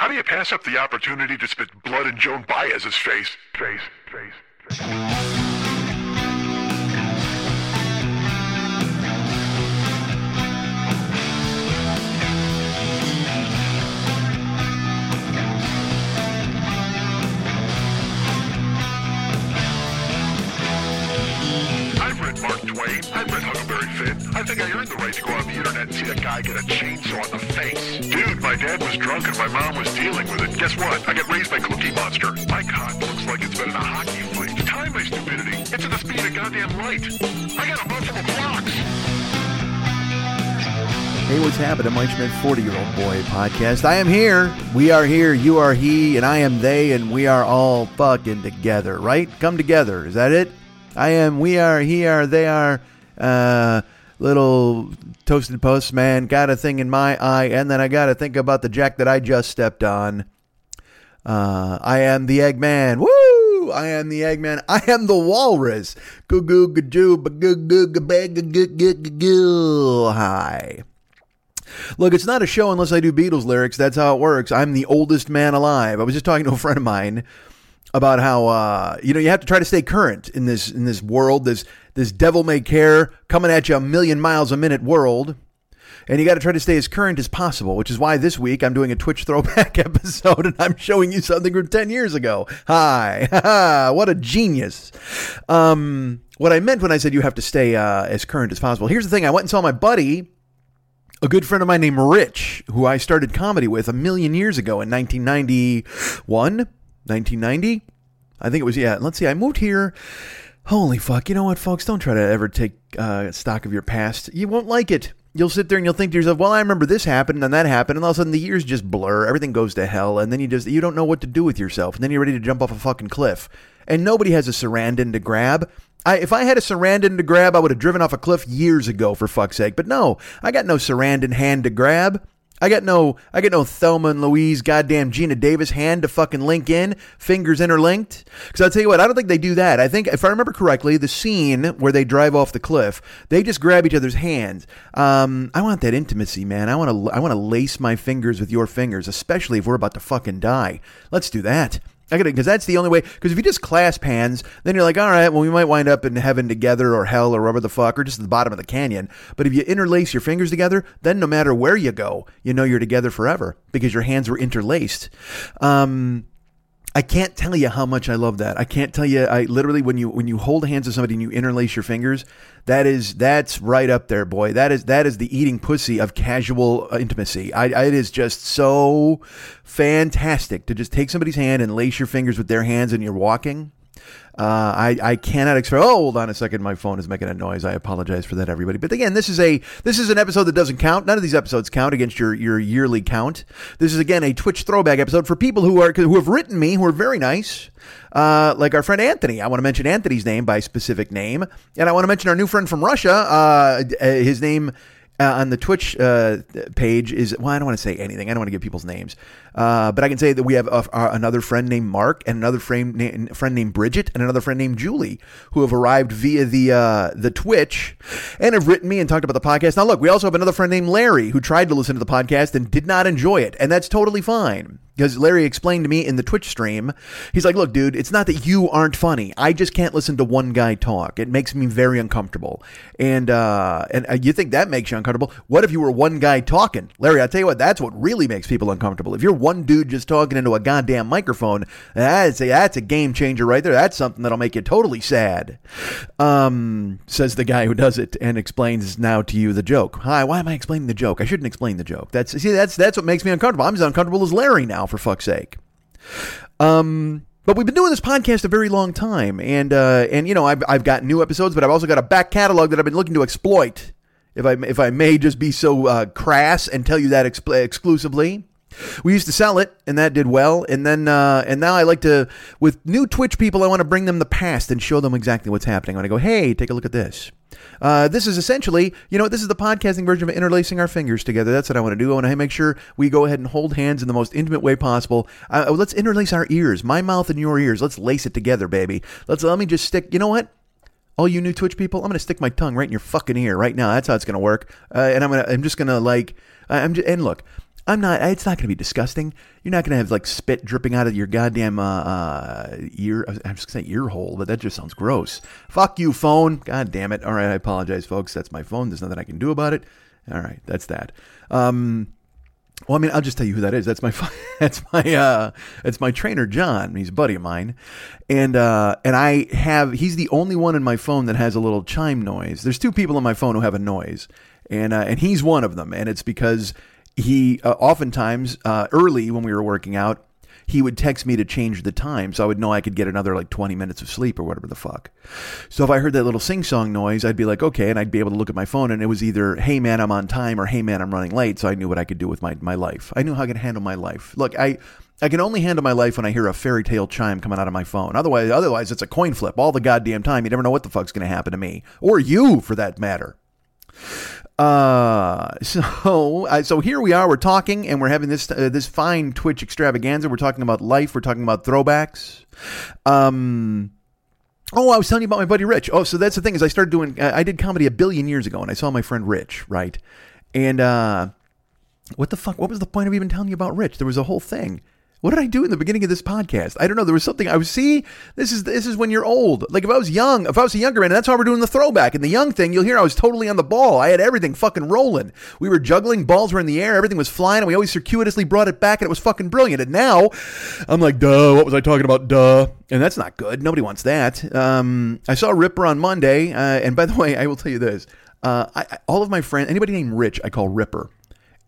How do you pass up the opportunity to spit blood in Joan Baez's face? Face, face, face. Mark Twain. I think I earned the right to go on the internet and see that guy get a chainsaw in the face. Dude, my dad was drunk and my mom was dealing with it. Guess what? I got raised by Cookie Monster. My cock looks like it's been in a hockey fight. Time my stupidity. It's at the speed of goddamn light. I got a multiple clocks. Hey, what's happening? Mike Schmidt, 40 year old boy podcast. I am here. We are here. You are he, and I am they, and we are all fucking together, right? Come together. Is that it? I am, we are, he are, they are. Uh, little toasted postman got a thing in my eye, and then I got to think about the jack that I just stepped on. Uh, I am the Eggman. Woo! I am the Eggman. I am the Walrus. Goo goo goo goo goo goo goo goo goo. Hi. Look, it's not a show unless I do Beatles lyrics. That's how it works. I'm the oldest man alive. I was just talking to a friend of mine about how uh, you know you have to try to stay current in this in this world, this this devil may care coming at you a million miles a minute world. And you got to try to stay as current as possible, which is why this week I'm doing a Twitch throwback episode and I'm showing you something from 10 years ago. Hi. what a genius. Um, what I meant when I said you have to stay uh, as current as possible. Here's the thing I went and saw my buddy a good friend of mine named Rich, who I started comedy with a million years ago in 1991, 1990. I think it was, yeah. Let's see, I moved here. Holy fuck. You know what, folks? Don't try to ever take uh, stock of your past. You won't like it. You'll sit there and you'll think to yourself, well, I remember this happened and that happened. And all of a sudden the years just blur. Everything goes to hell. And then you just, you don't know what to do with yourself. And then you're ready to jump off a fucking cliff. And nobody has a Sarandon to grab. I, if I had a Sarandon to grab, I would have driven off a cliff years ago, for fuck's sake. But no, I got no Sarandon hand to grab. I got no, I got no Thelma and Louise, goddamn Geena Davis hand to fucking link in, fingers interlinked. Because I'll tell you what, I don't think they do that. I think, if I remember correctly, the scene where they drive off the cliff, they just grab each other's hands. Um, I want that intimacy, man. I want to, I want to lace my fingers with your fingers, especially if we're about to fucking die. Let's do that. I got because that's the only way. Because if you just clasp hands, then you're like, all right, well, we might wind up in heaven together, or hell, or wherever the fuck, or just at the bottom of the canyon. But if you interlace your fingers together, then no matter where you go, you know you're together forever because your hands were interlaced. Um, I can't tell you how much I love that. I can't tell you. I literally when you when you hold hands with somebody and you interlace your fingers, that is that's right up there, boy. That is that is the eating pussy of casual uh, intimacy. I, I, it is just so fantastic to just take somebody's hand and lace your fingers with their hands and you're walking. Uh, I, I cannot express. Oh, hold on a second. My phone is making a noise. I apologize for that, everybody. But again, this is a this is an episode that doesn't count. None of these episodes count against your your yearly count. This is again a Twitch throwback episode for people who are who have written me who are very nice, uh, like our friend Anthony. I want to mention Anthony's name by specific name, and I want to mention our new friend from Russia. Uh, his name. Uh, on the Twitch uh, page is well, I don't want to say anything. I don't want to give people's names, uh, but I can say that we have a, a, another friend named Mark and another friend, na- friend named Bridget and another friend named Julie who have arrived via the uh, the Twitch and have written me and talked about the podcast. Now, look, we also have another friend named Larry who tried to listen to the podcast and did not enjoy it, and that's totally fine. Because Larry explained to me in the Twitch stream, he's like, "Look, dude, it's not that you aren't funny. I just can't listen to one guy talk. It makes me very uncomfortable. And uh, and uh, you think that makes you uncomfortable? What if you were one guy talking, Larry? I tell you what, that's what really makes people uncomfortable. If you're one dude just talking into a goddamn microphone, that's a, that's a game changer right there. That's something that'll make you totally sad." Um, says the guy who does it and explains now to you the joke. Hi, why am I explaining the joke? I shouldn't explain the joke. That's see, that's that's what makes me uncomfortable. I'm as uncomfortable as Larry now for fuck's sake. Um, but we've been doing this podcast a very long time, and uh, and you know I've I've got new episodes, but I've also got a back catalog that I've been looking to exploit. If I if I may just be so uh, crass and tell you that exclusively. We used to sell it, and that did well. And then, uh, and now I like to, with new Twitch people, I want to bring them the past and show them exactly what's happening. I want to go, hey, take a look at this. Uh, this is essentially, you know, this is the podcasting version of interlacing our fingers together. That's what I want to do. I want to make sure we go ahead and hold hands in the most intimate way possible. Uh, let's interlace our ears, my mouth and your ears. Let's lace it together, baby. Let's let me just stick. You know what? all you new Twitch people, I'm gonna stick my tongue right in your fucking ear right now. That's how it's gonna work. Uh, and I'm gonna, I'm just gonna like, I'm just, and look, I'm not. It's not gonna be disgusting. You're not gonna have like spit dripping out of your goddamn uh, uh, ear. I'm just gonna say ear hole, but that just sounds gross. Fuck you, phone. God damn it. All right, I apologize, folks. That's my phone. There's nothing I can do about it. All right, that's that. Um, well, I mean, I'll just tell you who that is. That's my that's my uh, that's my trainer John. He's a buddy of mine, and uh, and I have he's the only one in my phone that has a little chime noise. There's two people on my phone who have a noise, and uh, and he's one of them. And it's because he uh, oftentimes uh, early when we were working out, he would text me to change the time so I would know I could get another like 20 minutes of sleep or whatever the fuck. So if I heard that little sing song noise, I'd be like, okay, and I'd be able to look at my phone and it was either, hey man, I'm on time or hey man, I'm running late. So I knew what I could do with my, my life. I knew how I could handle my life. Look, I. I can only handle my life when I hear a fairy tale chime coming out of my phone. Otherwise, otherwise it's a coin flip all the goddamn time. You never know what the fuck's going to happen to me or you, for that matter. Uh, so so here we are. We're talking, and we're having this uh, this fine Twitch extravaganza. We're talking about life. We're talking about throwbacks. Um. Oh, I was telling you about my buddy Rich. Oh, so that's the thing is I started doing. I did comedy a billion years ago, and I saw my friend Rich, right? And uh, what the fuck? What was the point of even telling you about Rich? There was a whole thing. What did I do in the beginning of this podcast? I don't know. There was something I was see. This is this is when you're old. Like if I was young, if I was a younger man, that's how we're doing the throwback. And the young thing, you'll hear I was totally on the ball. I had everything fucking rolling. We were juggling, balls were in the air, everything was flying, and we always circuitously brought it back, and it was fucking brilliant. And now, I'm like, duh. What was I talking about? Duh. And that's not good. Nobody wants that. Um, I saw Ripper on Monday, uh, and by the way, I will tell you this: uh, I, I, all of my friends, anybody named Rich, I call Ripper.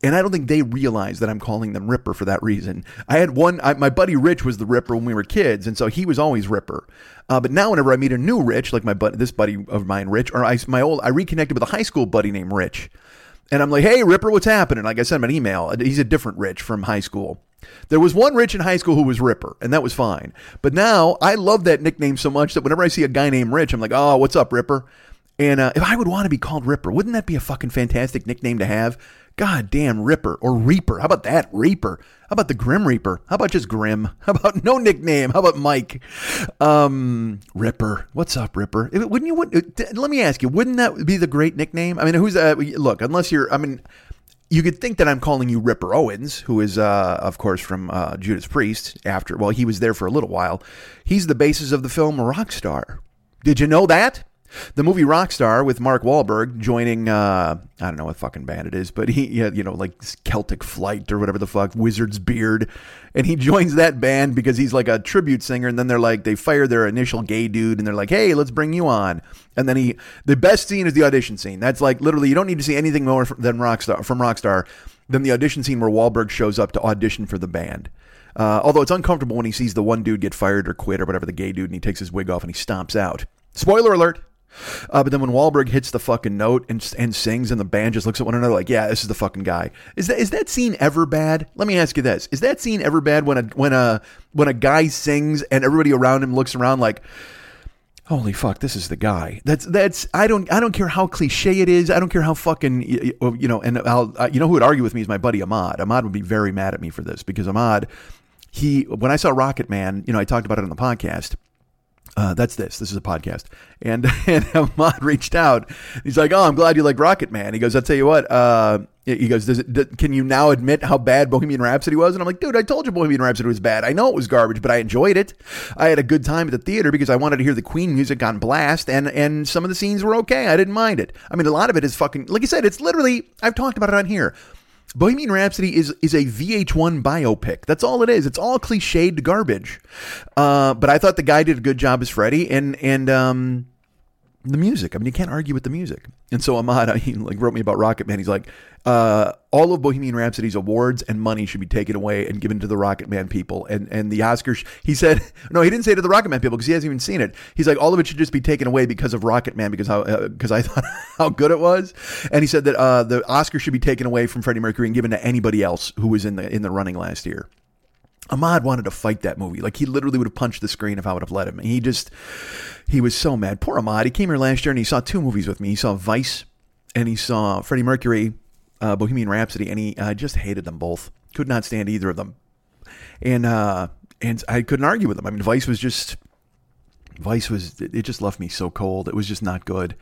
And I don't think they realize that I'm calling them Ripper for that reason. I had one, I, my buddy Rich was the Ripper when we were kids, and so he was always Ripper. Uh, but now, whenever I meet a new Rich, like my buddy, this buddy of mine, Rich, or I, my old, I reconnected with a high school buddy named Rich, and I'm like, "Hey, Ripper, what's happening?" Like I sent him an email. He's a different Rich from high school. There was one Rich in high school who was Ripper, and that was fine. But now I love that nickname so much that whenever I see a guy named Rich, I'm like, "Oh, what's up, Ripper?" And uh, if I would want to be called Ripper, wouldn't that be a fucking fantastic nickname to have? God damn Ripper or Reaper. How about that? Reaper. How about the Grim Reaper? How about just Grim? How about no nickname? How about Mike? Um, Ripper. What's up, Ripper? Wouldn't you? Would, let me ask you. Wouldn't that be the great nickname? I mean, who's? Uh, look, unless you're. I mean, you could think that I'm calling you Ripper Owens, who is, uh, of course, from uh, Judas Priest. After well, he was there for a little while. He's the basis of the film Rockstar. Did you know that? The movie Rockstar with Mark Wahlberg joining, uh, I don't know what fucking band it is, but he, you know, like Celtic Flight or whatever the fuck, Wizard's Beard. And he joins that band because he's like a tribute singer. And then they're like, they fire their initial gay dude and they're like, hey, let's bring you on. And then he, the best scene is the audition scene. That's like literally, you don't need to see anything more than Rockstar, from Rockstar than the audition scene where Wahlberg shows up to audition for the band. Uh, although it's uncomfortable when he sees the one dude get fired or quit or whatever, the gay dude, and he takes his wig off and he stomps out. Spoiler alert. Uh, but then when Wahlberg hits the fucking note and, and sings, and the band just looks at one another like, "Yeah, this is the fucking guy." Is that is that scene ever bad? Let me ask you this: Is that scene ever bad when a when a when a guy sings and everybody around him looks around like? Holy fuck! This is the guy. That's that's. I don't. I don't care how cliche it is. I don't care how fucking you know. And I'll. You know who would argue with me is my buddy Ahmad. Ahmad would be very mad at me for this because Ahmad, he when I saw Rocketman, you know, I talked about it on the podcast uh, that's this. This is a podcast. And and Ahmad reached out. He's like, "Oh, I'm glad you like Rocketman." He goes, "I'll tell you what." Uh, he goes, Does it, "Can you now admit how bad Bohemian Rhapsody was?" And I'm like, "Dude, I told you Bohemian Rhapsody was bad. I know it was garbage, but I enjoyed it. I had a good time at the theater because I wanted to hear the Queen music on blast, and and some of the scenes were okay. I didn't mind it. I mean, a lot of it is fucking like you said. It's literally I've talked about it on here. Bohemian Rhapsody is is a VH1 biopic. That's all it is. It's all cliched garbage. Uh, but I thought the guy did a good job as Freddie, and and um, the music. I mean, you can't argue with the music. And so Ahmad, he like wrote me about Rocketman. He's like, uh, all of Bohemian Rhapsody's awards and money should be taken away and given to the Rocketman people. And and the Oscars, he said, no, he didn't say to the Rocketman people because he hasn't even seen it. He's like, all of it should just be taken away because of Rocketman because how because uh, I thought how good it was. And he said that uh, the Oscar should be taken away from Freddie Mercury and given to anybody else who was in the in the running last year. Ahmad wanted to fight that movie. Like he literally would have punched the screen if I would have let him. He just he was so mad. Poor Ahmad. He came here last year and he saw two movies with me. He saw Vice and he saw Freddie Mercury, uh, Bohemian Rhapsody, and he uh, just hated them both. Could not stand either of them. And uh, and I couldn't argue with him. I mean, Vice was just Vice was it just left me so cold. It was just not good.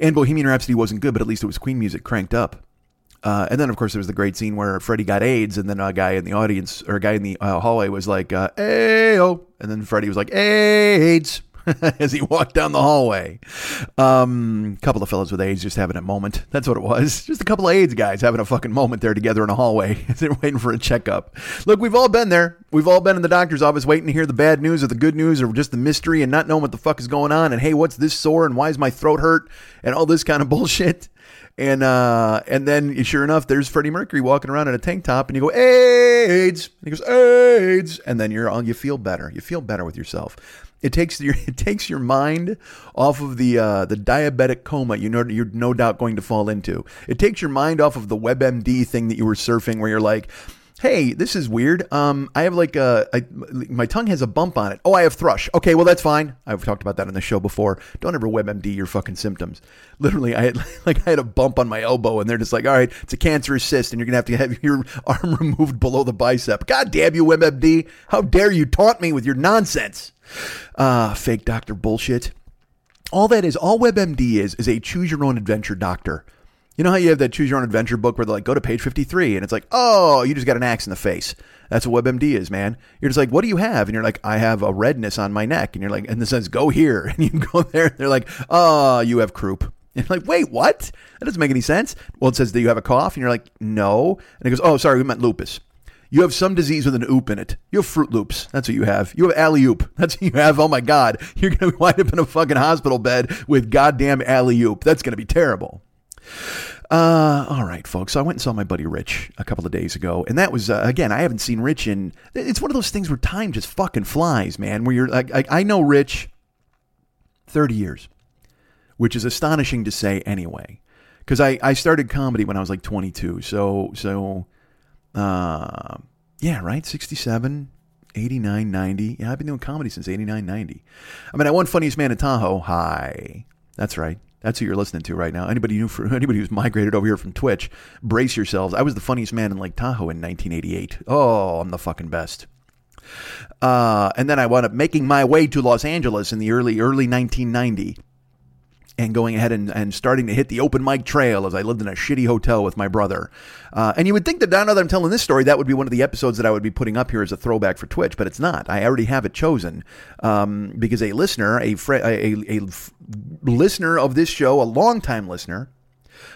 And Bohemian Rhapsody wasn't good, but at least it was Queen music cranked up. Uh, and then, of course, there was the great scene where Freddie got AIDS, and then a guy in the audience or a guy in the uh, hallway was like, uh, "Ayo," and then Freddie was like, AIDS. as he walked down the hallway. A um, couple of fellows with AIDS just having a moment. That's what it was. Just a couple of AIDS guys having a fucking moment there together in a hallway as they're waiting for a checkup. Look, we've all been there. We've all been in the doctor's office waiting to hear the bad news or the good news or just the mystery and not knowing what the fuck is going on. And hey, what's this sore and why is my throat hurt and all this kind of bullshit. And uh, and then sure enough, there's Freddie Mercury walking around in a tank top, and you go AIDS, and he goes AIDS, and then you're you feel better. You feel better with yourself. It takes your it takes your mind off of the uh, the diabetic coma you know you're no doubt going to fall into. It takes your mind off of the WebMD thing that you were surfing, where you're like, hey, this is weird. Um, I have like a, a, my tongue has a bump on it. Oh, I have thrush. Okay, well that's fine. I've talked about that on the show before. Don't ever WebMD your fucking symptoms. Literally, I had like I had a bump on my elbow, and they're just like, all right, it's a cancerous cyst, and you're gonna have to have your arm removed below the bicep. God damn you, WebMD! How dare you taunt me with your nonsense? Uh, fake doctor bullshit. All that is, all WebMD is, is a choose your own adventure doctor. You know how you have that choose your own adventure book where they're like, go to page 53, and it's like, oh, you just got an axe in the face. That's what WebMD is, man. You're just like, what do you have? And you're like, I have a redness on my neck. And you're like, and it says, go here. And you go there, and they're like, oh, you have croup. And you're like, wait, what? That doesn't make any sense. Well, it says that you have a cough, and you're like, no. And it goes, oh, sorry, we meant lupus. You have some disease with an oop in it. You have Fruit Loops. That's what you have. You have alley oop. That's what you have. Oh my God. You're going to wind up in a fucking hospital bed with goddamn alley oop. That's going to be terrible. Uh, all right, folks. So I went and saw my buddy Rich a couple of days ago, and that was uh, again. I haven't seen Rich in. It's one of those things where time just fucking flies, man. Where you're like, I, I know Rich, thirty years, which is astonishing to say anyway, because I I started comedy when I was like twenty two. So so uh, yeah, right? 67, 89, 90. Yeah, I've been doing comedy since 89, 90. I mean, I won Funniest Man in Tahoe. Hi. That's right. That's who you're listening to right now. Anybody for anybody who's migrated over here from Twitch, brace yourselves. I was the funniest man in Lake Tahoe in 1988. Oh, I'm the fucking best. Uh, and then I wound up making my way to Los Angeles in the early early 1990 and going ahead and, and starting to hit the open mic trail as I lived in a shitty hotel with my brother. Uh, and you would think that now that I'm telling this story, that would be one of the episodes that I would be putting up here as a throwback for Twitch, but it's not. I already have it chosen um, because a listener, a, fr- a, a, a listener of this show, a longtime listener,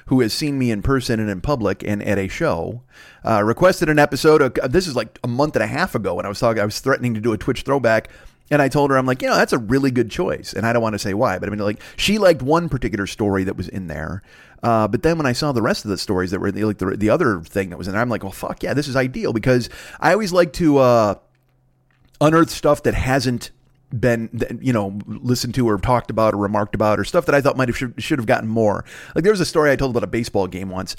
who has seen me in person and in public and at a show, uh, requested an episode. Of, this is like a month and a half ago when I was talking. I was threatening to do a Twitch throwback and I told her, I'm like, you know, that's a really good choice. And I don't want to say why, but I mean, like, she liked one particular story that was in there. Uh, but then when I saw the rest of the stories that were the, like the, the other thing that was in there, I'm like, well, fuck yeah, this is ideal because I always like to uh, unearth stuff that hasn't been you know listened to or talked about or remarked about or stuff that I thought might have should, should have gotten more. Like there was a story I told about a baseball game once,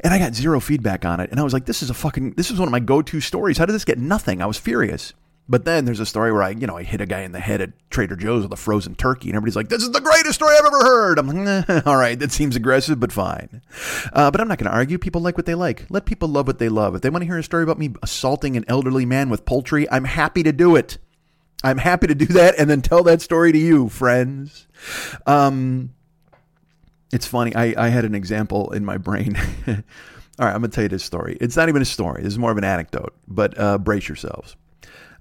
and I got zero feedback on it, and I was like, this is a fucking this is one of my go to stories. How did this get nothing? I was furious. But then there's a story where I, you know, I hit a guy in the head at Trader Joe's with a frozen turkey, and everybody's like, "This is the greatest story I've ever heard." I'm like, "All right, that seems aggressive, but fine." Uh, but I'm not going to argue. People like what they like. Let people love what they love. If they want to hear a story about me assaulting an elderly man with poultry, I'm happy to do it. I'm happy to do that, and then tell that story to you, friends. Um, it's funny. I, I had an example in my brain. All right, I'm going to tell you this story. It's not even a story. This is more of an anecdote, but uh, brace yourselves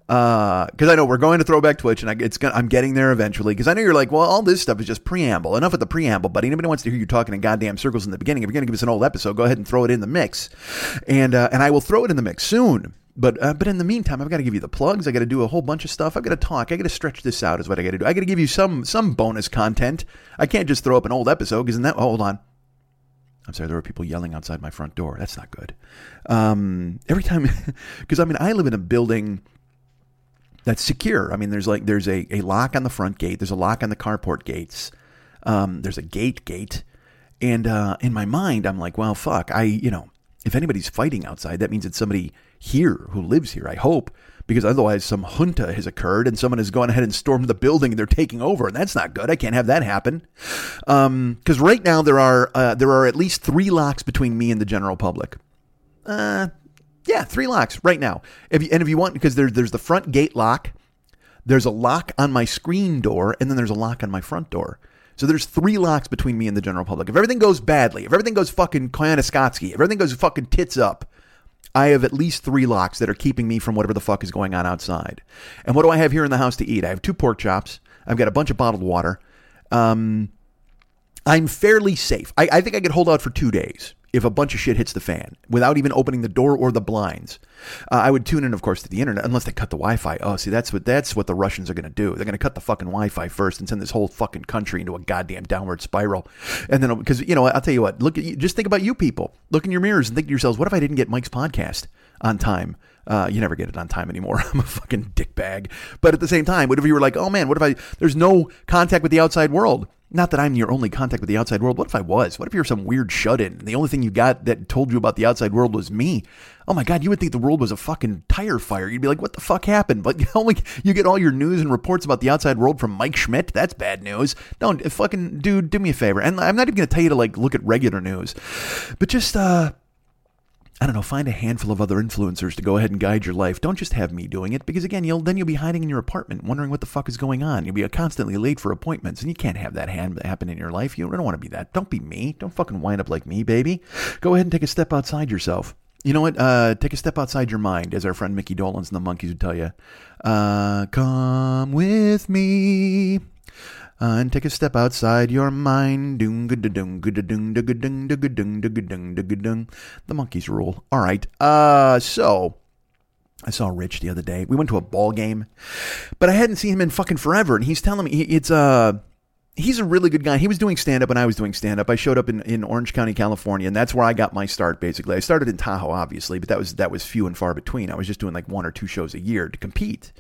because uh, I know we're going to Throwback Twitch, and I, it's gonna, I'm getting there eventually. Because I know you're like, well, all this stuff is just preamble. Enough of the preamble, buddy. Anybody wants to hear you talking in goddamn circles in the beginning. If you're to give us an old episode, go ahead and throw it in the mix, and uh, and I will throw it in the mix soon. But uh, but in the meantime, I've got to give you the plugs. I got to do a whole bunch of stuff. I've got to talk. I got to stretch this out. Is what I got to do. I got to give you some some bonus content. I can't just throw up an old episode because in that. hold on. I'm sorry. There were people yelling outside my front door. That's not good. Um, every time, because I mean, I live in a building that's secure. I mean, there's like there's a, a lock on the front gate. There's a lock on the carport gates. Um, there's a gate gate, and uh, in my mind, I'm like, well, fuck. I you know, if anybody's fighting outside, that means it's somebody here who lives here, I hope, because otherwise some junta has occurred and someone has gone ahead and stormed the building and they're taking over, and that's not good. I can't have that happen. Because um, right now there are uh, there are at least three locks between me and the general public. Uh, yeah, three locks right now. If you, and if you want, because there's there's the front gate lock, there's a lock on my screen door, and then there's a lock on my front door. So there's three locks between me and the general public. If everything goes badly, if everything goes fucking Koyaanisqatsi, if everything goes fucking tits up, I have at least three locks that are keeping me from whatever the fuck is going on outside. And what do I have here in the house to eat? I have two pork chops. I've got a bunch of bottled water. Um, I'm fairly safe. I, I think I could hold out for two days if a bunch of shit hits the fan without even opening the door or the blinds. Uh, I would tune in, of course, to the internet unless they cut the Wi-Fi. Oh, see, that's what that's what the Russians are going to do. They're going to cut the fucking Wi-Fi first and send this whole fucking country into a goddamn downward spiral. And then because you know, I'll tell you what. Look at. Just think about you people. Look in your mirrors and think to yourselves, what if I didn't get Mike's podcast on time? Uh, you never get it on time anymore. I'm a fucking dickbag. But at the same time, what if you were like, oh man, what if I? There's no contact with the outside world. Not that I'm your only contact with the outside world. What if I was? What if you're some weird shut in? The only thing you got that told you about the outside world was me. Oh my God, you would think the world was a fucking tire fire. You'd be like, what the fuck happened? But only you get all your news and reports about the outside world from Mike Schmidt. That's bad news. Don't fucking dude, do me a favor. And I'm not even gonna tell you to like look at regular news, but just uh I don't know, find a handful of other influencers to go ahead and guide your life. Don't just have me doing it, because again, you'll then you'll be hiding in your apartment, wondering what the fuck is going on. You'll be constantly late for appointments, and you can't have that happen in your life. You don't want to be that. Don't be me. Don't fucking wind up like me, baby. Go ahead and take a step outside yourself. You know what? Uh, take a step outside your mind, as our friend Mickey Dolenz and the Monkees would tell you. Uh, come with me. Uh, and take a step outside your mind. The Monkees rule. All right. Uh, so I saw Rich the other day. We went to a ball game, but I hadn't seen him in fucking forever, and he's telling me it's uh he's a really good guy. He was doing stand up when I was doing stand up. I showed up in, in Orange County, California, and that's where I got my start basically. I started in Tahoe obviously, but that was that was few and far between. I was just doing like one or two shows a year to compete.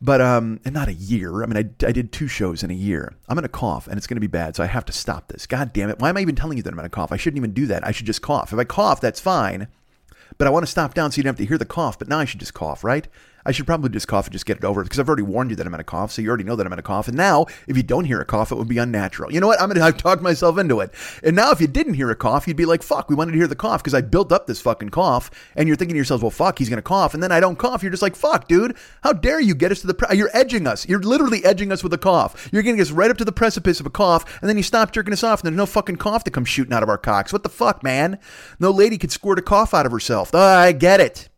But um and not a year. I mean I, I did two shows in a year. I'm to cough and it's to be bad, so I have to stop this. God damn it. Why am I even telling you that I'm to cough? I shouldn't even do that. I should just cough. If I cough, that's fine. But I want to stop down so you don't have to hear the cough, but now I should just cough, right? I should probably just cough and just get it over because I've already warned you that I'm going to cough, so you already know that I'm going to cough. And now, if you don't hear a cough, it would be unnatural. You know what? I'm going to I've talked myself into it. And now, if you didn't hear a cough, you'd be like, "Fuck, we wanted to hear the cough because I built up this fucking cough." And you're thinking to yourselves, "Well, fuck, he's going to cough," and then I don't cough. You're just like, "Fuck, dude, how dare you get us to the? Pre- you're edging us. You're literally edging us with a cough. You're getting us right up to the precipice of a cough, and then you stop jerking us off, and there's no fucking cough to come shooting out of our cocks. What the fuck, man? No lady could squirt a cough out of herself. Oh, I get it."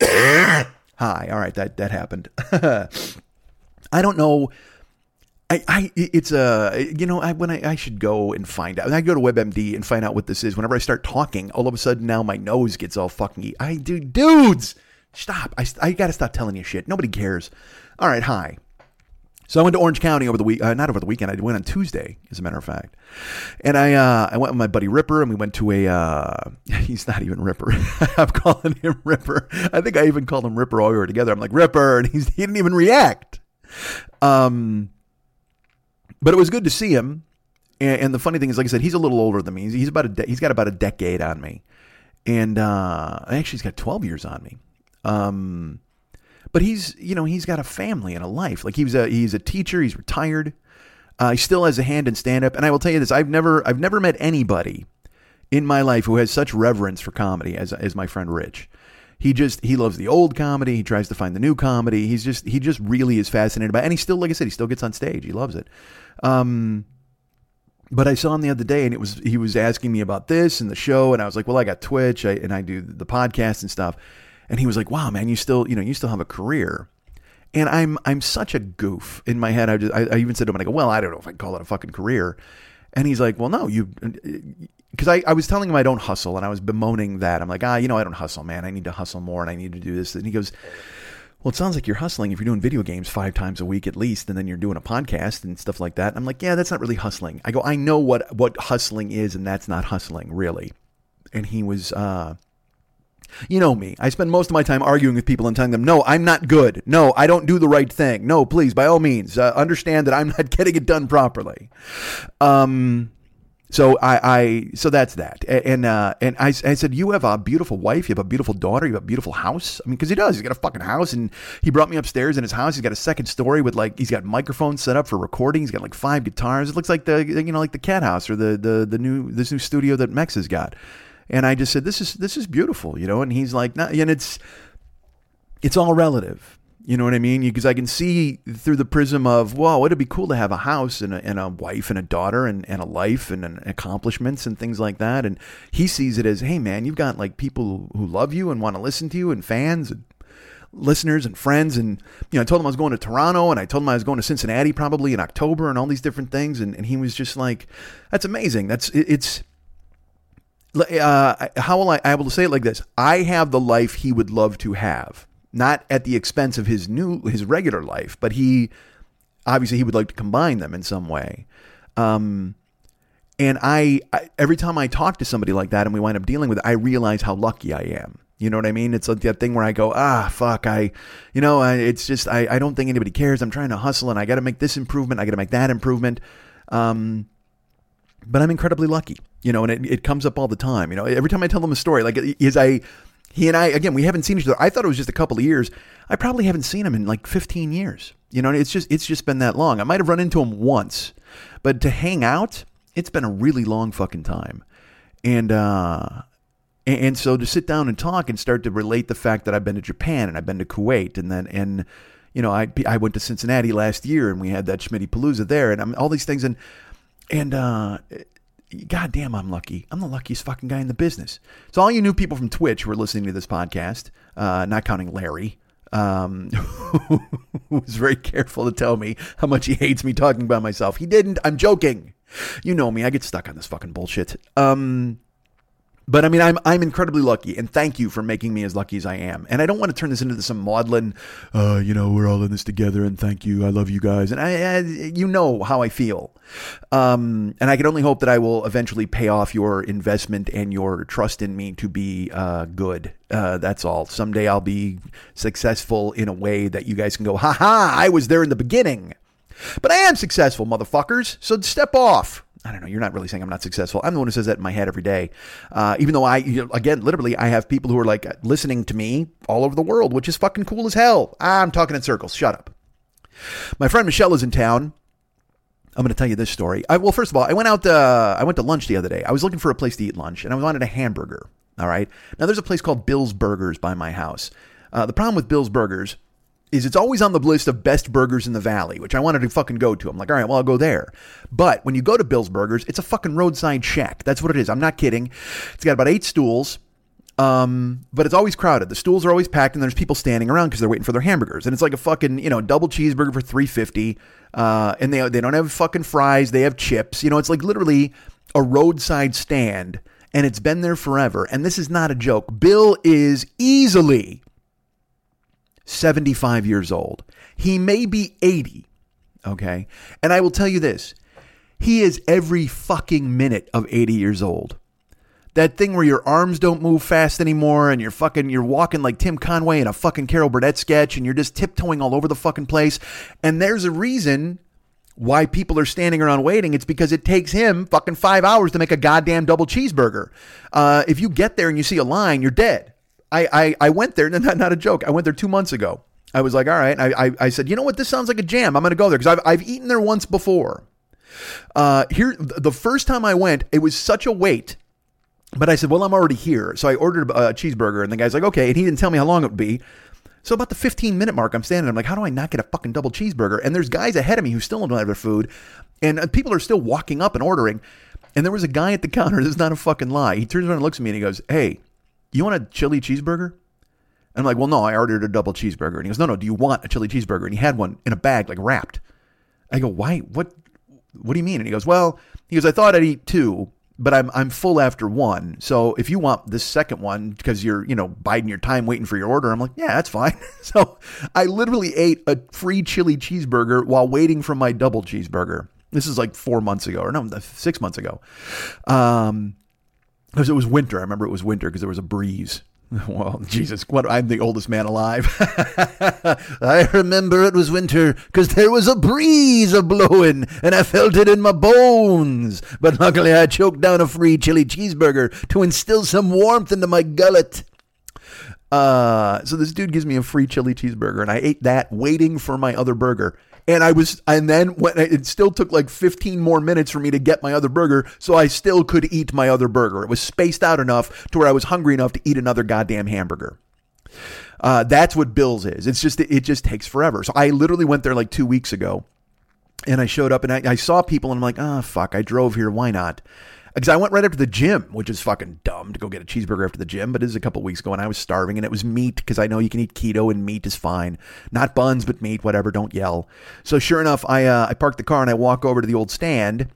Hi. All right, that that happened. I don't know. I, I it's a uh, you know I when I, I should go and find out. I go to WebMD and find out what this is. Whenever I start talking, all of a sudden now my nose gets all fucking. I do dudes. Stop. I I gotta stop telling you shit. Nobody cares. All right. Hi. So I went to Orange County over the week, uh, not over the weekend. I went on Tuesday, as a matter of fact. And I, uh, I went with my buddy Ripper, and we went to a. Uh, he's not even Ripper. I'm calling him Ripper. I think I even called him Ripper while we were together. I'm like Ripper, and he didn't even react. Um, but it was good to see him. And, and, the funny thing is, like I said, he's a little older than me. He's, he's about a de- he's got about a decade on me, and uh, actually, he's got 12 years on me. Um, but he's you know he's got a family and a life. Like he's a he's a teacher. He's retired. Uh, he still has a hand in stand up. And I will tell you this: I've never I've never met anybody in my life who has such reverence for comedy as as my friend Rich. He just he loves the old comedy. He tries to find the new comedy. He's just he just really is fascinated by. It. And he still, like I said, he still gets on stage. He loves it. Um, but I saw him the other day, and it was he was asking me about this and the show, and I was like, well, I got Twitch, I, and I do the podcast and stuff. And he was like, "Wow, man, you still, you know, you still have a career." And I'm I'm such a goof in my head. I just I, I even said to him, I go, "Well, I don't know if I call it a fucking career." And he's like, well, no, you, because I, I was telling him I don't hustle and I was bemoaning that. I'm like, ah, you know, I don't hustle, man. I need to hustle more and I need to do this. And he goes, well, it sounds like you're hustling if you're doing video games five times a week at least, and then you're doing a podcast and stuff like that. I'm like, yeah, that's not really hustling. I go, I know what, what hustling is, and that's not hustling, really. And he was, uh, you know me. I spend most of my time arguing with people and telling them, no, I'm not good. No, I don't do the right thing. No, please, by all means, uh, understand that I'm not getting it done properly. Um, so I, I, so that's that. And, uh, and I, I said, you have a beautiful wife. You have a beautiful daughter. You have a beautiful house. I mean, cause he does, he's got a fucking house and he brought me upstairs in his house. He's got a second story with like, he's got microphones set up for recording. He's got like five guitars. It looks like the, you know, like the cat house or the, the, the new, this new studio that Mex has got. And I just said, this is, this is beautiful, you know? And he's like, and it's, it's all relative. You know what I mean? Because I can see through the prism of, wow, it'd be cool to have a house and a, and a wife and a daughter and, and a life and, and accomplishments and things like that. And he sees it as, hey, man, you've got like people who love you and want to listen to you and fans and listeners and friends. And, you know, I told him I was going to Toronto and I told him I was going to Cincinnati probably in October and all these different things. And, and he was just like, that's amazing. That's, it, it's, uh, how will I able to say it like this? I have the life he would love to have not at the expense of his new his regular life, but he obviously he would like to combine them in some way. Um, and I, I, every time I talk to somebody like that and we wind up dealing with it, I realize how lucky I am. You know what I mean? It's like that thing where I go, ah, fuck, I, you know, I, it's just I, I don't think anybody cares. I'm trying to hustle and I got to make this improvement. I got to make that improvement. Um, but I'm incredibly lucky, you know, and it, it comes up all the time. You know, every time I tell them a story, like is I he and I, again, we haven't seen each other. I thought it was just a couple of years. I probably haven't seen him in like 15 years. You know, it's just it's just been that long. I might have run into him once, but to hang out, it's been a really long fucking time. And uh and, so to sit down and talk and start to relate the fact that I've been to Japan and I've been to Kuwait and then and you know I I went to Cincinnati last year and we had that Schmitty Palooza there and I'm, all these things and and uh God damn, I'm lucky. I'm the luckiest fucking guy in the business. So, all you new people from Twitch who are listening to this podcast, uh, not counting Larry, um, who was very careful to tell me how much he hates me talking about myself. He didn't. I'm joking. You know me. I get stuck on this fucking bullshit. Um, but I mean, I'm I'm incredibly lucky, and thank you for making me as lucky as I am. And I don't want to turn this into some maudlin, uh, you know, we're all in this together, and thank you, I love you guys, and I, I you know how I feel. Um, and I can only hope that I will eventually pay off your investment and your trust in me to be uh, good. Uh, that's all. Someday I'll be successful in a way that you guys can go, ha ha, I was there in the beginning. But I am successful, motherfuckers. So step off. I don't know. You're not really saying I'm not successful. I'm the one who says that in my head every day. Uh, even though I, you know, again, literally, I have people who are like listening to me all over the world, which is fucking cool as hell. I'm talking in circles. Shut up. My friend Michelle is in town. I'm going to tell you this story. I, well, first of all, I went out. Uh, I went to lunch the other day. I was looking for a place to eat lunch, and I wanted a hamburger. All right. Now, there's a place called Bill's Burgers by my house. Uh, the problem with Bill's Burgers is it's always on the list of best burgers in the valley, which I wanted to fucking go to. I'm like, all right, well, I'll go there. But when you go to Bill's Burgers, it's a fucking roadside shack. That's what it is. I'm not kidding. It's got about eight stools. Um, but it's always crowded. The stools are always packed, and there's people standing around because they're waiting for their hamburgers. And it's like a fucking, you know, double cheeseburger for three fifty. Uh, and they they don't have fucking fries. They have chips. You know, it's like literally a roadside stand, and it's been there forever. And this is not a joke. Bill is easily 75 years old. He may be 80. Okay. And I will tell you this he is every fucking minute of 80 years old. That thing where your arms don't move fast anymore and you're fucking, you're walking like Tim Conway in a fucking Carol Burnett sketch and you're just tiptoeing all over the fucking place. And there's a reason why people are standing around waiting. It's because it takes him fucking five hours to make a goddamn double cheeseburger. Uh, if you get there and you see a line, you're dead. I, I, I went there, not, not a joke. I went there two months ago. I was like, all right. I, I, I said, you know what? This sounds like a jam. I'm going to go there because I've, I've eaten there once before. Uh, here, the first time I went, it was such a wait. But I said, well, I'm already here. So I ordered a cheeseburger, and the guy's like, okay. And he didn't tell me how long it would be. So about the 15 minute mark, I'm standing. I'm like, how do I not get a fucking double cheeseburger? And there's guys ahead of me who still don't have their food, and uh, people are still walking up and ordering. And there was a guy at the counter. This is not a fucking lie. He turns around and looks at me and he goes, "Hey, you want a chili cheeseburger? And I'm like, well, no, I ordered a double cheeseburger. And he goes, no, no, do you want a chili cheeseburger? And he had one in a bag, like wrapped. I go, why? What? what do you mean? And he goes, well, he goes, I thought I'd eat two, but I'm I'm full after one. So if you want this second one because you're you know biding your time waiting for your order, I'm like, yeah, that's fine. so I literally ate a free chili cheeseburger while waiting for my double cheeseburger. This is like four months ago, or no, six months ago. Um, because it was winter. I remember it was winter because there was a breeze. Well, Jesus, what? I'm the oldest man alive. I remember it was winter because there was a breeze a blowing and I felt it in my bones. But luckily, I choked down a free chili cheeseburger to instill some warmth into my gullet. Uh, so this dude gives me a free chili cheeseburger, and I ate that waiting for my other burger. And I was, and then when it still took like 15 more minutes for me to get my other burger, so I still could eat my other burger. It was spaced out enough to where I was hungry enough to eat another goddamn hamburger. Uh, that's what Bill's is. It's just, it just takes forever. So I literally went there like two weeks ago and I showed up and I, I saw people and I'm like, ah, oh, fuck, I drove here. Why not? Because I went right after the gym, which is fucking dumb to go get a cheeseburger after the gym. But it is a couple weeks ago, and I was starving, and it was meat because I know you can eat keto, and meat is fine, not buns, but meat, whatever. Don't yell. So sure enough, I uh, I park the car and I walk over to the old stand,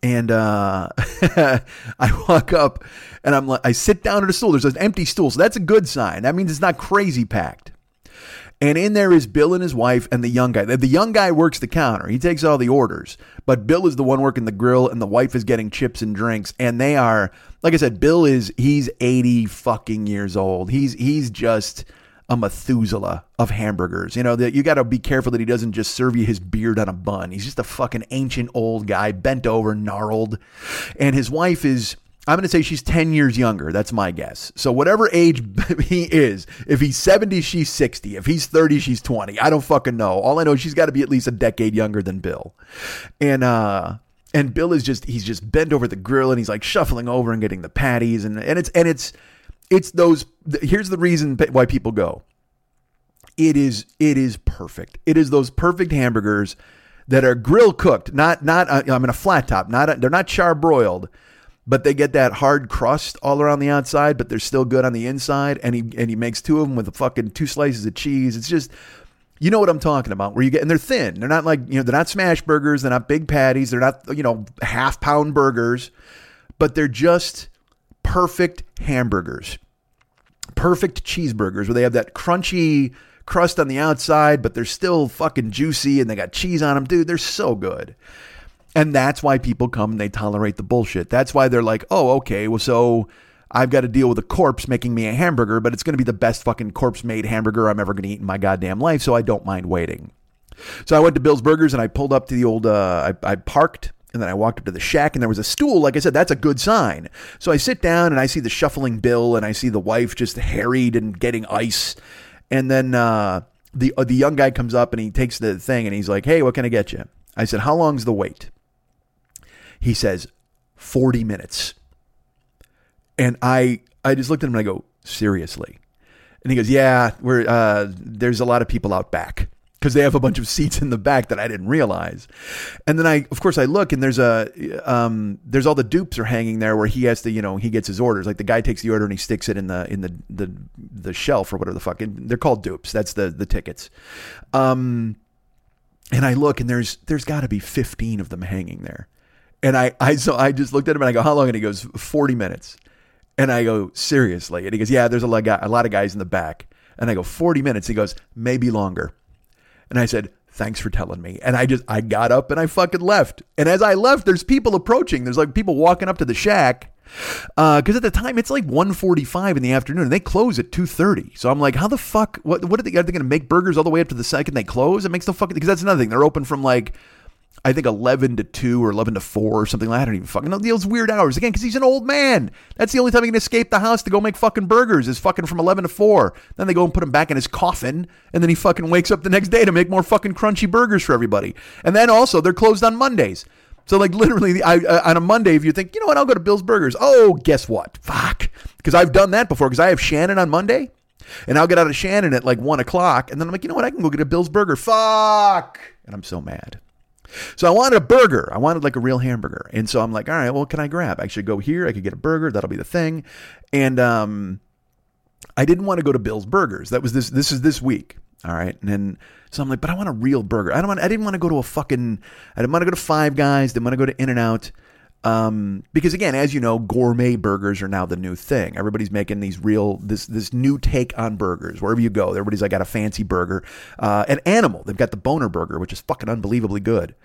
and uh, I walk up, and I'm like, I sit down at a stool. There's an empty stool, so that's a good sign. That means it's not crazy packed. And in there is Bill and his wife and the young guy. The young guy works the counter. He takes all the orders. But Bill is the one working the grill and the wife is getting chips and drinks. And they are, like I said, Bill is he's 80 fucking years old. He's he's just a Methuselah of hamburgers. You know, that you got to be careful that he doesn't just serve you his beard on a bun. He's just a fucking ancient old guy, bent over, gnarled. And his wife is I'm going to say she's 10 years younger. That's my guess. So, whatever age he is, if he's 70, she's 60. If he's 30, she's 20. I don't fucking know. All I know is she's got to be at least a decade younger than Bill. And, uh, and Bill is just, he's just bent over the grill and he's like shuffling over and getting the patties. And, and it's, and it's, it's those, here's the reason why people go. It is, it is perfect. It is those perfect hamburgers that are grill cooked, not, not, uh, I'm in a flat top, not, they're not char broiled but they get that hard crust all around the outside, but they're still good on the inside. And he and he makes two of them with a fucking two slices of cheese. It's just you know what I'm talking about. Where you get and they're thin. They're not like you know they're not smash burgers. They're not big patties. They're not you know half pound burgers, but they're just perfect hamburgers, perfect cheeseburgers where they have that crunchy crust on the outside, but they're still fucking juicy and they got cheese on them, dude. They're so good. And that's why people come and they tolerate the bullshit. That's why they're like, oh, okay, well, so I've got to deal with a corpse making me a hamburger, but it's going to be the best fucking corpse made hamburger I'm ever going to eat in my goddamn life, so I don't mind waiting. So I went to Bill's Burgers and I pulled up to the old, uh, I, I parked and then I walked up to the shack and there was a stool. Like I said, that's a good sign. So I sit down and I see the shuffling Bill and I see the wife just harried and getting ice. And then uh, the uh, the young guy comes up and he takes the thing and he's like, "Hey, what can I get you?" I said, "How long's the wait?" He says 40 minutes. And I I just looked at him and I go, seriously? And he goes, yeah, we're uh, there's a lot of people out back because they have a bunch of seats in the back that I didn't realize. And then I, of course, I look and there's a, um, there's all the dupes are hanging there where he has to, you know, he gets his orders. Like the guy takes the order and he sticks it in the in the the, the shelf or whatever the fuck. And they're called dupes. That's the the tickets. Um, and I look and there's there's got to be 15 of them hanging there. And I, I, so I just looked at him and I go, how long? And he goes, 40 minutes. And I go, seriously? And he goes, yeah, there's a lot, a lot of guys in the back. And I go, 40 minutes. He goes, maybe longer. And I said, thanks for telling me. And I just, I got up and I fucking left. And as I left, there's people approaching. There's like people walking up to the shack. Uh, cause at the time it's like 1.45 in the afternoon and they close at 2.30. So I'm like, how the fuck, what, what are they, are they going to make burgers all the way up to the second they close? It makes no fucking, because that's another thing. They're open from like I think 11 to 2 or 11 to 4 or something like that. I don't even fucking know. Those weird hours. Again, because he's an old man. That's the only time he can escape the house to go make fucking burgers is fucking from 11 to 4. Then they go and put him back in his coffin. And then he fucking wakes up the next day to make more fucking crunchy burgers for everybody. And then also, they're closed on Mondays. So, like, literally, I, uh, on a Monday, if you think, you know what, I'll go to Bill's Burgers. Oh, guess what? Fuck. Because I've done that before. Because I have Shannon on Monday. And I'll get out of Shannon at like 1 o'clock. And then I'm like, you know what? I can go get a Bill's Burger. Fuck. And I'm so mad. So I wanted a burger. I wanted like a real hamburger. And so I'm like, all right, well, can I grab? I should go here. I could get a burger. That'll be the thing. And um, I didn't want to go to Bill's Burgers. That was this. This is this week. All right. And then so I'm like, but I want a real burger. I don't want I didn't want to go to a fucking I didn't want to go to Five Guys, didn't want to go to In and Out. Um, because again, as you know, gourmet burgers are now the new thing. Everybody's making these real this this new take on burgers. Wherever you go, everybody's like got a fancy burger. Uh, an animal, they've got the boner burger, which is fucking unbelievably good.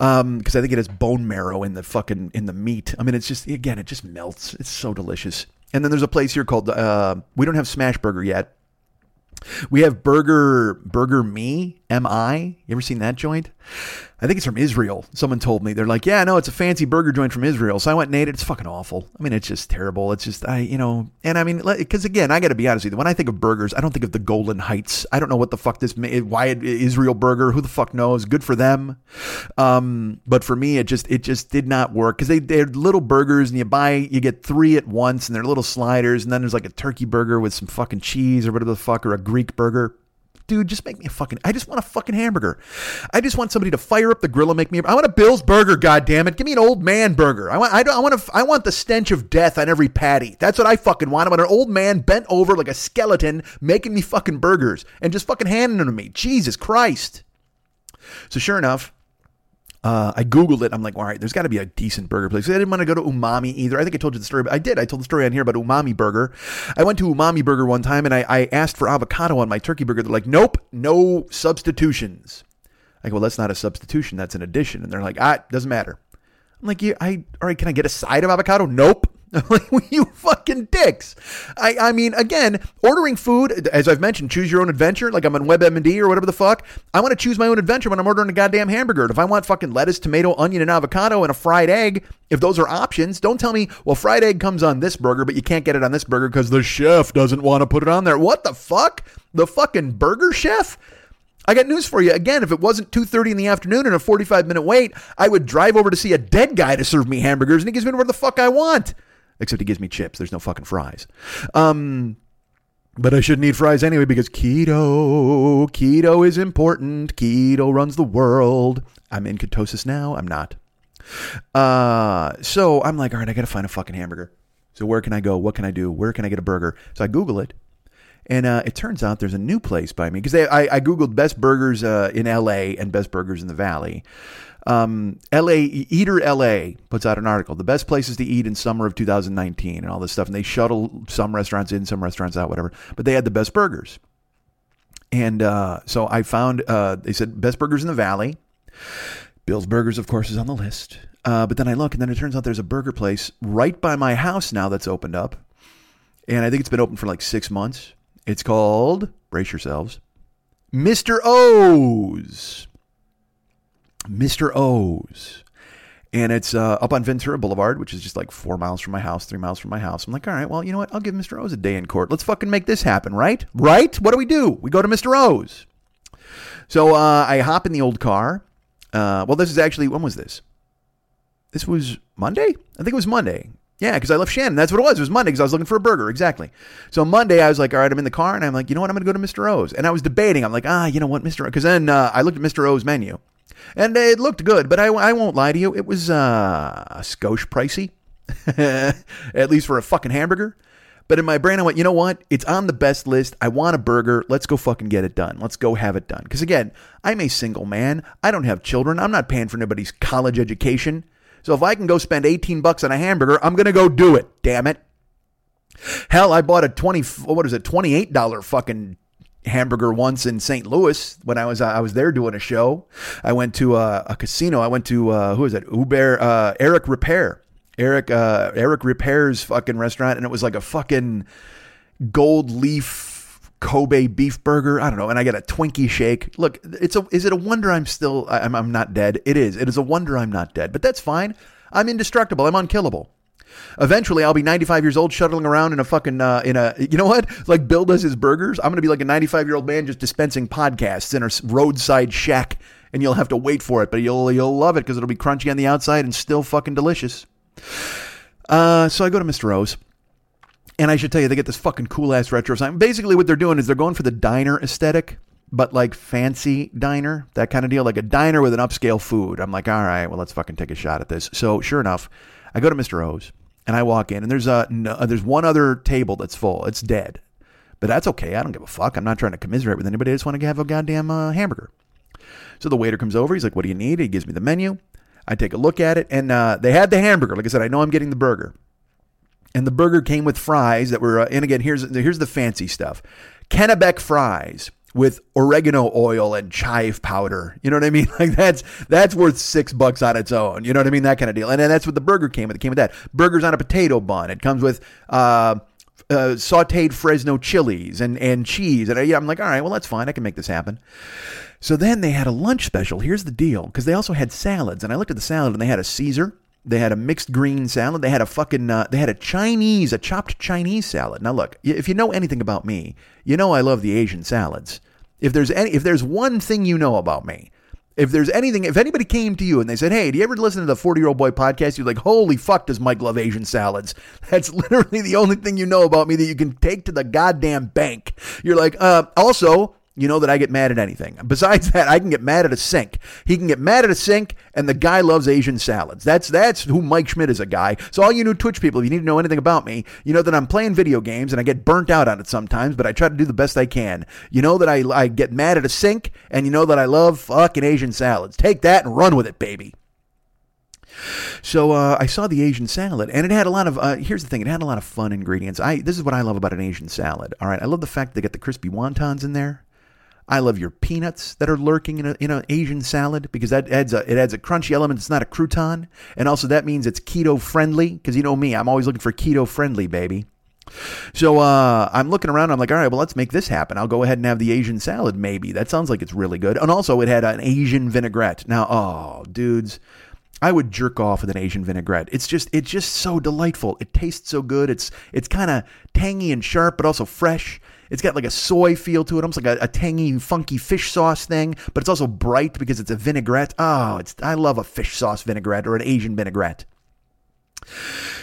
Um, because I think it has bone marrow in the fucking in the meat. I mean, it's just again, it just melts. It's so delicious. And then there's a place here called uh, we don't have Smash Burger yet. We have Burger Burger Me M I. You ever seen that joint? I think it's from Israel. Someone told me they're like, yeah, no, it's a fancy burger joint from Israel. So I went and ate it. It's fucking awful. I mean, it's just terrible. It's just I, you know, and I mean, because again, I got to be honest with you. When I think of burgers, I don't think of the Golan Heights. I don't know what the fuck this why Israel burger. Who the fuck knows? Good for them. Um, but for me, it just it just did not work because they they're little burgers and you buy you get three at once and they're little sliders and then there's like a turkey burger with some fucking cheese or whatever the fuck or a Greek burger dude, just make me a fucking. I just want a fucking hamburger. I just want somebody to fire up the grill and make me. I want a Bill's burger. God damn it, give me an old man burger. I want. I, don't, I want. A, I want the stench of death on every patty. That's what I fucking want. I want an old man bent over like a skeleton making me fucking burgers and just fucking handing them to me. Jesus Christ. So sure enough, uh, I Googled it. I'm like, all right, there's got to be a decent burger place. I didn't want to go to Umami either. I think I told you the story, I did. I told the story on here about Umami Burger. I went to Umami Burger one time and I, I asked for avocado on my turkey burger. They're like, nope, no substitutions. I go, well, that's not a substitution. That's an addition. And they're like, ah, doesn't matter. I'm like, yeah, I, all right, can I get a side of avocado? Nope. You fucking dicks. I, I mean, again, ordering food, as I've mentioned, choose your own adventure. Like I'm on WebMD or whatever the fuck. I want to choose my own adventure when I'm ordering a goddamn hamburger. If I want fucking lettuce, tomato, onion, and avocado and a fried egg, if those are options, don't tell me, well, fried egg comes on this burger, but you can't get it on this burger because the chef doesn't want to put it on there. What the fuck? The fucking burger chef? I got news for you. Again, if it wasn't 2.30 in the afternoon and a 45 minute wait, I would drive over to see a dead guy to serve me hamburgers and he gives me whatever the fuck I want except he gives me chips. There's no fucking fries. Um, but I shouldn't eat fries anyway because keto, keto is important. Keto runs the world. I'm in ketosis now. I'm not. Uh, so I'm like, all right, I got to find a fucking hamburger. So where can I go? What can I do? Where can I get a burger? So I Google it. And uh, it turns out there's a new place by me because I, I Googled best burgers uh, in LA and best burgers in the Valley. Um, LA Eater LA puts out an article, the best places to eat in summer of 2019 and all this stuff. And they shuttle some restaurants in, some restaurants out, whatever. But they had the best burgers. And uh, so I found, uh, they said best burgers in the valley. Bill's Burgers, of course, is on the list. Uh, but then I look, and then it turns out there's a burger place right by my house now that's opened up. And I think it's been open for like six months. It's called, brace yourselves, Mr. O's. Mr. O's. And it's uh, up on Ventura Boulevard, which is just like four miles from my house, three miles from my house. I'm like, all right, well, you know what? I'll give Mr. O's a day in court. Let's fucking make this happen, right? Right? What do we do? We go to Mr. O's. So uh, I hop in the old car. Uh, well, this is actually, when was this? This was Monday? I think it was Monday. Yeah, because I left Shannon. That's what it was. It was Monday because I was looking for a burger. Exactly. So Monday, I was like, all right, I'm in the car, and I'm like, you know what? I'm going to go to Mr. O's. And I was debating. I'm like, ah, you know what, Mr. O's. Because then uh, I looked at Mr. O's menu, and it looked good, but I, I won't lie to you. It was uh, skosh pricey, at least for a fucking hamburger. But in my brain, I went, you know what? It's on the best list. I want a burger. Let's go fucking get it done. Let's go have it done. Because again, I'm a single man. I don't have children. I'm not paying for anybody's college education. So if I can go spend 18 bucks on a hamburger, I'm going to go do it. Damn it. Hell, I bought a 20, what is it, $28 fucking hamburger once in St. Louis when I was I was there doing a show. I went to uh, a casino. I went to uh, who is it? Uber uh, Eric Ripert. Eric uh, Eric Ripert's fucking restaurant, and it was like a fucking gold leaf Kobe beef burger. I don't know, and I got a Twinkie shake. Look, it's a is it a wonder I'm still I'm I'm not dead? It is. It is a wonder I'm not dead, but that's fine. I'm indestructible. I'm unkillable. Eventually, I'll be 95 years old, shuttling around in a fucking uh, in a you know what? Like Bill does his burgers. I'm gonna be like a 95 year old man just dispensing podcasts in a roadside shack, and you'll have to wait for it, but you'll you'll love it because it'll be crunchy on the outside and still fucking delicious. Uh, so I go to Mr. O's. And I should tell you, they get this fucking cool ass retro sign. Basically, what they're doing is they're going for the diner aesthetic, but like fancy diner, that kind of deal, like a diner with an upscale food. I'm like, all right, well, let's fucking take a shot at this. So, sure enough, I go to Mr. O's and I walk in, and there's a no, there's one other table that's full. It's dead, But that's okay. I don't give a fuck. I'm not trying to commiserate with anybody. I just want to have a goddamn uh, hamburger. So the waiter comes over. He's like, "What do you need?" He gives me the menu. I take a look at it, and uh, they had the hamburger. Like I said, I know I'm getting the burger, and the burger came with fries that were. Uh, and again, here's here's the fancy stuff: Kennebec fries with oregano oil and chive powder. You know what I mean? Like that's that's worth six bucks on its own. You know what I mean? That kind of deal. And then that's what the burger came with. It came with that burgers on a potato bun. It comes with. Uh, uh, sauteed Fresno chilies and, and cheese. And I, I'm like, all right, well, that's fine. I can make this happen. So then they had a lunch special. Here's the deal because they also had salads. And I looked at the salad and they had a Caesar. They had a mixed green salad. They had a fucking, uh, they had a Chinese, a chopped Chinese salad. Now, look, if you know anything about me, you know I love the Asian salads. If there's any, if there's one thing you know about me, if there's anything, if anybody came to you and they said, "Hey, do you ever listen to the Forty Year Old Boy podcast?" You're like, "Holy fuck, does Mike love Asian salads?" That's literally the only thing you know about me that you can take to the goddamn bank. You're like, uh, also, you know that I get mad at anything. Besides that, I can get mad at a sink. He can get mad at a sink, and the guy loves Asian salads. That's that's who Mike Schmidt is a guy. So all you new Twitch people, if you need to know anything about me, you know that I'm playing video games and I get burnt out on it sometimes, but I try to do the best I can. You know that I, I get mad at a sink, and you know that I love fucking Asian salads. Take that and run with it, baby. So uh, I saw the Asian salad, and it had a lot of. Uh, here's the thing: it had a lot of fun ingredients. I this is what I love about an Asian salad. All right, I love the fact that they get the crispy wontons in there. I love your peanuts that are lurking in, a, in an Asian salad because that adds a, it adds a crunchy element. It's not a crouton. And also that means it's keto friendly because you know me, I'm always looking for keto friendly, baby. So uh, I'm looking around. I'm like, all right, well, let's make this happen. I'll go ahead and have the Asian salad, maybe. That sounds like it's really good. And also, it had an Asian vinaigrette. Now, oh, dudes, I would jerk off with an Asian vinaigrette. It's just, it's just so delightful. It tastes so good. It's, it's kind of tangy and sharp, but also fresh. It's got like a soy feel to it, almost like a, a, tangy, funky fish sauce thing, but it's also bright because it's a vinaigrette. Oh, it's I love a fish sauce vinaigrette or an Asian vinaigrette.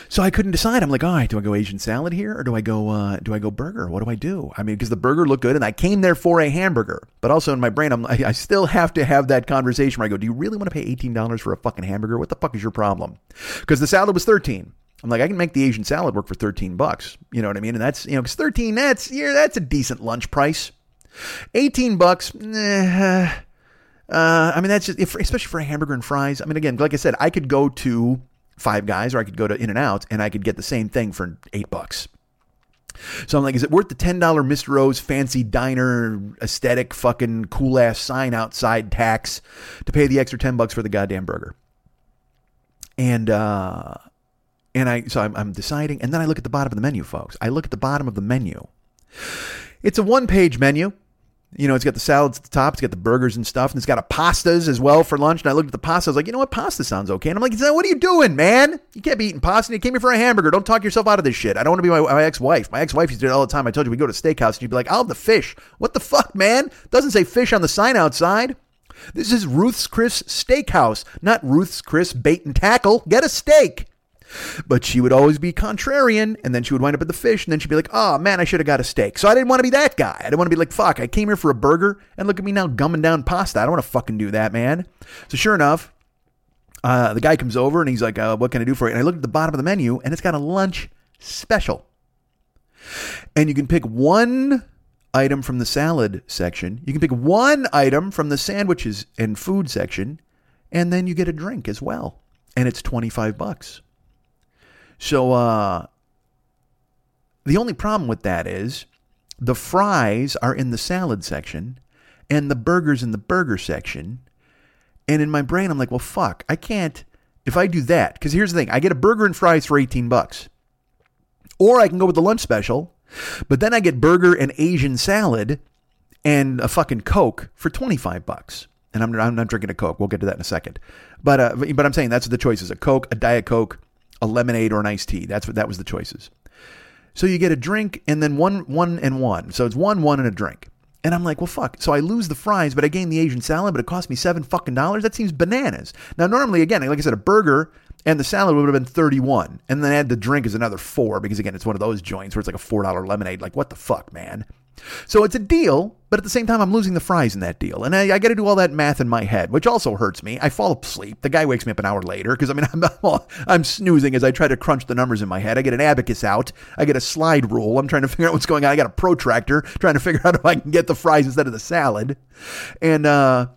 So I couldn't decide. I'm like, all right, do I go Asian salad here or do I go uh, do I go burger? What do I do? I mean, because the burger looked good and I came there for a hamburger, but also in my brain, I'm I, I still have to have that conversation where I go, do you really want to pay eighteen dollars for a fucking hamburger? What the fuck is your problem? Because the salad was thirteen. I'm like, I can make the Asian salad work for 13 bucks. You know what I mean? And that's, you know, because 13, that's, yeah, that's a decent lunch price. 18 bucks, eh, uh, I mean, that's just, if, especially for a hamburger and fries. I mean, again, like I said, I could go to Five Guys or I could go to In and Out and I could get the same thing for eight bucks. So I'm like, is it worth the $10 Mr. O's fancy diner aesthetic fucking cool ass sign outside tax to pay the extra 10 bucks for the goddamn burger? And, uh, and I so I'm, I'm deciding, and then I look at the bottom of the menu, folks. I look at the bottom of the menu. It's a one-page menu. You know, it's got the salads at the top, it's got the burgers and stuff, and it's got a pastas as well for lunch. And I looked at the pasta, I was like, you know what, pasta sounds okay. And I'm like, what are you doing, man? You can't be eating pasta. You came here for a hamburger. Don't talk yourself out of this shit. I don't want to be my, my ex-wife. My ex-wife used to do it all the time. I told you we go to steakhouse, and you'd be like, I'll have the fish. What the fuck, man? Doesn't say fish on the sign outside. This is Ruth's Chris Steakhouse, not Ruth's Chris Bait and Tackle. Get a steak. But she would always be contrarian, and then she would wind up at the fish, and then she'd be like, oh man, I should have got a steak. So I didn't want to be that guy. I didn't want to be like, fuck, I came here for a burger, and look at me now gumming down pasta. I don't want to fucking do that, man. So sure enough, uh, the guy comes over and he's like, uh, what can I do for you? And I look at the bottom of the menu, and it's got a lunch special. And you can pick one item from the salad section, you can pick one item from the sandwiches and food section, and then you get a drink as well. And it's 25 bucks. So uh, the only problem with that is the fries are in the salad section and the burgers in the burger section. And in my brain, I'm like, well, fuck, I can't. If I do that, because here's the thing I get a burger and fries for 18 bucks. Or I can go with the lunch special, but then I get burger and Asian salad and a fucking Coke for 25 bucks. And I'm, I'm not drinking a Coke. We'll get to that in a second. But, uh, but I'm saying that's the choices a Coke, a Diet Coke, a lemonade or an iced tea. That's what that was the choices. So you get a drink and then one one and one. So it's one one and a drink. And I'm like, well, fuck. So I lose the fries, but I gain the Asian salad, but it cost me seven fucking dollars. That seems bananas. Now, normally, again, like I said, a burger and the salad would have been 31 and then add the drink is another four because again it's one of those joints where it's like a four dollar lemonade like what the fuck man So it's a deal, but at the same time, I'm losing the fries in that deal. And I, I got to do all that math in my head, which also hurts me. I fall asleep. The guy wakes me up an hour later because I mean, I'm, I'm snoozing as I try to crunch the numbers in my head. I get an abacus out. I get a slide rule. I'm trying to figure out what's going on. I got a protractor trying to figure out if I can get the fries instead of the salad. And, uh,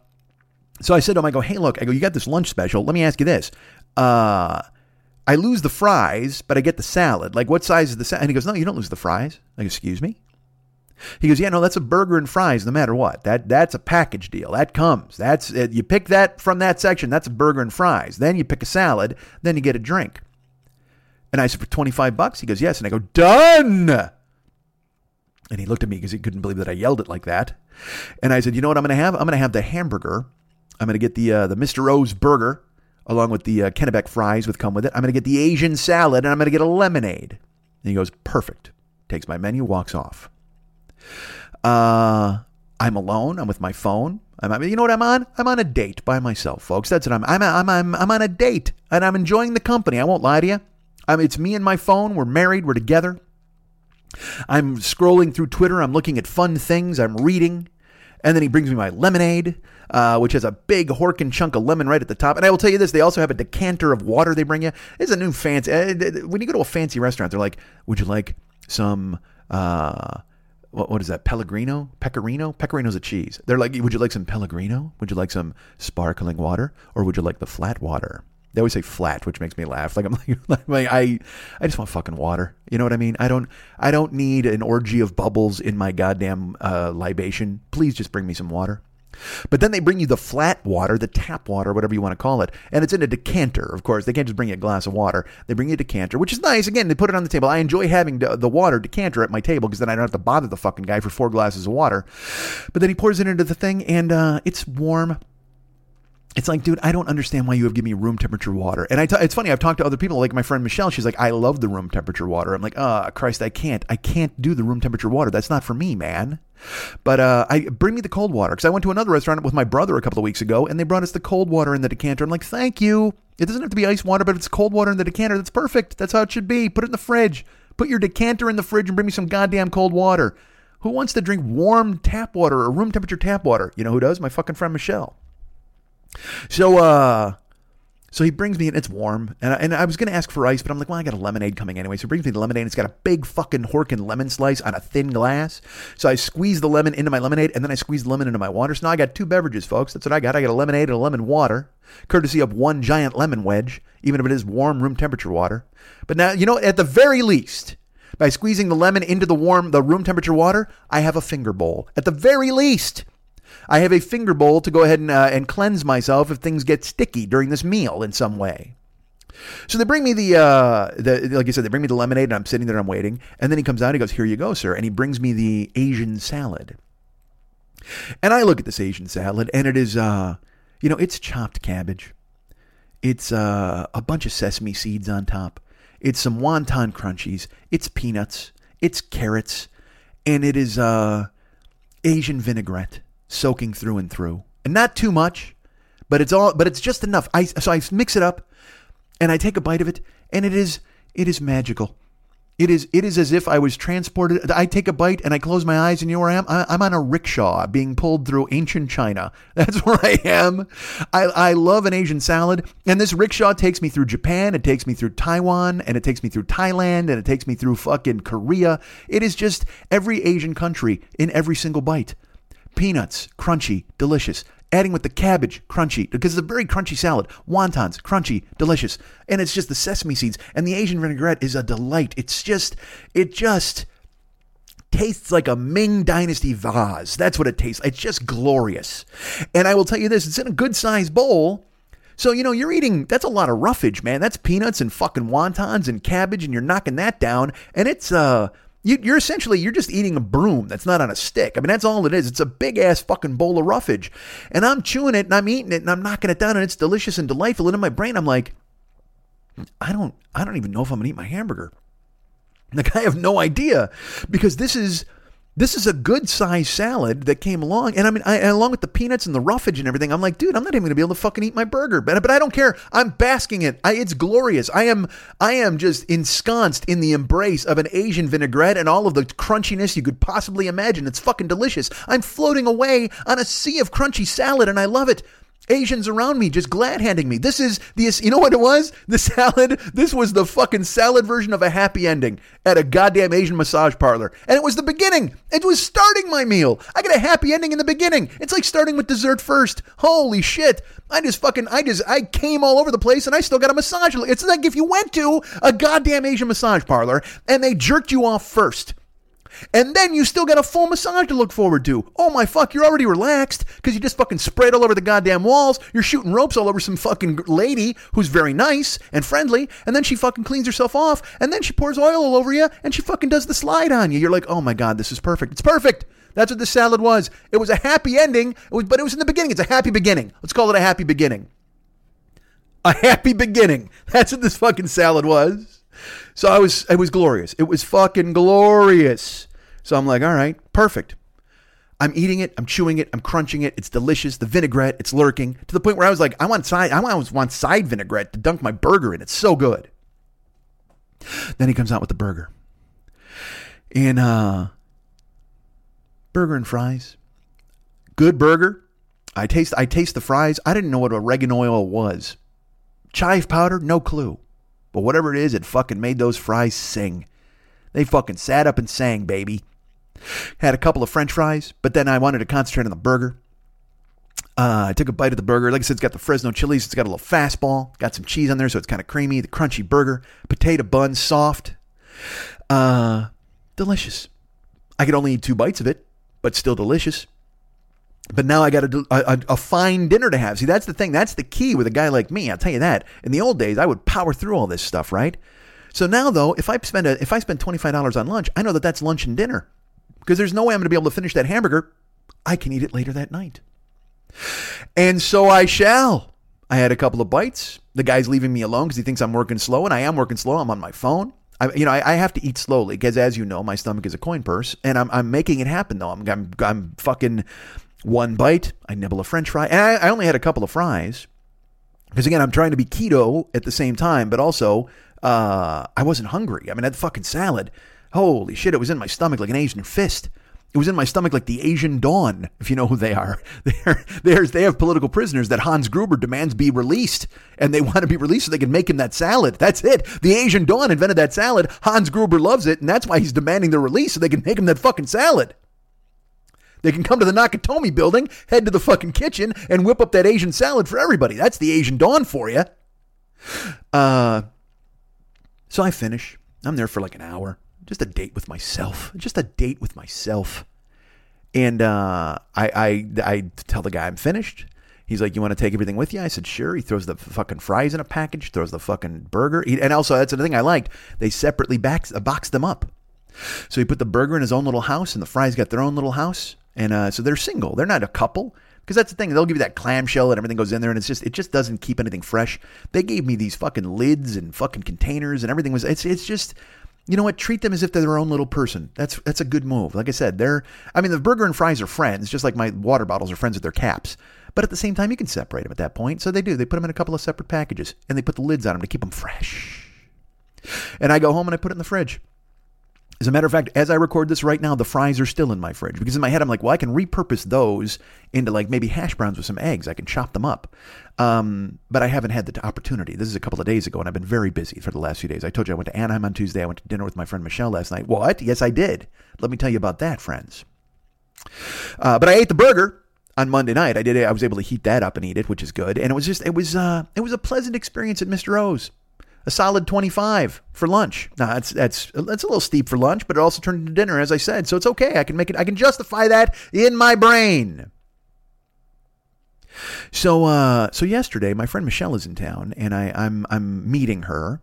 so I said to him, I go, hey, look, I go, you got this lunch special. Let me ask you this. Uh, I lose the fries, but I get the salad. Like, what size is the salad? And he goes, no, you don't lose the fries. I go, excuse me? He goes, yeah, no, that's a burger and fries, no matter what. That that's a package deal. That comes. That's uh, you pick that from that section. That's a burger and fries. Then you pick a salad. Then you get a drink. And I said, for twenty five bucks. He goes, yes. And I go, done. And he looked at me because he couldn't believe that I yelled it like that. And I said, you know what I'm going to have? I'm going to have the hamburger. I'm going to get the uh, the Mr. O's burger along with the uh, Kennebec fries with come with it. I'm going to get the Asian salad and I'm going to get a lemonade. And he goes, perfect. Takes my menu, walks off. Uh, I'm alone. I'm with my phone. I'm, you know what I'm on? I'm on a date by myself, folks. That's what I'm. I'm. I'm. I'm, I'm on a date, and I'm enjoying the company. I won't lie to you. I'm, it's me and my phone. We're married. We're together. I'm scrolling through Twitter. I'm looking at fun things. I'm reading, and then he brings me my lemonade, uh, which has a big horkin chunk of lemon right at the top. And I will tell you this: they also have a decanter of water they bring you. It's a new fancy. Uh, when you go to a fancy restaurant, they're like, "Would you like some?" Uh, what, what is that? Pellegrino? Pecorino? Pecorino's a cheese. They're like, would you like some Pellegrino? Would you like some sparkling water? Or would you like the flat water? They always say flat, which makes me laugh. Like I'm like, like I, I just want fucking water. You know what I mean? I don't, I don't need an orgy of bubbles in my goddamn uh, libation. Please just bring me some water. But then they bring you the flat water, the tap water, whatever you want to call it, and it's in a decanter. Of course, they can't just bring you a glass of water. They bring you a decanter, which is nice. Again, they put it on the table. I enjoy having the water decanter at my table because then I don't have to bother the fucking guy for four glasses of water. But then he pours it into the thing, and uh, it's warm it's like, dude, I don't understand why you have given me room temperature water. And I, t- it's funny. I've talked to other people, like my friend Michelle. She's like, I love the room temperature water. I'm like, oh Christ, I can't. I can't do the room temperature water. That's not for me, man. But uh, I bring me the cold water because I went to another restaurant with my brother a couple of weeks ago, and they brought us the cold water in the decanter. I'm like, thank you. It doesn't have to be ice water, but it's cold water in the decanter. That's perfect. That's how it should be. Put it in the fridge. Put your decanter in the fridge and bring me some goddamn cold water. Who wants to drink warm tap water or room temperature tap water? You know who does? My fucking friend Michelle. So, uh, so he brings me and it's warm. And I, and I was going to ask for ice, but I'm like, well, I got a lemonade coming anyway. So he brings me the lemonade. And it's got a big fucking Horkin lemon slice on a thin glass. So I squeeze the lemon into my lemonade and then I squeeze the lemon into my water. So now I got two beverages, folks. That's what I got. I got a lemonade and a lemon water, courtesy of one giant lemon wedge, even if it is warm room temperature water. But now, you know, at the very least, by squeezing the lemon into the warm, the room temperature water, I have a finger bowl. At the very least. I have a finger bowl to go ahead and, uh, and cleanse myself if things get sticky during this meal in some way. So they bring me the, uh, the, like I said, they bring me the lemonade, and I'm sitting there, and I'm waiting. And then he comes out, he goes, Here you go, sir. And he brings me the Asian salad. And I look at this Asian salad, and it is, uh, you know, it's chopped cabbage. It's uh, a bunch of sesame seeds on top. It's some wonton crunchies. It's peanuts. It's carrots. And it is uh, Asian vinaigrette soaking through and through, and not too much, but it's all, but it's just enough. I so I mix it up, and I take a bite of it, and it is it is magical. It is it is as if I was transported. I take a bite and I close my eyes, and you know where I am? I'm on a rickshaw being pulled through ancient China. That's where I am. I, I love an Asian salad, and this rickshaw takes me through Japan. It takes me through Taiwan, and it takes me through Thailand, and it takes me through fucking Korea. It is just every Asian country in every single bite. Peanuts, crunchy, delicious. Adding with the cabbage, crunchy, because it's a very crunchy salad. Wontons, crunchy, delicious. And it's just the sesame seeds. And the Asian vinaigrette is a delight. It's just, it just tastes like a Ming Dynasty vase. That's what it tastes. It's just glorious. And I will tell you this, it's in a good sized bowl. So, you know, you're eating, that's a lot of roughage, man. That's peanuts and fucking wontons and cabbage, and you're knocking that down. And it's, uh, you, are essentially you're just eating a broom that's not on a stick. I mean, that's all it is. It's a big ass fucking bowl of roughage, and I'm chewing it and I'm eating it and I'm knocking it down and it's delicious and delightful. And in my brain, I'm like, I don't, I don't even know if I'm gonna eat my hamburger. Like I have no idea because this is this is a good sized salad that came along. And I mean, I, along with the peanuts and the roughage and everything, I'm like, dude, I'm not even gonna be able to fucking eat my burger. But, but I don't care. I'm basking it. I, it's glorious. I am, I am just ensconced in the embrace of an Asian vinaigrette and all of the crunchiness you could possibly imagine. It's fucking delicious. I'm floating away on a sea of crunchy salad and I love it. Asians around me just glad handing me. This is the, you know what it was? The salad. This was the fucking salad version of a happy ending at a goddamn Asian massage parlor. And it was the beginning. It was starting my meal. I got a happy ending in the beginning. It's like starting with dessert first. Holy shit. I just fucking, I just, I came all over the place and I still got a massage. It's like if you went to a goddamn Asian massage parlor and they jerked you off first. And then you still got a full massage to look forward to. Oh my fuck, you're already relaxed because you just fucking sprayed all over the goddamn walls. You're shooting ropes all over some fucking lady who's very nice and friendly. And then she fucking cleans herself off. And then she pours oil all over you and she fucking does the slide on you. You're like, oh my God, this is perfect. It's perfect. That's what this salad was. It was a happy ending, it was, but it was in the beginning. It's a happy beginning. Let's call it a happy beginning. A happy beginning. That's what this fucking salad was. So I was, it was glorious. It was fucking glorious. So I'm like, all right, perfect. I'm eating it, I'm chewing it, I'm crunching it. It's delicious. The vinaigrette, it's lurking to the point where I was like, I want side, I want, want side vinaigrette to dunk my burger in. It's so good. Then he comes out with the burger. And uh burger and fries. Good burger. I taste I taste the fries. I didn't know what oregano oil was. Chive powder, no clue. But whatever it is, it fucking made those fries sing. They fucking sat up and sang, baby. Had a couple of french fries, but then I wanted to concentrate on the burger. Uh, I took a bite of the burger. Like I said, it's got the Fresno chilies. It's got a little fastball. Got some cheese on there, so it's kind of creamy. The crunchy burger, potato bun, soft, uh, delicious. I could only eat two bites of it, but still delicious. But now I got a, a, a, fine dinner to have. See, that's the thing. That's the key with a guy like me. I'll tell you that. In the old days, I would power through all this stuff, right? So now, though, if I spend a, if I spend twenty five dollars on lunch, I know that that's lunch and dinner because there's no way I'm going to be able to finish that hamburger. I can eat it later that night. And so I shall. I had a couple of bites. The guy's leaving me alone because he thinks I'm working slow, and I am working slow. I'm on my phone. I, you know, I, I have to eat slowly because, as you know, my stomach is a coin purse, and I'm, I'm making it happen. Though I'm, I'm, I'm fucking one bite. I nibble a French fry, and I, I only had a couple of fries because again, I'm trying to be keto at the same time, but also uh, I wasn't hungry. I mean, that fucking salad. Holy shit, it was in my stomach like an Asian fist. It was in my stomach like the Asian Dawn, if you know who they are. They're, they have political prisoners that Hans Gruber demands be released, and they want to be released so they can make him that salad. That's it. The Asian Dawn invented that salad. Hans Gruber loves it, and that's why he's demanding their release so they can make him that fucking salad. They can come to the Nakatomi building, head to the fucking kitchen, and whip up that Asian salad for everybody. That's the Asian Dawn for you. Uh, so I finish. I'm there for like an hour. Just a date with myself. Just a date with myself. And uh, I, I, I tell the guy I'm finished. He's like, "You want to take everything with you?" I said, "Sure." He throws the fucking fries in a package, throws the fucking burger, he, and also that's the thing I liked. They separately backs, uh, boxed them up. So he put the burger in his own little house, and the fries got their own little house, and uh, so they're single. They're not a couple because that's the thing. They'll give you that clamshell and everything goes in there, and it's just it just doesn't keep anything fresh. They gave me these fucking lids and fucking containers, and everything was. It's it's just. You know what? Treat them as if they're their own little person. That's that's a good move. Like I said, they're. I mean, the burger and fries are friends, just like my water bottles are friends with their caps. But at the same time, you can separate them at that point. So they do. They put them in a couple of separate packages, and they put the lids on them to keep them fresh. And I go home and I put it in the fridge. As a matter of fact, as I record this right now, the fries are still in my fridge because in my head I'm like, well, I can repurpose those into like maybe hash browns with some eggs. I can chop them up. Um, but I haven't had the opportunity. This is a couple of days ago, and I've been very busy for the last few days. I told you I went to Anaheim on Tuesday. I went to dinner with my friend Michelle last night. What? Yes, I did. Let me tell you about that, friends. Uh, but I ate the burger on Monday night. I did. I was able to heat that up and eat it, which is good. And it was just, it was, uh, it was a pleasant experience at Mr. O's a solid 25 for lunch. Now that's that's that's a little steep for lunch, but it also turned into dinner as I said. So it's okay. I can make it I can justify that in my brain. So uh so yesterday my friend Michelle is in town and I I'm I'm meeting her.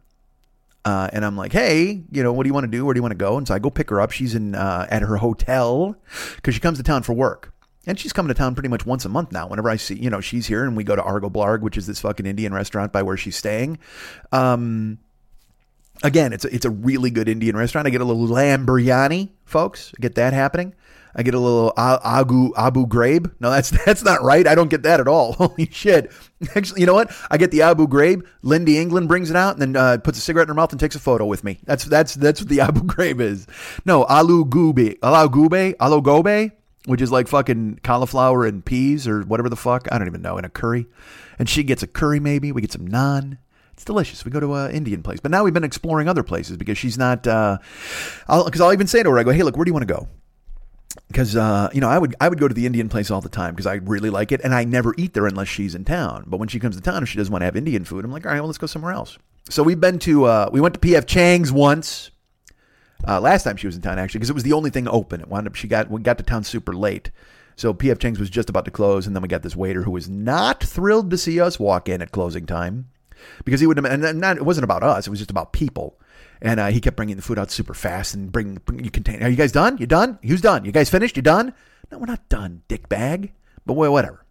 Uh, and I'm like, hey, you know, what do you want to do? Where do you want to go? And so I go pick her up. She's in uh, at her hotel because she comes to town for work. And she's coming to town pretty much once a month now. Whenever I see, you know, she's here and we go to Argo Blarg, which is this fucking Indian restaurant by where she's staying. Um, Again, it's a, it's a really good Indian restaurant. I get a little lamb biryani, folks. I get that happening. I get a little agu Abu Ghraib. No, that's that's not right. I don't get that at all. Holy shit! Actually, you know what? I get the Abu Ghraib. Lynndie England brings it out and then uh, puts a cigarette in her mouth and takes a photo with me. That's that's that's what the Abu Ghraib is. No, aloo gobi, aloo gobi, aloo gobi, which is like fucking cauliflower and peas or whatever the fuck. I don't even know in a curry. And she gets a curry maybe. We get some naan. It's delicious. We go to an Indian place, but now we've been exploring other places because she's not. Because uh, I'll, I'll even say to her, I go, "Hey, look, where do you want to go?" because uh, you know I would I would go to the Indian place all the time because I really like it, and I never eat there unless she's in town. But when she comes to town, if she doesn't want to have Indian food, I'm like, all right, well, let's go somewhere else. So we've been to uh, we went to PF Chang's once. Uh, last time she was in town, actually, because it was the only thing open. It wound up she got we got to town super late, so PF Chang's was just about to close, and then we got this waiter who was not thrilled to see us walk in at closing time because he would have and not, it wasn't about us; it was just about people. And uh, he kept bringing the food out super fast and bring, bring you contain. Are you guys done? You done? Who's done? You guys finished? You done? No, we're not done, dick bag. But well, whatever.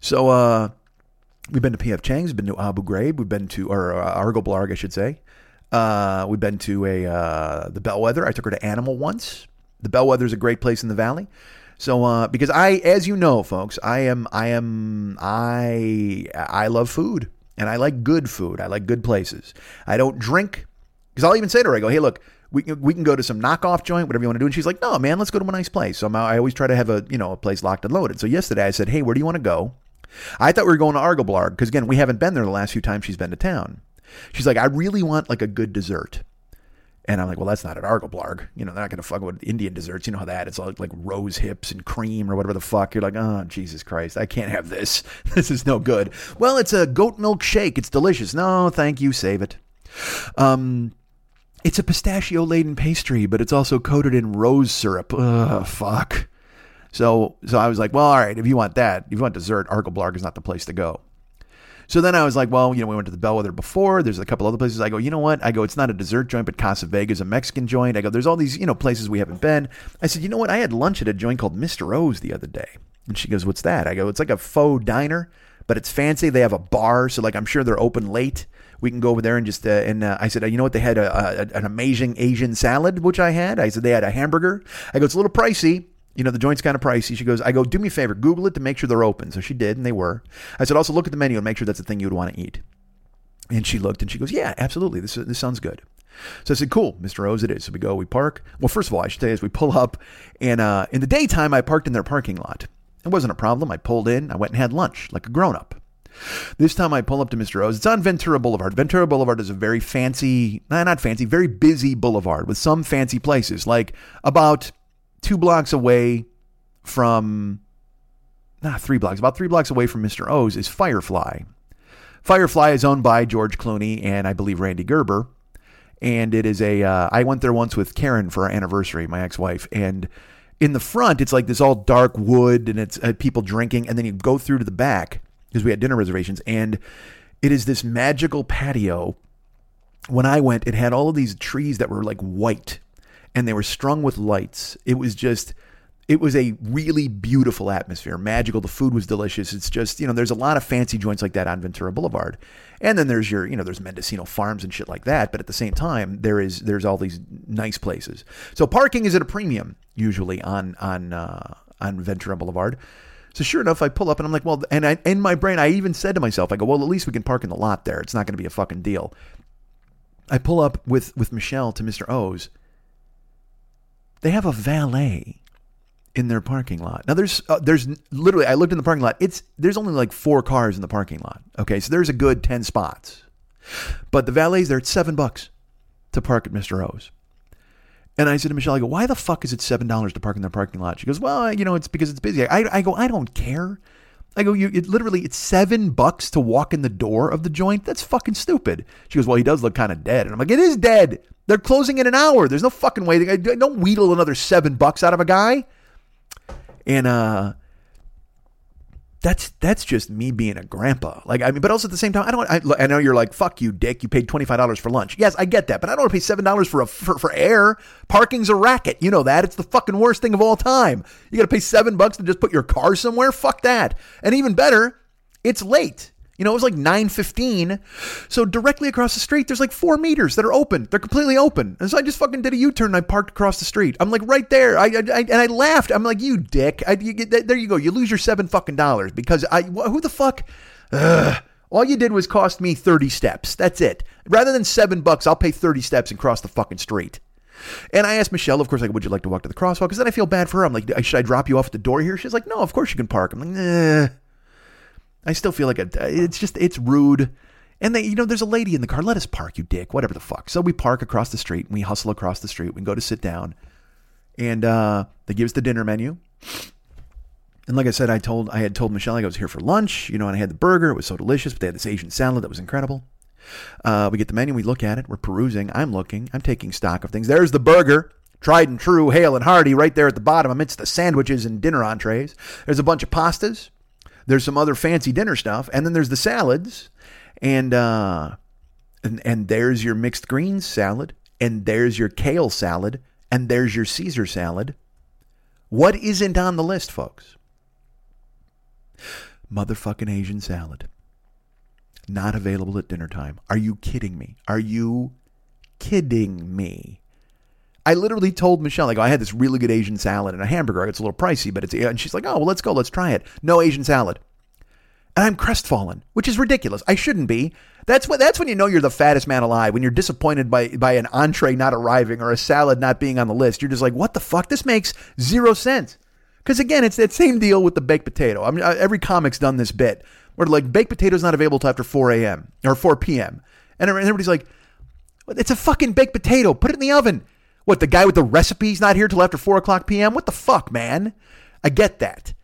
So uh, we've been to PF Chang's, been to Abu Ghraib, we've been to or uh, Argo Blarg, I should say. Uh, we've been to a uh, the Bellwether. I took her to Animal once. The Bellwether is a great place in the valley. So uh, because I, as you know, folks, I am I am I I love food and I like good food. I like good places. I don't drink because I'll even say to her, I go, hey, look, we can, we can go to some knockoff joint, whatever you want to do. And she's like, no, man, let's go to a nice place. So I'm, I always try to have a, you know, a place locked and loaded. So yesterday I said, hey, where do you want to go? I thought we were going to Argoblarg because, again, we haven't been there the last few times she's been to town. She's like, I really want like a good dessert. And I'm like, well, that's not at Argoblarg. You know, they're not going to fuck with Indian desserts. You know how that it's all like rose hips and cream or whatever the fuck. You're like, oh, Jesus Christ, I can't have this. This is no good. Well, it's a goat milk shake. It's delicious. No, thank you. Save it. Um, it's a pistachio laden pastry, but it's also coated in rose syrup. Ugh, fuck. So, so I was like, well, all right, if you want that, if you want dessert, Argoblarg is not the place to go. So then I was like, well, you know, we went to the Bellwether before. There's a couple other places. I go, you know what? I go, it's not a dessert joint, but Casa Vega is a Mexican joint. I go, there's all these, you know, places we haven't been. I said, you know what? I had lunch at a joint called Mr. O's the other day. And she goes, what's that? I go, it's like a faux diner, but it's fancy. They have a bar. So, like, I'm sure they're open late we can go over there and just uh, and uh, I said, you know what? They had a, a, an amazing Asian salad, which I had. I said they had a hamburger. I go, it's a little pricey. You know, the joint's kind of pricey. She goes, I go, do me a favor, Google it to make sure they're open. So she did, and they were. I said, also look at the menu and make sure that's the thing you would want to eat. And she looked and she goes, yeah, absolutely. This this sounds good. So I said, cool, Mr. O's it is. So we go, we park. Well, first of all, I should say as we pull up, and uh, in the daytime, I parked in their parking lot. It wasn't a problem. I pulled in, I went and had lunch like a grown up. This time I pull up to Mr. O's. It's on Ventura Boulevard. Ventura Boulevard is a very fancy, not fancy, very busy boulevard with some fancy places. Like about two blocks away from, nah, three blocks, about three blocks away from Mr. O's is Firefly. Firefly is owned by George Clooney and I believe Rande Gerber. And it is a. Uh, I went there once with Karen for our anniversary, my ex wife. And in the front, it's like this all dark wood and it's uh, people drinking. And then you go through to the back because we had dinner reservations, and it is this magical patio. When I went, it had all of these trees that were like white, and they were strung with lights. It was just it was a really beautiful atmosphere, magical. The food was delicious. It's just, you know, there's a lot of fancy joints like that on Ventura Boulevard. And then there's your, you know, there's Mendocino Farms and shit like that. But at the same time, there is there's all these nice places. So parking is at a premium usually on on uh, on Ventura Boulevard. So sure enough, I pull up and I'm like, well, and I, in my brain, I even said to myself, I go, well, at least we can park in the lot there. It's not going to be a fucking deal. I pull up with with Michelle to Mr. O's. They have a valet in their parking lot. Now there's uh, there's literally I looked in the parking lot. It's there's only like four cars in the parking lot. Okay, so there's a good ten spots, but the valet's there at seven bucks to park at Mr. O's. And I said to Michelle, I go, why the fuck is it seven dollars to park in the parking lot? She goes, well, you know, it's because it's busy. I, I go, I don't care. I go, you it literally it's seven bucks to walk in the door of the joint. That's fucking stupid. She goes, well, he does look kind of dead, and I'm like, it is dead. They're closing in an hour. There's no fucking way. Don't wheedle another seven bucks out of a guy. And uh, that's that's just me being a grandpa. Like I mean, but also at the same time, I don't. I, I know you're like, fuck you, dick. You paid twenty five dollars for lunch. Yes, I get that, but I don't want to pay seven dollars for a for, for air. Parking's a racket. You know that. It's the fucking worst thing of all time. You got to pay seven bucks to just put your car somewhere. Fuck that. And even better, it's late. You know, it was like 9:15. So directly across the street, there's like four meters that are open. They're completely open. And so I just fucking did a U-turn. and I parked across the street. I'm like right there. I, I, I and I laughed. I'm like, you dick. I, you, there you go. You lose your seven fucking dollars because I. Who the fuck? Ugh. All you did was cost me 30 steps. That's it. Rather than seven bucks, I'll pay 30 steps and cross the fucking street. And I asked Michelle, of course, like, would you like to walk to the crosswalk? Because then I feel bad for her. I'm like, should I drop you off at the door here? She's like, no, of course you can park. I'm like, nah. I still feel like a, it's just, it's rude. And they, you know, there's a lady in the car. Let us park, you dick. Whatever the fuck. So we park across the street and we hustle across the street. We go to sit down. And uh, they give us the dinner menu. And like I said, I told I had told Michelle I was here for lunch, you know, and I had the burger. It was so delicious. But they had this Asian salad that was incredible. Uh, we get the menu, we look at it, we're perusing. I'm looking, I'm taking stock of things. There's the burger, tried and true, hale and hearty, right there at the bottom amidst the sandwiches and dinner entrees. There's a bunch of pastas. There's some other fancy dinner stuff, and then there's the salads, and uh, and and there's your mixed greens salad, and there's your kale salad, and there's your Caesar salad. What isn't on the list, folks? Motherfucking Asian salad not available at dinner time. Are you kidding me? Are you kidding me? I literally told Michelle, like, I had this really good Asian salad and a hamburger. It's a little pricey, but it's, and she's like, oh, well, let's go. Let's try it. No Asian salad. And I'm crestfallen, which is ridiculous. I shouldn't be. That's what. That's when you know you're the fattest man alive. When you're disappointed by by an entree not arriving or a salad not being on the list, you're just like, what the fuck? This makes zero sense. Because again, it's that same deal with the baked potato. I mean, uh, every comic's done this bit where like baked potato's not available till after 4 a.m. or 4 p.m. And everybody's like, it's a fucking baked potato. Put it in the oven. What, the guy with the recipe's not here till after 4 o'clock p.m.? What the fuck, man? I get that.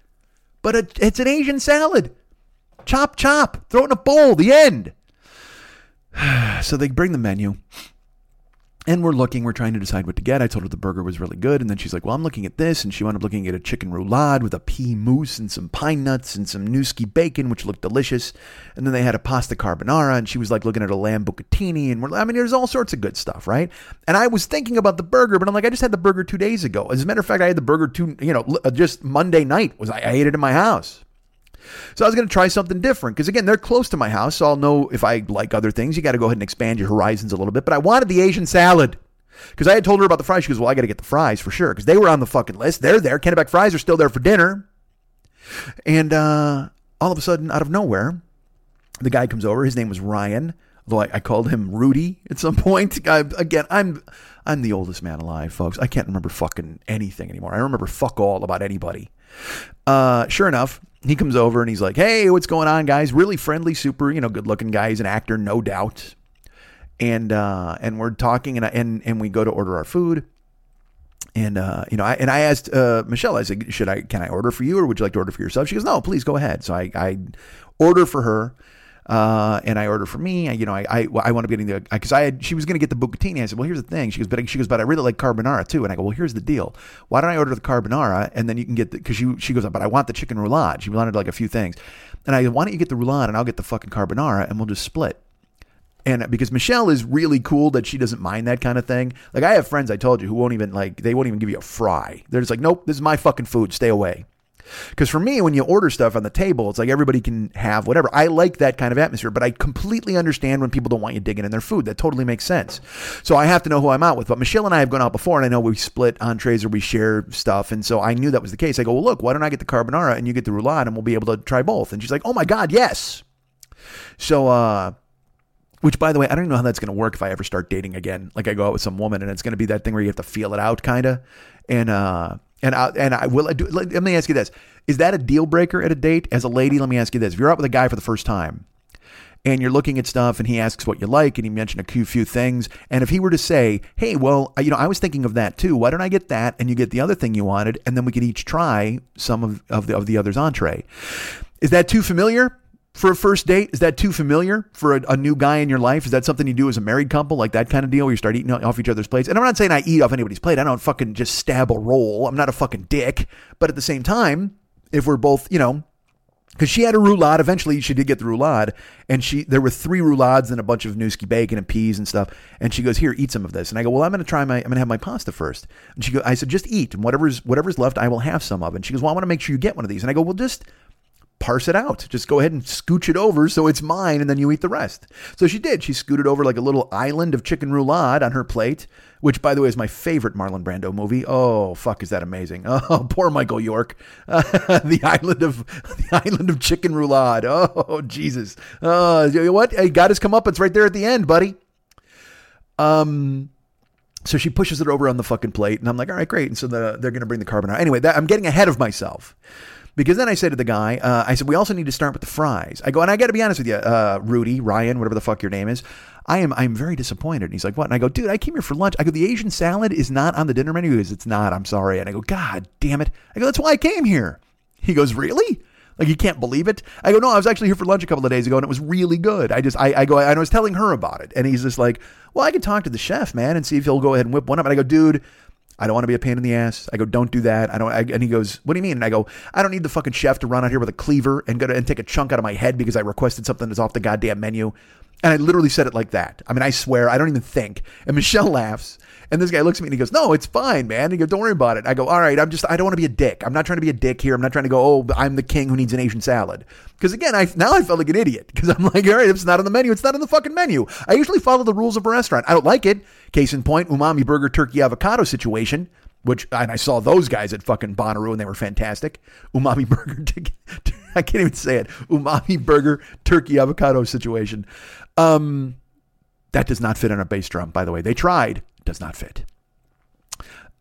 But it, it's an Asian salad. Chop, chop. Throw it in a bowl. The end. so they bring the menu. And we're looking, we're trying to decide what to get. I told her the burger was really good. And then she's like, well, I'm looking at this. And she wound up looking at a chicken roulade with a pea mousse and some pine nuts and some Nueske bacon, which looked delicious. And then they had a pasta carbonara. And she was like looking at a lamb bucatini. And we're, I mean, there's all sorts of good stuff, right? And I was thinking about the burger, but I'm like, I just had the burger two days ago. As a matter of fact, I had the burger two, you know, uh, just Monday night was I, I ate it in my house. So I was going to try something different because again, they're close to my house, so I'll know if I like other things. You got to go ahead and expand your horizons a little bit. But I wanted the Asian salad because I had told her about the fries. She goes, "Well, I got to get the fries for sure because they were on the fucking list. They're there. Kennebec fries are still there for dinner." And uh, all of a sudden, out of nowhere, the guy comes over. His name was Ryan, though I, called him Rudy at some point. I, again, I'm I'm the oldest man alive, folks. I can't remember fucking anything anymore. I remember fuck all about anybody. Uh, sure enough, he comes over and he's like, "Hey, what's going on, guys? Really friendly, super, you know, good-looking guy. He's an actor, no doubt." And uh, and we're talking, and and and we go to order our food. And uh, you know, I and I asked uh, Michelle, I said, "Should I? Can I order for you, or would you like to order for yourself?" She goes, "No, please go ahead." So I, I order for her, uh, and I order for me. I, you know, I I, I wound up getting the because I had she was going to get the bucatini. I said, "Well, here's the thing." She goes, "But she goes, but I really like carbonara too." And I go, "Well, here's the deal. Why don't I order the carbonara and then you can get the because she she goes, "But I want the chicken roulade." She wanted like a few things, and I go, "Why don't you get the roulade and I'll get the fucking carbonara and we'll just split." And because Michelle is really cool that she doesn't mind that kind of thing. Like I have friends I told you who won't even like they won't even give you a fry. They're just like, nope, this is my fucking food. Stay away. Because for me, when you order stuff on the table, it's like everybody can have whatever. I like that kind of atmosphere, but I completely understand when people don't want you digging in their food. That totally makes sense. So I have to know who I'm out with. But Michelle and I have gone out before, and I know we split entrees or we share stuff, and so I knew that was the case. I go, well, look, why don't I get the carbonara and you get the roulade, and we'll be able to try both. And she's like, oh my god, yes. So uh, which, by the way, I don't know how that's going to work if I ever start dating again. Like I go out with some woman, and it's going to be that thing where you have to feel it out, kind of. And uh, and I, and I will. I do, let, let me ask you this: Is that a deal breaker at a date? As a lady, let me ask you this: If you're out with a guy for the first time, and you're looking at stuff, and he asks what you like, and he mention a few few things, and if he were to say, "Hey, well, you know, I was thinking of that too. Why don't I get that, and you get the other thing you wanted, and then we could each try some of of the of the other's entree." Is that too familiar? For a first date? Is that too familiar for a, a, new guy in your life? Is that something you do as a married couple, like that kind of deal where you start eating off each other's plates? And I'm not saying I eat off anybody's plate. I don't fucking just stab a roll. I'm not a fucking dick. But at the same time, if we're both, you know, because she had a roulade. Eventually, she did get the roulade, and she there were three roulades and a bunch of Nueske bacon and peas and stuff. And she goes, "Here, eat some of this." And I go, "Well, I'm going to try my. I'm going to have my pasta first. And she goes, "I said, just eat, and whatever's whatever's left, I will have some of." And she goes, "Well, I want to make sure you get one of these." And I go, "Well, just." Parse it out. Just go ahead and scooch it over so it's mine and then you eat the rest. So she did. She scooted over like a little island of chicken roulade on her plate, which by the way is my favorite Marlon Brando movie. Oh, fuck, is that amazing. Oh, poor Michael York. Uh, the island of the island of chicken roulade. Oh, Jesus. Uh, you know what? Hey, God has come up. It's right there at the end, buddy. Um so she pushes it over on the fucking plate, and I'm like, all right, great. And so the, they're going to bring the carbonara. Anyway, that, I'm getting ahead of myself. Because then I say to the guy, uh, I said, we also need to start with the fries. I go, and I got to be honest with you, uh, Rudy, Ryan, whatever the fuck your name is. I am I'm very disappointed. And he's like, what? And I go, dude, I came here for lunch. I go, the Asian salad is not on the dinner menu. He goes, it's not. I'm sorry. And I go, God damn it. I go, that's why I came here. He goes, really? Like you can't believe it. I go, no, I was actually here for lunch a couple of days ago, and it was really good. I just, I, I go, and I was telling her about it, and he's just like, well, I can talk to the chef, man, and see if he'll go ahead and whip one up. And I go, dude, I don't want to be a pain in the ass. I go, don't do that. I don't. I, and he goes, what do you mean? And I go, I don't need the fucking chef to run out here with a cleaver and go to, and take a chunk out of my head because I requested something that's off the goddamn menu. And I literally said it like that. I mean, I swear, I don't even think. And Michelle laughs. And this guy looks at me and he goes, No, it's fine, man. He goes, Don't worry about it. I go, All right, I'm just, I don't want to be a dick. I'm not trying to be a dick here. I'm not trying to go, Oh, I'm the king who needs an Asian salad. Because again, I now I felt like an idiot because I'm like, All right, it's not on the menu, it's not on the fucking menu. I usually follow the rules of a restaurant. I don't like it. Case in point, umami burger, turkey, avocado situation. Which and I saw those guys at fucking Bonnaroo and they were fantastic. Umami burger, I can't even say it. Umami burger, turkey, avocado situation. Um, that does not fit on a bass drum, by the way. They tried, does not fit.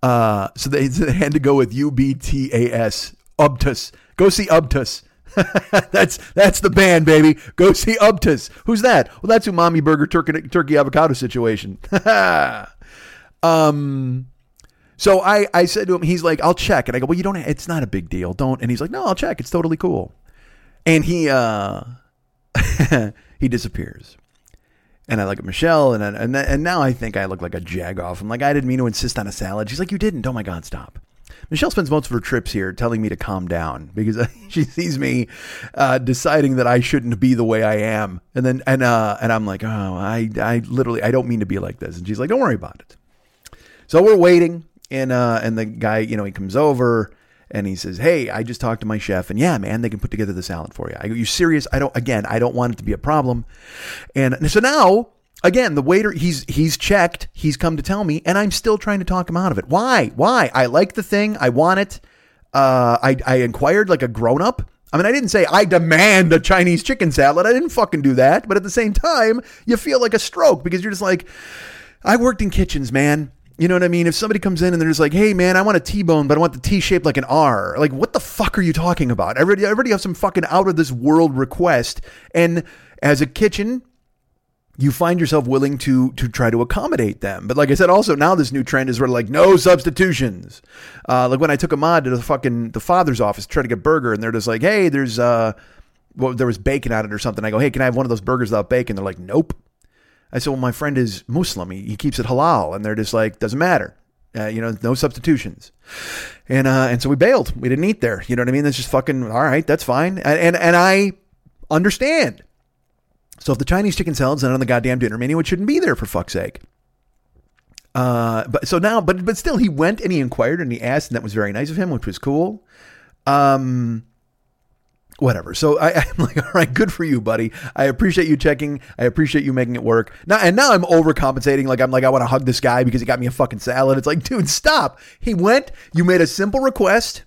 Uh, so they, they had to go with UBTAS, Ubtus. Go see Ubtus. that's that's the band, baby. Go see Ubtus. Who's that? Well, that's Umami Burger Turkey, turkey Avocado situation. um, so I I said to him, he's like, I'll check, and I go, well, you don't. It's not a big deal. Don't. And he's like, no, I'll check. It's totally cool. And he uh he disappears. And I look at Michelle, and and and now I think I look like a jagoff. I'm like, I didn't mean to insist on a salad. She's like, you didn't. Oh my God, stop. Michelle spends most of her trips here telling me to calm down because she sees me uh, deciding that I shouldn't be the way I am, and then and uh, and I'm like, oh, I I literally I don't mean to be like this, and she's like, don't worry about it. So we're waiting, and uh, and the guy, you know, he comes over and he says, "Hey, I just talked to my chef, and yeah, man, they can put together the salad for you." I go, "You serious? I don't. Again, I don't want it to be a problem." And so now, again, the waiter he's he's checked. He's come to tell me, and I'm still trying to talk him out of it. Why? Why? I like the thing. I want it. Uh, I I inquired like a grown up. I mean, I didn't say I demand a Chinese chicken salad. I didn't fucking do that. But at the same time, you feel like a stroke because you're just like, I worked in kitchens, man. You know what I mean? If somebody comes in and they're just like, "Hey, man, I want a T-bone, but I want the T shaped like an R," like, what the fuck are you talking about? I already, I already have some fucking out of this world request, and as a kitchen, you find yourself willing to to try to accommodate them. But like I said, also now this new trend is where like no substitutions. Uh, like when I took Ahmad to the fucking the Father's Office to try to get burger, and they're just like, "Hey, there's uh, well, there was bacon on it or something." I go, "Hey, can I have one of those burgers without bacon?" They're like, "Nope." I said, well, my friend is Muslim. He, he keeps it halal. And they're just like, doesn't matter. Uh, you know, no substitutions. And, uh, and so we bailed. We didn't eat there. You know what I mean? That's just fucking, all right, that's fine. And, and, and I understand. So if the Chinese chicken salad's not on the goddamn dinner menu, it shouldn't be there for fuck's sake. Uh, but so now, but, but still he went and he inquired and he asked and that was very nice of him, which was cool. Um, whatever. So I, am like, all right, good for you, buddy. I appreciate you checking. I appreciate you making it work. Now and now I'm overcompensating. Like I'm like, I want to hug this guy because he got me a fucking salad. It's like, dude, stop. He went, you made a simple request.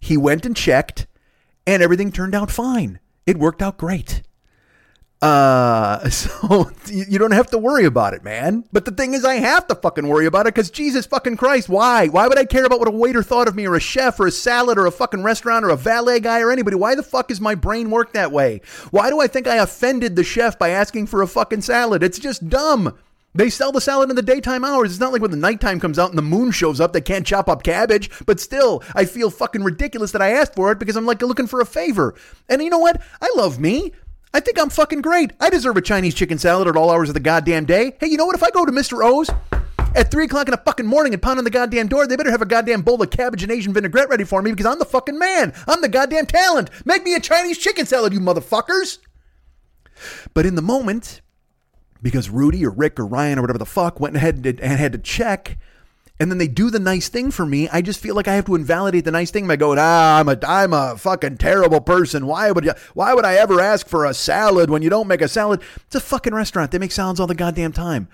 He went and checked, and everything turned out fine. It worked out great. Uh, so you don't have to worry about it, man. But the thing is, I have to fucking worry about it because Jesus fucking Christ, why? Why would I care about what a waiter thought of me or a chef or a salad or a fucking restaurant or a valet guy or anybody? Why the fuck is my brain work that way? Why do I think I offended the chef by asking for a fucking salad? It's just dumb. They sell the salad in the daytime hours. It's not like when the nighttime comes out and the moon shows up, they can't chop up cabbage. But still, I feel fucking ridiculous that I asked for it because I'm like looking for a favor. And you know what? I love me. I think I'm fucking great. I deserve a Chinese chicken salad at all hours of the goddamn day. Hey, you know what? If I go to Mr. O's at 3 o'clock in the fucking morning and pound on the goddamn door, they better have a goddamn bowl of cabbage and Asian vinaigrette ready for me because I'm the fucking man. I'm the goddamn talent. Make me a Chinese chicken salad, you motherfuckers. But in the moment, because Rudy or Rick or Ryan or whatever the fuck went ahead and, and had to check, and then they do the nice thing for me, I just feel like I have to invalidate the nice thing by going, ah, I'm a, I'm a fucking terrible person. Why would you, why would I ever ask for a salad when you don't make a salad? It's a fucking restaurant. They make salads all the goddamn time.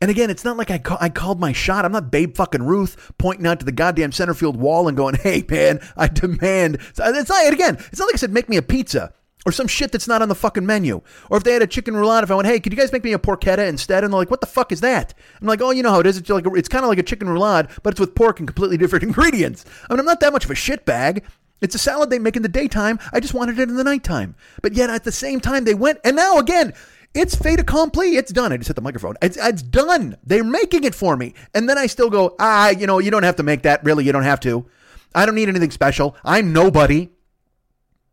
And again, it's not like I, ca- I called my shot. I'm not Babe fucking Ruth pointing out to the goddamn center field wall and going, hey, man, I demand. It's not, again, it's not like I said, make me a pizza or some shit that's not on the fucking menu. Or if they had a chicken roulade, if I went, hey, could you guys make me a porchetta instead? And they're like, what the fuck is that? I'm like, oh, you know how it is. It's like it's kind of like a chicken roulade, but it's with pork and completely different ingredients. I mean, I'm not that much of a shit bag. It's a salad they make in the daytime. I just wanted it in the nighttime. But yet at the same time, they went, and now again, it's fait accompli. It's done. I just hit the microphone. It's, it's done. They're making it for me. And then I still go, ah, you know, you don't have to make that. Really, you don't have to. I don't need anything special. I'm nobody.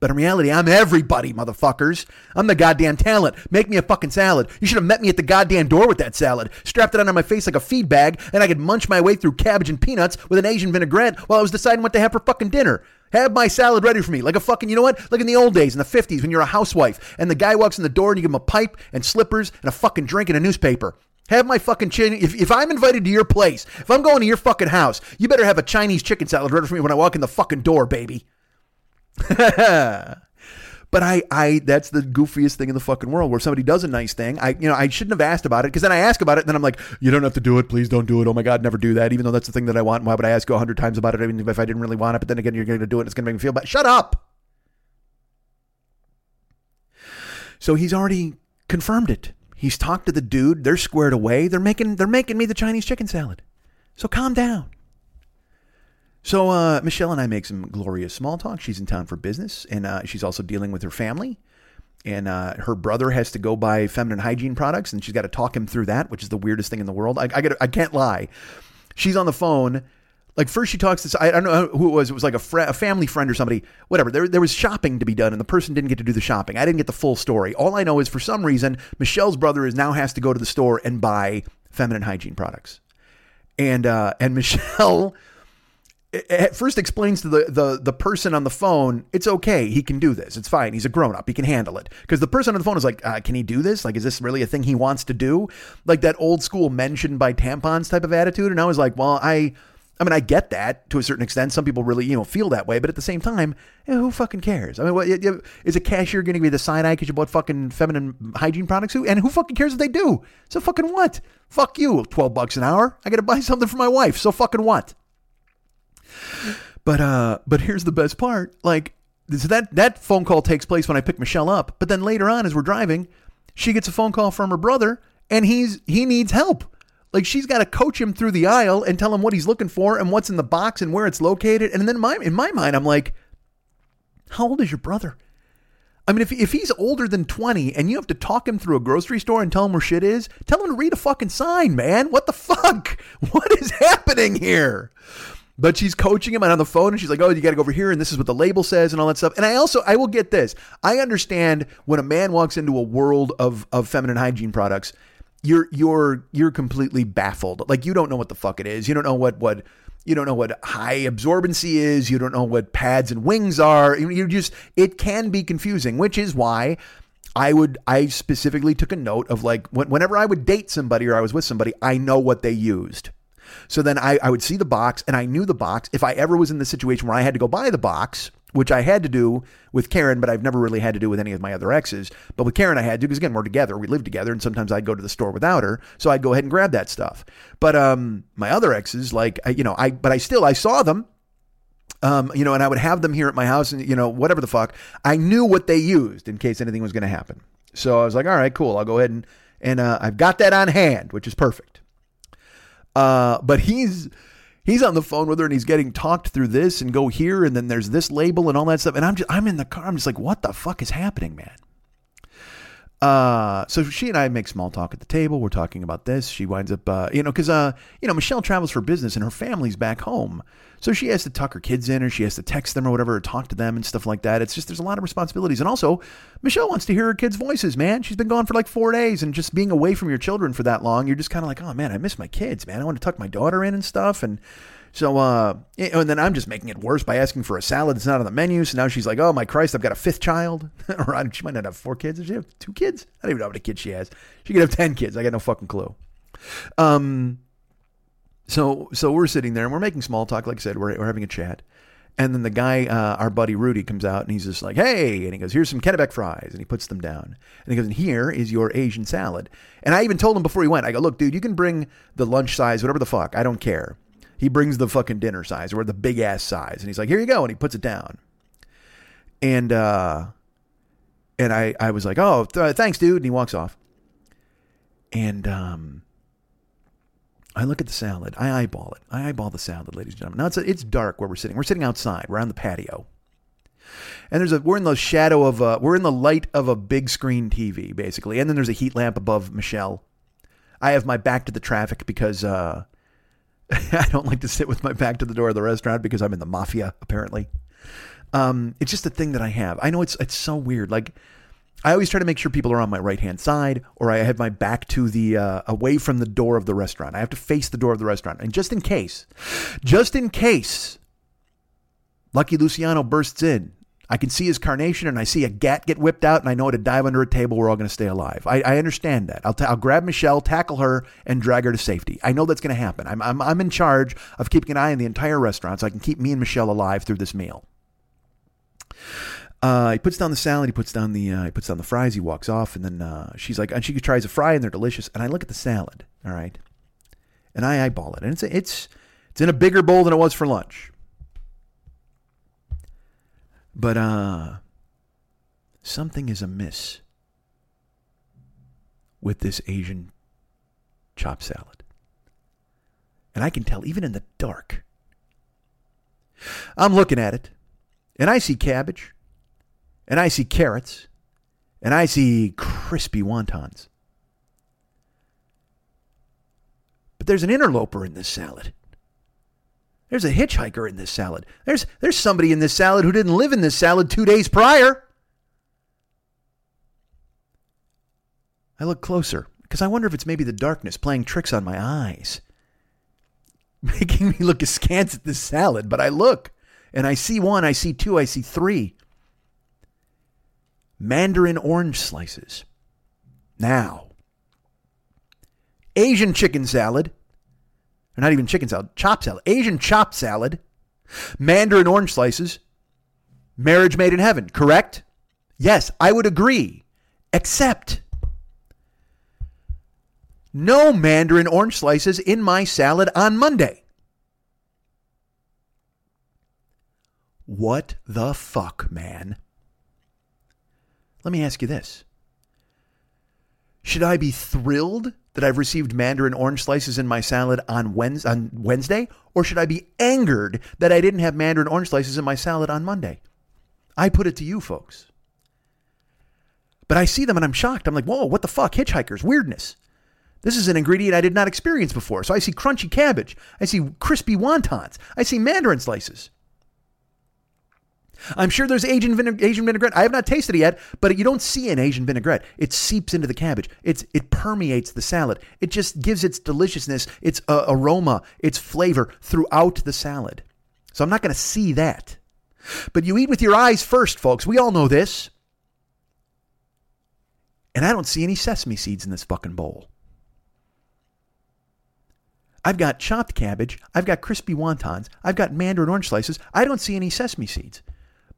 But in reality, I'm everybody, motherfuckers. I'm the goddamn talent. Make me a fucking salad. You should have met me at the goddamn door with that salad. Strapped it onto my face like a feed bag, and I could munch my way through cabbage and peanuts with an Asian vinaigrette while I was deciding what to have for fucking dinner. Have my salad ready for me. Like a fucking, you know what? Like in the old days, in the 50s, when you're a housewife, and the guy walks in the door and you give him a pipe and slippers and a fucking drink and a newspaper. Have my fucking chin. If, if I'm invited to your place, if I'm going to your fucking house, you better have a Chinese chicken salad ready for me when I walk in the fucking door, baby. but I, I, that's the goofiest thing in the fucking world where somebody does a nice thing. I, you know, I shouldn't have asked about it because then I ask about it and then I'm like, you don't have to do it. Please don't do it. Oh my God, never do that. Even though that's the thing that I want. Why would I ask you a hundred times about it? Even if I didn't really want it, but then again, you're going to do it. And It's going to make me feel bad. Shut up. So he's already confirmed it. He's talked to the dude. They're squared away. They're making, they're making me the Chinese chicken salad. So calm down. So uh, Michelle and I make some glorious small talk. She's in town for business, and uh, she's also dealing with her family. And uh, her brother has to go buy feminine hygiene products, and she's got to talk him through that, which is the weirdest thing in the world. I, I, gotta, I can't lie. She's on the phone. Like first, she talks to I don't know who it was. It was like a, fr- a family friend or somebody. Whatever. There, there was shopping to be done, and the person didn't get to do the shopping. I didn't get the full story. All I know is for some reason, Michelle's brother is now has to go to the store and buy feminine hygiene products, and uh, and Michelle at first explains to the, the the person on the phone it's okay he can do this it's fine he's a grown-up he can handle it because the person on the phone is like uh, can he do this like is this really a thing he wants to do like that old school mentioned by tampons type of attitude and i was like well i I mean, I get that to a certain extent. Some people really, you know, feel that way, but at the same time, you know, who fucking cares? I mean, what, is a cashier going to be the side eye because you bought fucking feminine hygiene products? Who and who fucking cares if they do? So fucking what? Fuck you, twelve bucks an hour. I got to buy something for my wife. So fucking what? But uh, but here's the best part. Like so that that phone call takes place when I pick Michelle up. But then later on, as we're driving, she gets a phone call from her brother, and he's he needs help. Like she's got to coach him through the aisle and tell him what he's looking for and what's in the box and where it's located. And then my in my mind, I'm like, how old is your brother? I mean, if, if he's older than 20 and you have to talk him through a grocery store and tell him where shit is, tell him to read a fucking sign, man. What the fuck? What is happening here? But she's coaching him and on the phone and she's like, oh, you got to go over here and this is what the label says and all that stuff. And I also, I will get this. I understand when a man walks into a world of, of feminine hygiene products, you're, you're, you're completely baffled. Like you don't know what the fuck it is. You don't know what, what, you don't know what high absorbency is. You don't know what pads and wings are. You just, it can be confusing, which is why I would, I specifically took a note of like, whenever I would date somebody or I was with somebody, I know what they used. So then I, I would see the box and I knew the box. If I ever was in the situation where I had to go buy the box, which I had to do with Karen, but I've never really had to do with any of my other exes. But with Karen, I had to because again, we're together, we live together, and sometimes I'd go to the store without her, so I'd go ahead and grab that stuff. But um, my other exes, like I, you know, I but I still I saw them. Um, you know, and I would have them here at my house, and you know, whatever the fuck. I knew what they used in case anything was going to happen. So I was like, all right, cool. I'll go ahead and and uh, I've got that on hand, which is perfect. Uh, but he's he's on the phone with her and he's getting talked through this and go here and then there's this label and all that stuff. And I'm just I'm in the car. I'm just like, what the fuck is happening, man? Uh, so she and I make small talk at the table. We're talking about this. She winds up, uh, you know, because uh, you know, Michelle travels for business and her family's back home, so she has to tuck her kids in, or she has to text them or whatever, or talk to them and stuff like that. It's just there's a lot of responsibilities, and also Michelle wants to hear her kids' voices. Man, she's been gone for like four days, and just being away from your children for that long, you're just kind of like, oh man, I miss my kids, man. I want to tuck my daughter in and stuff, and so, uh, and then I'm just making it worse by asking for a salad that's not on the menu. So now she's like, oh my Christ, I've got a fifth child. or she might not have four kids. Does she have two kids? I don't even know how many kids she has. She could have 10 kids. I got no fucking clue. Um, So so we're sitting there and we're making small talk. Like I said, we're, we're having a chat. And then the guy, uh, our buddy Rudy, comes out and he's just like, "Hey!" And he goes, "Here's some Kennebec fries," and he puts them down. And he goes, "And here is your Asian salad." And I even told him before he went, I go, "Look, dude, you can bring the lunch size, whatever the fuck. I don't care." He brings the fucking dinner size or the big ass size, and he's like, "Here you go," and he puts it down. And uh, and I I was like, "Oh, th- thanks, dude," and he walks off. And um, I look at the salad. I eyeball it. I eyeball the salad, ladies and gentlemen. Now it's it's dark where we're sitting. We're sitting outside. We're on the patio, and there's a we're in the shadow of a we're in the light of a big screen TV basically, and then there's a heat lamp above Michelle. I have my back to the traffic because uh, I don't like to sit with my back to the door of the restaurant because I'm in the mafia apparently. Um, it's just a thing that I have. I know it's it's so weird. Like I always try to make sure people are on my right hand side, or I have my back to the uh, away from the door of the restaurant. I have to face the door of the restaurant, and just in case, just in case, Lucky Luciano bursts in. I can see his carnation, and I see a gat get whipped out, and I know to dive under a table. We're all going to stay alive. I, I understand that. I'll, t- I'll grab Michelle, tackle her, and drag her to safety. I know that's going to happen. I'm, I'm, I'm in charge of keeping an eye on the entire restaurant, so I can keep me and Michelle alive through this meal. Uh, he puts down the salad. He puts down the uh, he puts down the fries. He walks off, and then uh, she's like, and she tries a fry, and they're delicious. And I look at the salad, all right, and I eyeball it, and it's it's it's in a bigger bowl than it was for lunch. But uh, something is amiss with this Asian chop salad, and I can tell even in the dark. I'm looking at it, and I see cabbage and I see carrots, and I see crispy wontons. But there's an interloper in this salad. There's a hitchhiker in this salad. There's, there's somebody in this salad who didn't live in this salad two days prior. I look closer because I wonder if it's maybe the darkness playing tricks on my eyes, making me look askance at this salad. But I look and I see one, I see two, I see three mandarin orange slices. Now, Asian chicken salad, or not even chicken salad, chop salad, Asian chop salad, mandarin orange slices, marriage made in heaven, correct? Yes, I would agree, except no mandarin orange slices in my salad on Monday. What the fuck, man? Let me ask you this Should I be thrilled that I've received mandarin orange slices in my salad on Wednesday, or should I be angered that I didn't have mandarin orange slices in my salad on Monday? I put it to you folks. But I see them and I'm shocked. I'm like, whoa, what the fuck? Hitchhikers, weirdness. This is an ingredient I did not experience before. So I see crunchy cabbage. I see crispy wontons. I see mandarin slices. I'm sure there's Asian, vineg- Asian vinaigrette. I have not tasted it yet, but you don't see an Asian vinaigrette. It seeps into the cabbage. It's it permeates the salad. It just gives its deliciousness, its uh, aroma, its flavor throughout the salad. So I'm not going to see that. But you eat with your eyes first, folks. We all know this. And I don't see any sesame seeds in this fucking bowl. I've got chopped cabbage. I've got crispy wontons. I've got mandarin orange slices. I don't see any sesame seeds.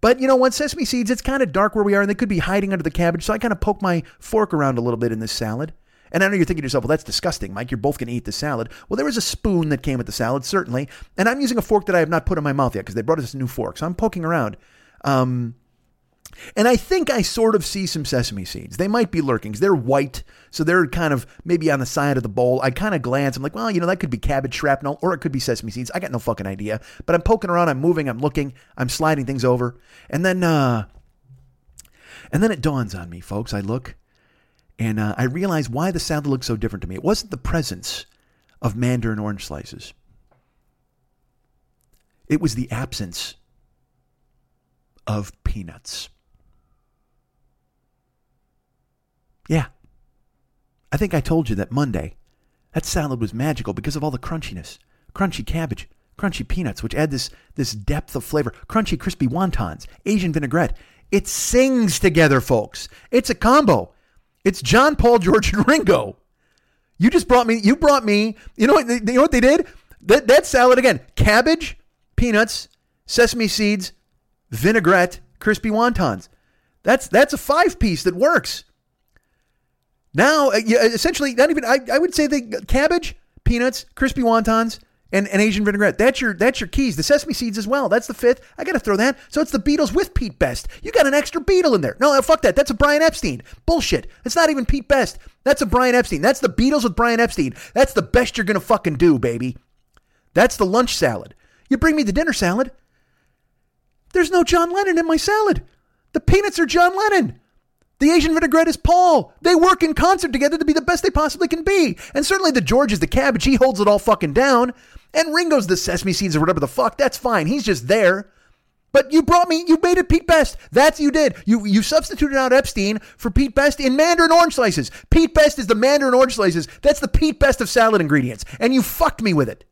But you know what? Sesame seeds, it's kind of dark where we are, and they could be hiding under the cabbage. So I kind of poke my fork around a little bit in this salad. And I know you're thinking to yourself, well, that's disgusting, Mike. You're both going to eat the salad. Well, there was a spoon that came with the salad, certainly. And I'm using a fork that I have not put in my mouth yet because they brought us a new fork. So I'm poking around. Um, and I think I sort of see some sesame seeds. They might be lurking. They're white, so they're kind of maybe on the side of the bowl. I kind of glance. I'm like, well, you know, that could be cabbage shrapnel or it could be sesame seeds. I got no fucking idea. But I'm poking around. I'm moving. I'm looking. I'm sliding things over. And then, uh, and then it dawns on me, folks. I look and uh, I realize why the salad looks so different to me. It wasn't the presence of mandarin orange slices, it was the absence of peanuts. Yeah. I think I told you that Monday, that salad was magical because of all the crunchiness. Crunchy cabbage, crunchy peanuts, which add this, this depth of flavor. Crunchy, crispy wontons, Asian vinaigrette. It sings together, folks. It's a combo. It's John Paul, George, and Ringo. You just brought me, you brought me, you know what, you know what they did? That that salad again: cabbage, peanuts, sesame seeds, vinaigrette, crispy wontons. That's that's a five piece that works. Now, uh, essentially, not even I, I would say the cabbage, peanuts, crispy wontons, and, and Asian vinaigrette. That's your that's your keys. The sesame seeds as well. That's the fifth. I got to throw that. So it's the Beatles with Pete Best. You got an extra Beatle in there. No, fuck that. That's a Brian Epstein. Bullshit. It's not even Pete Best. That's a Brian Epstein. That's the Beatles with Brian Epstein. That's the best you're gonna fucking do, baby. That's the lunch salad. You bring me the dinner salad. There's no John Lennon in my salad. The peanuts are John Lennon. The Asian vinaigrette is Paul. They work in concert together to be the best they possibly can be. And certainly the George is the cabbage. He holds it all fucking down. And Ringo's the sesame seeds or whatever the fuck. That's fine. He's just there. But you brought me, you made it Pete Best. That's you did. You you substituted out Epstein for Pete Best in Mandarin orange slices. Pete Best is the Mandarin orange slices. That's the Pete Best of salad ingredients. And you fucked me with it.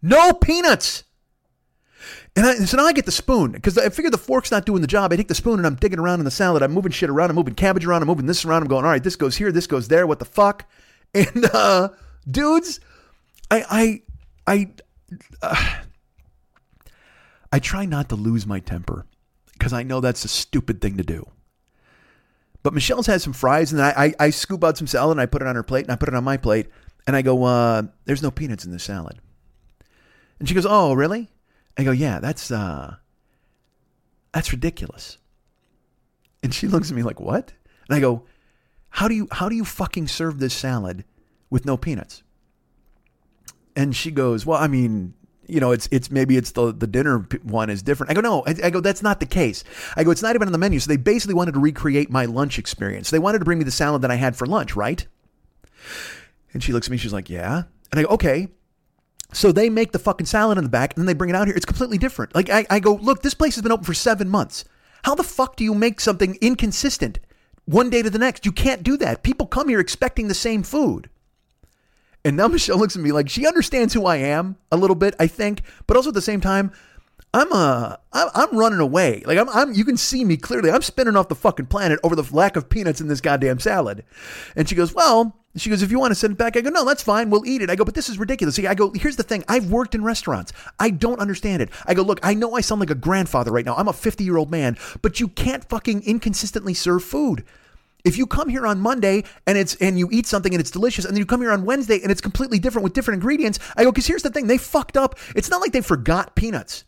No peanuts. And I, so now I get the spoon because I figure the fork's not doing the job. I take the spoon and I'm digging around in the salad. I'm moving shit around. I'm moving cabbage around. I'm moving this around. I'm going, all right, this goes here. This goes there. What the fuck? And uh, dudes, I I I uh, I try not to lose my temper because I know that's a stupid thing to do. But Michelle's had some fries, and I, I, I scoop out some salad and I put it on her plate, and I put it on my plate, and I go, uh, "There's no peanuts in this salad." And she goes, "Oh, really?" I go, "Yeah, that's uh, that's ridiculous." And she looks at me like, "What?" And I go, "How do you how do you fucking serve this salad with no peanuts?" And she goes, "Well, I mean, you know, it's it's maybe it's the the dinner one is different." I go, "No, I, I go, that's not the case." I go, "It's not even on the menu." So they basically wanted to recreate my lunch experience. They wanted to bring me the salad that I had for lunch, right? And she looks at me, she's like, "Yeah." And I go, "Okay." So they make the fucking salad in the back and then they bring it out here. It's completely different. Like I, I go, look, this place has been open for seven months. How the fuck do you make something inconsistent one day to the next? You can't do that. People come here expecting the same food. And now Michelle looks at me like she understands who I am a little bit, I think, but also at the same time, I'm uh I'm, running away. Like I'm I'm you can see me clearly. I'm spinning off the fucking planet over the lack of peanuts in this goddamn salad. And she goes, "Well, she goes, if you want to send it back, I go, no, that's fine. We'll eat it. I go, but this is ridiculous. See, I go, here's the thing. I've worked in restaurants. I don't understand it. I go, look, I know I sound like a grandfather right now. I'm a 50 year old man, but you can't fucking inconsistently serve food. If you come here on Monday and it's and you eat something and it's delicious, and then you come here on Wednesday and it's completely different with different ingredients, I go, because here's the thing, they fucked up. It's not like they forgot peanuts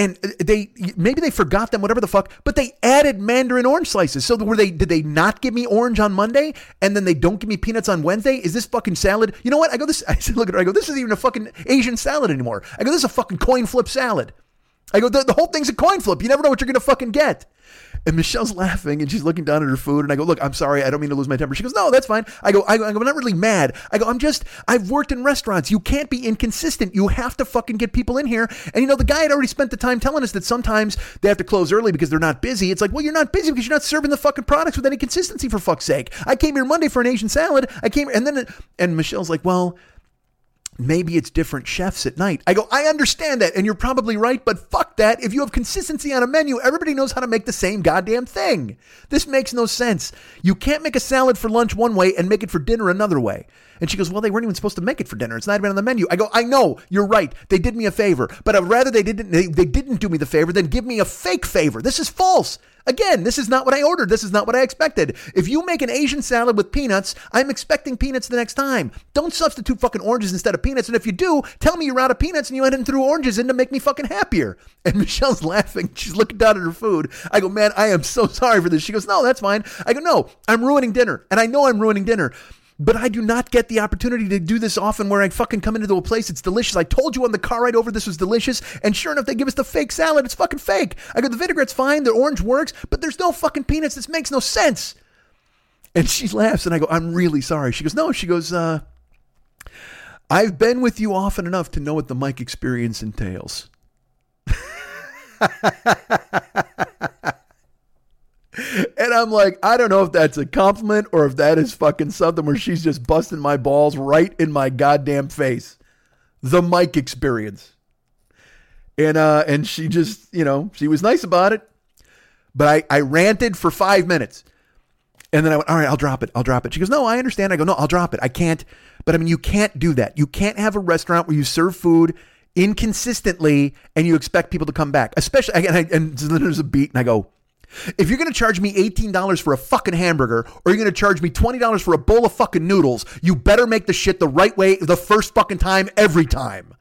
and uh, they maybe they forgot them whatever the fuck but they added mandarin orange slices. So were they did they not give me orange on monday and then they don't give me peanuts on wednesday? Is this fucking salad? You know what? I go this i said look at her i go this isn't even a fucking asian salad anymore. I go this is a fucking coin flip salad. I go the, the whole thing's a coin flip. You never know what you're gonna fucking get and Michelle's laughing and she's looking down at her food. And I go, Look, I'm sorry. I don't mean to lose my temper. She goes, No, that's fine. I go, I go, I'm not really mad. I go, I'm just, I've worked in restaurants. You can't be inconsistent. You have to fucking get people in here. And you know, the guy had already spent the time telling us that sometimes they have to close early because they're not busy. It's like, Well, you're not busy because you're not serving the fucking products with any consistency for fuck's sake. I came here Monday for an Asian salad. I came, and then, and Michelle's like, Well, maybe it's different chefs at night. I go, I understand that, and you're probably right, but fuck that. If you have consistency on a menu, everybody knows how to make the same goddamn thing. This makes no sense. You can't make a salad for lunch one way and make it for dinner another way. And she goes, Well, they weren't even supposed to make it for dinner. It's not even on the menu. I go, I know, you're right. They did me a favor, but I'd rather they didn't they, they didn't do me the favor than give me a fake favor. This is false. Again, this is not what I ordered. This is not what I expected. If you make an Asian salad with peanuts, I'm expecting peanuts the next time. Don't substitute fucking oranges instead of peanuts. And if you do, tell me you're out of peanuts and you went and threw oranges in to make me fucking happier. And Michelle's laughing. She's looking down at her food. I go, man, I am so sorry for this. She goes, no, that's fine. I go, no, I'm ruining dinner. And I know I'm ruining dinner. But I do not get the opportunity to do this often where I fucking come into a place, it's delicious. I told you on the car ride over this was delicious, and sure enough, they give us the fake salad. It's fucking fake. I go, the vinaigrette's fine, the orange works, but there's no fucking peanuts. This makes no sense. And she laughs, and I go, I'm really sorry. She goes, No, she goes, uh, I've been with you often enough to know what the Mike experience entails. And I'm like, I don't know if that's a compliment or if that is fucking something where she's just busting my balls right in my goddamn face. The Mike experience. And uh and she just, you know, she was nice about it. But I, I ranted for five minutes. And then I went, all right, I'll drop it. I'll drop it. She goes, no, I understand. I go, no, I'll drop it. I can't. But I mean, you can't do that. You can't have a restaurant where you serve food inconsistently and you expect people to come back. Especially, and, I, and then there's a beat, and I go, if you're going to charge me $18 for a fucking hamburger or you're going to charge me $20 for a bowl of fucking noodles, you better make the shit the right way the first fucking time every time.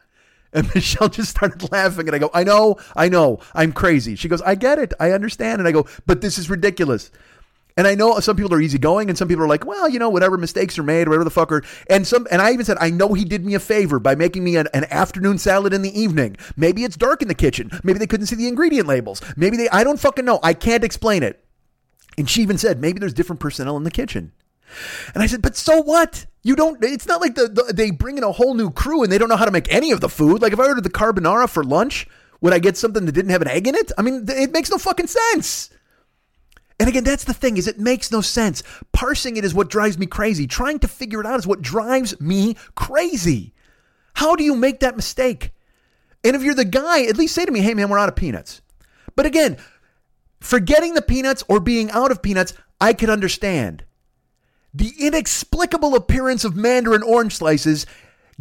And Michelle just started laughing. And I go, I know, I know, I'm crazy. She goes, I get it. I understand. And I go, but this is ridiculous. And I know some people are easygoing and some people are like, well, you know, whatever mistakes are made whatever the fuck are. And some, and I even said, I know he did me a favor by making me an, an afternoon salad in the evening. Maybe it's dark in the kitchen. Maybe they couldn't see the ingredient labels. Maybe they, I don't fucking know. I can't explain it. And she even said, maybe there's different personnel in the kitchen. And I said, but so what? You don't, it's not like the, the, they bring in a whole new crew and they don't know how to make any of the food. Like if I ordered the carbonara for lunch, would I get something that didn't have an egg in it? I mean, it makes no fucking sense. And again, that's the thing is it makes no sense. Parsing it is what drives me crazy. Trying to figure it out is what drives me crazy. How do you make that mistake? And if you're the guy, at least say to me, "Hey man, we're out of peanuts." But again, forgetting the peanuts or being out of peanuts, I can understand. The inexplicable appearance of mandarin orange slices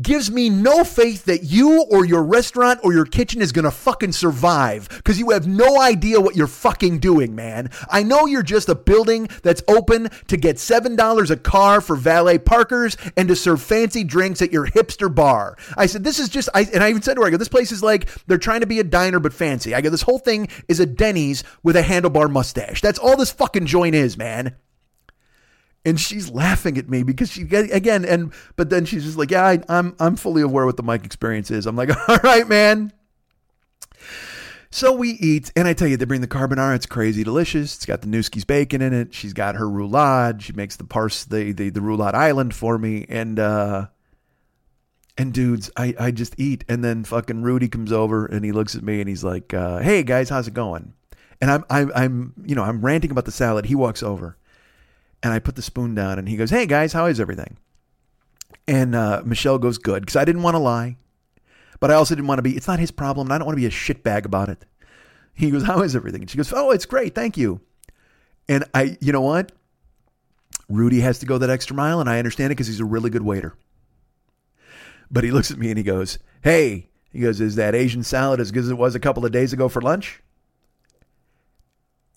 gives me no faith that you or your restaurant or your kitchen is going to fucking survive because you have no idea what you're fucking doing, man. I know you're just a building that's open to get $7 a car for valet parkers and to serve fancy drinks at your hipster bar. I said, this is just, I, and I even said to her, I go, this place is like, they're trying to be a diner but fancy. I go, this whole thing is a Denny's with a handlebar mustache. That's all this fucking joint is, man and she's laughing at me because she again and but then she's just like yeah I, am I'm, I'm fully aware what the Mike experience is. I'm like all right man. So we eat and i tell you they bring the carbonara. It's crazy delicious. It's got the Nueske's bacon in it. She's got her roulade. She makes the parse the the, the roulade island for me. And uh and dudes i i just eat. And then fucking rudy comes over and he looks at me and he's like uh, hey guys how's it going? And I'm, I'm i'm you know i'm ranting about the salad. He walks over and I put the spoon down, and he goes, "Hey guys, how is everything?" And uh, Michelle goes, "Good," because I didn't want to lie, but I also didn't want to be. It's not his problem, and I don't want to be a shitbag about it. He goes, "How is everything?" And she goes, "Oh, it's great, thank you." And I, you know what? Rudy has to go that extra mile, and I understand it because he's a really good waiter. But he looks at me and he goes, "Hey," he goes, "Is that Asian salad as good as it was a couple of days ago for lunch?"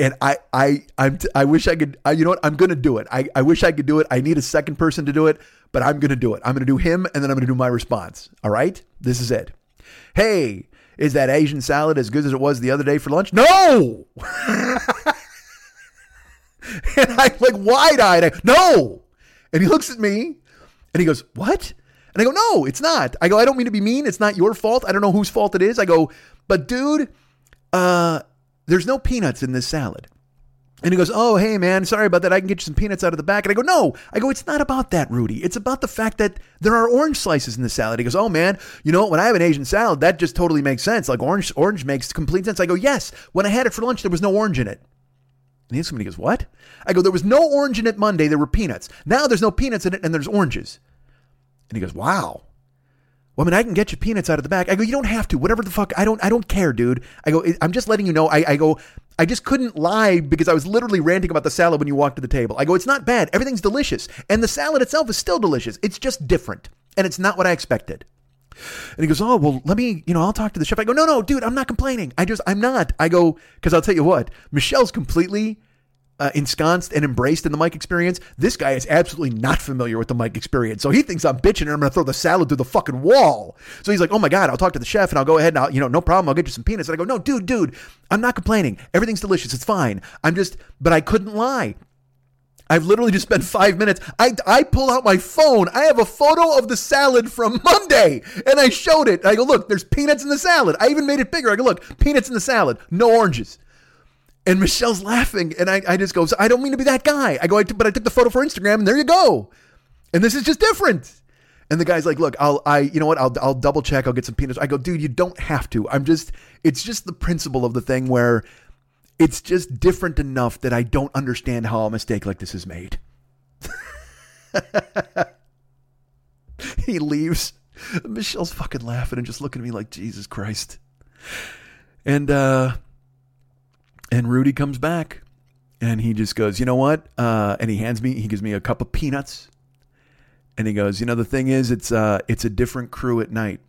And I I I'm wish I could. I, you know what? I'm gonna do it. I I wish I could do it. I need a second person to do it, but I'm gonna do it. I'm gonna do him, and then I'm gonna do my response. All right, this is it. Hey, is that Asian salad as good as it was the other day for lunch? No. and I'm like wide eyed. No. And he looks at me, and he goes, "What?" And I go, "No, it's not." I go, "I don't mean to be mean. It's not your fault. I don't know whose fault it is." I go, "But dude, uh." There's no peanuts in this salad. And he goes, Oh, hey, man, sorry about that. I can get you some peanuts out of the back. And I go, No. I go, It's not about that, Rudy. It's about the fact that there are orange slices in the salad. He goes, Oh, man, you know, when I have an Asian salad, that just totally makes sense. Like orange, orange makes complete sense. I go, Yes. When I had it for lunch, there was no orange in it. And he somebody goes, What? I go, There was no orange in it Monday. There were peanuts. Now there's no peanuts in it and there's oranges. And he goes, Wow. Well, I mean, I can get you peanuts out of the bag. I go, you don't have to. Whatever the fuck. I don't. I don't care, dude. I go. I'm just letting you know. I, I go. I just couldn't lie because I was literally ranting about the salad when you walked to the table. I go, it's not bad. Everything's delicious, and the salad itself is still delicious. It's just different, and it's not what I expected. And he goes, oh well, let me. You know, I'll talk to the chef. I go, no, no, dude, I'm not complaining. I just, I'm not. I go because I'll tell you what, Michelle's completely uh, ensconced and embraced in the Mike experience. This guy is absolutely not familiar with the Mike experience. So he thinks I'm bitching and I'm going to throw the salad through the fucking wall. So he's like, oh my God, I'll talk to the chef and I'll go ahead and I'll, you know, no problem. I'll get you some peanuts. And I go, no, dude, dude, I'm not complaining. Everything's delicious. It's fine. I'm just, but I couldn't lie. I've literally just spent five minutes. I, I pull out my phone. I have a photo of the salad from Monday and I showed it. I go, look, there's peanuts in the salad. I even made it bigger. I go, look, peanuts in the salad, no oranges. And Michelle's laughing, and I, I just go, so I don't mean to be that guy. I go, I t- but I took the photo for Instagram, and there you go. And this is just different. And the guy's like, look, I'll, I, you know what? I'll, I'll double check. I'll get some peanuts. I go, dude, you don't have to. I'm just, it's just the principle of the thing where it's just different enough that I don't understand how a mistake like this is made. he leaves. Michelle's fucking laughing and just looking at me like, Jesus Christ. And, uh, and Rudy comes back and he just goes, you know what? Uh, and he hands me, he gives me a cup of peanuts. And he goes, you know, the thing is, it's uh, it's a different crew at night,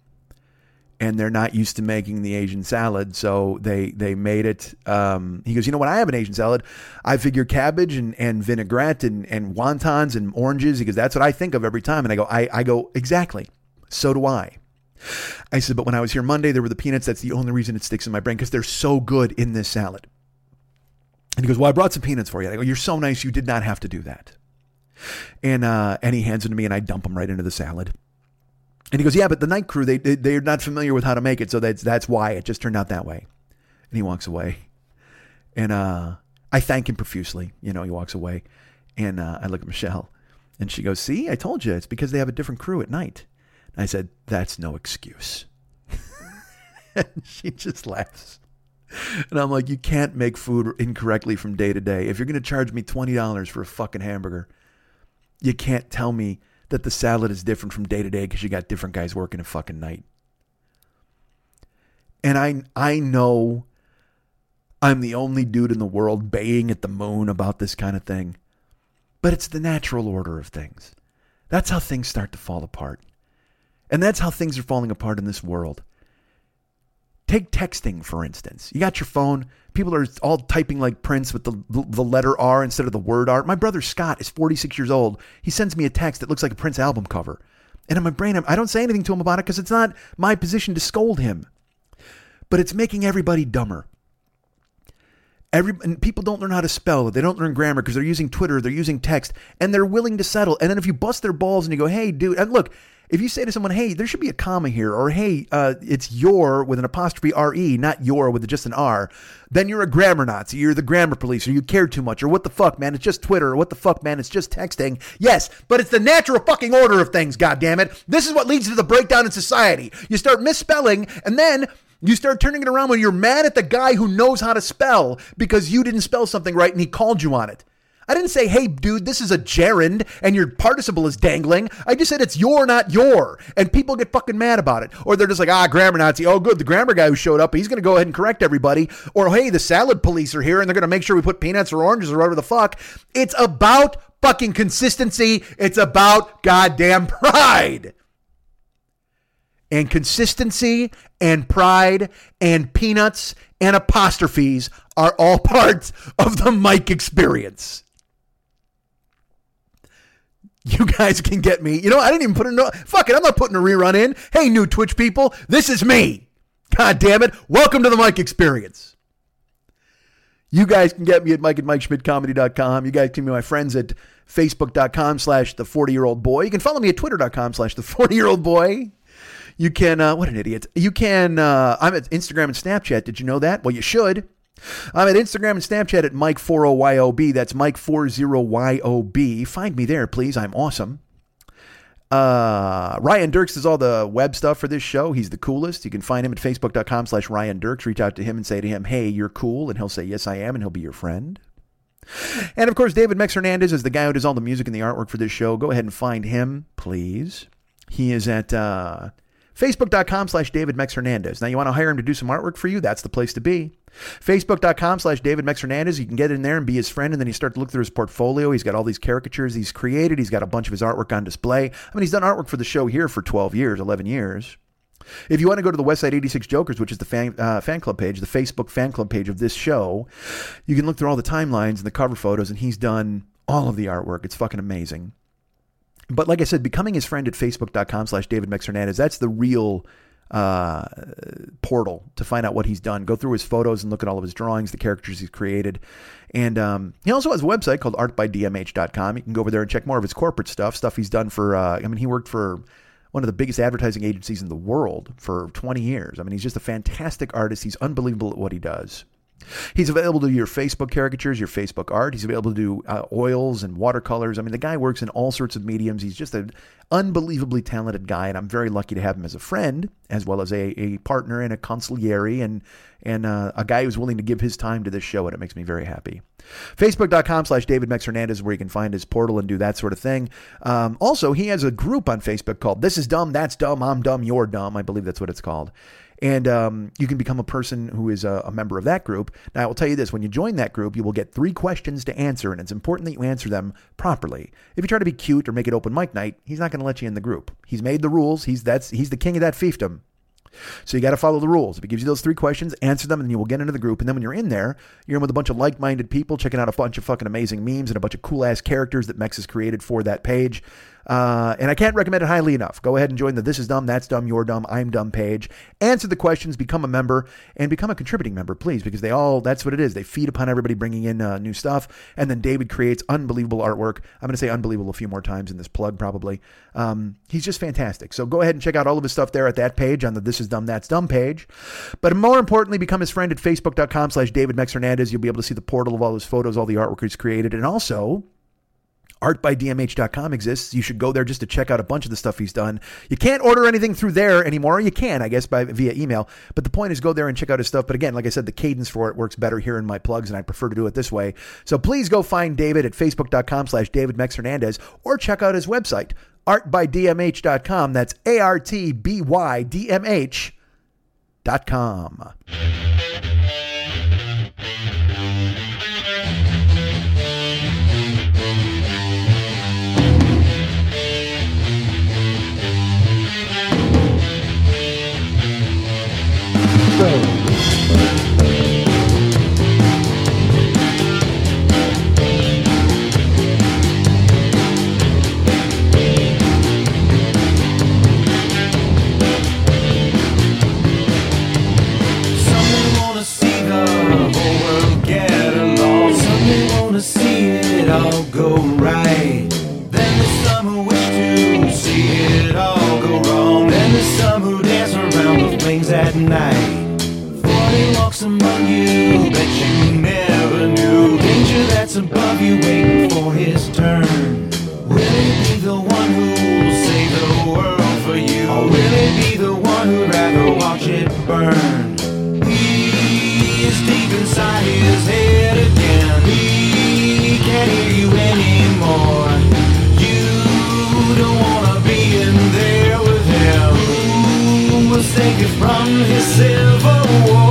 and they're not used to making the Asian salad, so they they made it. Um, he goes, you know, what? I have an Asian salad, I figure cabbage and, and vinaigrette and, and wontons and oranges because that's what I think of every time. And I go, I, I go exactly. So do I. I said, but when I was here Monday, there were the peanuts. That's the only reason it sticks in my brain because they're so good in this salad. And he goes, well, I brought some peanuts for you. I go, you're so nice. You did not have to do that. And uh, and he hands them to me, and I dump them right into the salad. And he goes, yeah, but the night crew they, they they're not familiar with how to make it, so that's that's why it just turned out that way. And he walks away, and uh, I thank him profusely. You know, he walks away, and uh, I look at Michelle, and she goes, "See, I told you, it's because they have a different crew at night." I said, "That's no excuse." and she just laughs. And I'm like, you can't make food incorrectly from day to day. If you're going to charge me $20 for a fucking hamburger, you can't tell me that the salad is different from day to day because you got different guys working at fucking night. And I I know I'm the only dude in the world baying at the moon about this kind of thing. But it's the natural order of things. That's how things start to fall apart. And that's how things are falling apart in this world. Take texting, for instance. You got your phone. People are all typing like Prince with the, the letter R instead of the word R. My brother Scott is 46 years old. He sends me a text that looks like a Prince album cover. And in my brain, I don't say anything to him about it because it's not my position to scold him. But it's making everybody dumber. Every, people don't learn how to spell. It. They don't learn grammar because they're using Twitter, they're using text, and they're willing to settle. And then if you bust their balls and you go, hey, dude, and look, if you say to someone, hey, there should be a comma here, or hey, uh, it's your with an apostrophe RE, not your with just an R, then you're a grammar Nazi, you're the grammar police, or you care too much, or what the fuck, man, it's just Twitter, or what the fuck, man, it's just texting. Yes, but it's the natural fucking order of things, God damn it. This is what leads to the breakdown in society. You start misspelling, and then you start turning it around when you're mad at the guy who knows how to spell because you didn't spell something right and he called you on it. I didn't say, hey, dude, this is a gerund and your participle is dangling. I just said it's your, not your. And people get fucking mad about it. Or they're just like, ah, grammar Nazi. Oh, good. The grammar guy who showed up, he's going to go ahead and correct everybody. Or, hey, the salad police are here and they're going to make sure we put peanuts or oranges or whatever the fuck. It's about fucking consistency. It's about goddamn pride. And consistency and pride and peanuts and apostrophes are all parts of the Mike experience. You guys can get me. You know, I didn't even put a no. Fuck it, I'm not putting a rerun in. Hey, new Twitch people, this is me. God damn it. Welcome to the Mike Experience. You guys can get me at Mike at MikeSchmidtComedy.com. You guys can be my friends at Facebook.com slash the 40 year old boy. You can follow me at Twitter.com slash the 40 year old boy. You can, uh, what an idiot. You can, uh, I'm at Instagram and Snapchat. Did you know that? Well, you should. I'm at Instagram and Snapchat at Mike40YOB. That's Mike40YOB. Find me there, please. I'm awesome. Uh, Ryan Dirks does all the web stuff for this show. He's the coolest. You can find him at facebook.com slash Ryan Dirks. Reach out to him and say to him, hey, you're cool. And he'll say, yes, I am. And he'll be your friend. And of course, David Mex Hernandez is the guy who does all the music and the artwork for this show. Go ahead and find him, please. He is at uh, Facebook.com slash David Mex Hernandez. Now, you want to hire him to do some artwork for you? That's the place to be. Facebook.com slash David Mex Hernandez. You can get in there and be his friend, and then you start to look through his portfolio. He's got all these caricatures he's created. He's got a bunch of his artwork on display. I mean, he's done artwork for the show here for 12 years, 11 years. If you want to go to the Westside 86 Jokers, which is the fan, uh, fan club page, the Facebook fan club page of this show, you can look through all the timelines and the cover photos, and he's done all of the artwork. It's fucking amazing. But like I said, becoming his friend at facebook.com slash David Hernandez, that's the real uh, portal to find out what he's done. Go through his photos and look at all of his drawings, the characters he's created. And um, he also has a website called artbydmh.com. You can go over there and check more of his corporate stuff, stuff he's done for, uh, I mean, he worked for one of the biggest advertising agencies in the world for 20 years. I mean, he's just a fantastic artist. He's unbelievable at what he does. He's available to do your Facebook caricatures, your Facebook art. He's available to do uh, oils and watercolors. I mean, the guy works in all sorts of mediums. He's just an unbelievably talented guy, and I'm very lucky to have him as a friend, as well as a, a partner and a consigliere, and and uh, a guy who's willing to give his time to this show, and it makes me very happy. Facebook.com slash David Mex Hernandez, where you can find his portal and do that sort of thing. Um, also, he has a group on Facebook called This Is Dumb, That's Dumb, I'm Dumb, You're Dumb. I believe that's what it's called and um, you can become a person who is a, a member of that group. Now, I will tell you this: when you join that group, you will get three questions to answer, and it's important that you answer them properly. If you try to be cute or make it open mic night, he's not going to let you in the group. He's made the rules. He's that's he's the king of that fiefdom. So you got to follow the rules. If he gives you those three questions, answer them, and you will get into the group. And then when you're in there, you're in with a bunch of like-minded people, checking out a bunch of fucking amazing memes and a bunch of cool ass characters that Mex has created for that page. Uh, and I can't recommend it highly enough. Go ahead and join the This Is Dumb, That's Dumb, You're Dumb, I'm Dumb page. Answer the questions, become a member, and become a contributing member, please, because they all, that's what it is. They feed upon everybody bringing in uh, new stuff. And then David creates unbelievable artwork. I'm going to say unbelievable a few more times in this plug, probably. Um, he's just fantastic. So go ahead and check out all of his stuff there at that page on the This Is Dumb, That's Dumb page. But more importantly, become his friend at facebook.com slash David Mex Hernandez. You'll be able to see the portal of all his photos, all the artwork he's created, and also artbydmh.com exists. You should go there just to check out a bunch of the stuff he's done. You can't order anything through there anymore. You can, I guess, by via email. But the point is go there and check out his stuff. But again, like I said, the cadence for it works better here in my plugs, and I prefer to do it this way. So please go find David at facebook.com slash David Mex Hernandez or check out his website, artbydmh.com. That's A-R-T-B-Y-D-M-H dot com. Some may wanna see the it all go right. Then there's some who wish to see it all go wrong. Then there's some who dance around at night. Among you, bet you never knew. Danger that's above you, waiting for his turn. Will he be the one who'll save the world for you? Or will he be the one who'd rather watch it burn? He is deep inside his head again. He can't hear you anymore. You don't wanna be in there with him. Who save you from his civil war?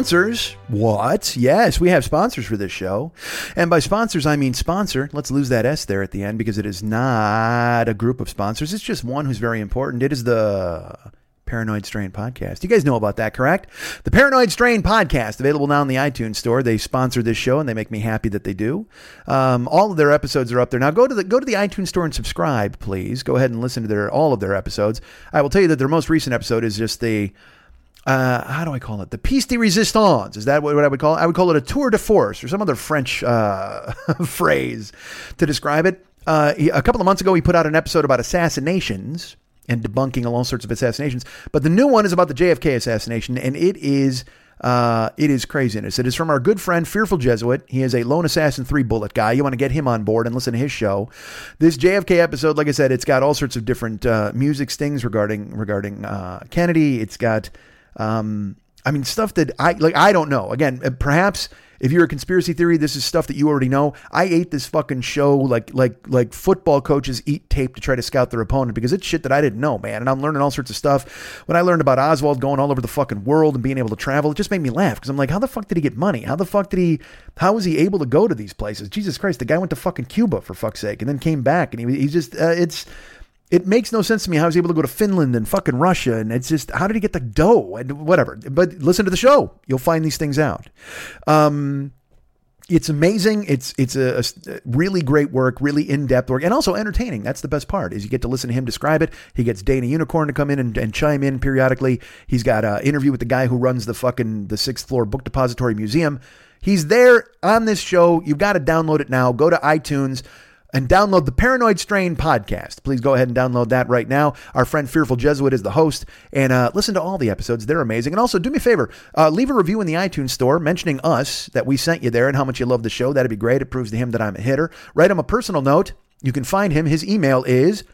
Sponsors? What? Yes, we have sponsors for this show. And by sponsors, I mean sponsor. Let's lose that S there at the end because it is not a group of sponsors. It's just one who's very important. It is the Paranoid Strain Podcast. You guys know about that, correct? The Paranoid Strain Podcast, available now in the iTunes store. They sponsor this show and they make me happy that they do. Um, all of their episodes are up there. Now go to the go to the iTunes store and subscribe, please. Go ahead and listen to their all of their episodes. I will tell you that their most recent episode is just the uh, how do I call it? The piece de resistance. Is that what, I would call it? I would call it a tour de force or some other French uh, phrase to describe it. Uh, he- a couple of months ago, he put out an episode about assassinations and debunking all sorts of assassinations. But the new one is about the JFK assassination, and it is uh, it is craziness. It is from our good friend Fearful Jesuit. He is a lone assassin three bullet guy. You want to get him on board and listen to his show. This JFK episode, like I said, it's got all sorts of different uh, music stings regarding regarding uh, Kennedy. It's got um, I mean, stuff that I like. I don't know. Again, uh, perhaps if you're a conspiracy theory, this is stuff that you already know. I ate this fucking show like like like football coaches eat tape to try to scout their opponent because it's shit that I didn't know, man. And I'm learning all sorts of stuff. When I learned about Oswald going all over the fucking world and being able to travel, it just made me laugh because I'm like, how the fuck did he get money? How the fuck did he? How was he able to go to these places? Jesus Christ, the guy went to fucking Cuba for fuck's sake, and then came back, and he he just uh, it's it makes no sense to me how he's able to go to Finland and fucking Russia. And it's just, how did he get the dough and whatever? But listen to the show. You'll find these things out. Um, it's amazing. It's it's a, a really great work, really in depth work, and also entertaining. That's the best part. Is you get to listen to him describe it. He gets Dana Unicorn to come in and, and chime in periodically. He's got an interview with the guy who runs the fucking the sixth floor book depository museum. He's there on this show. You've got to download it now. Go to iTunes and download the Paranoid Strain podcast. Please go ahead and download that right now. Our friend Fearful Jesuit is the host, and uh, listen to all the episodes. They're amazing. And also, do me a favor, uh, leave a review in the iTunes store mentioning us that we sent you there and how much you love the show. That'd be great. It proves to him that I'm a hitter. Write him a personal note. You can find him. His email is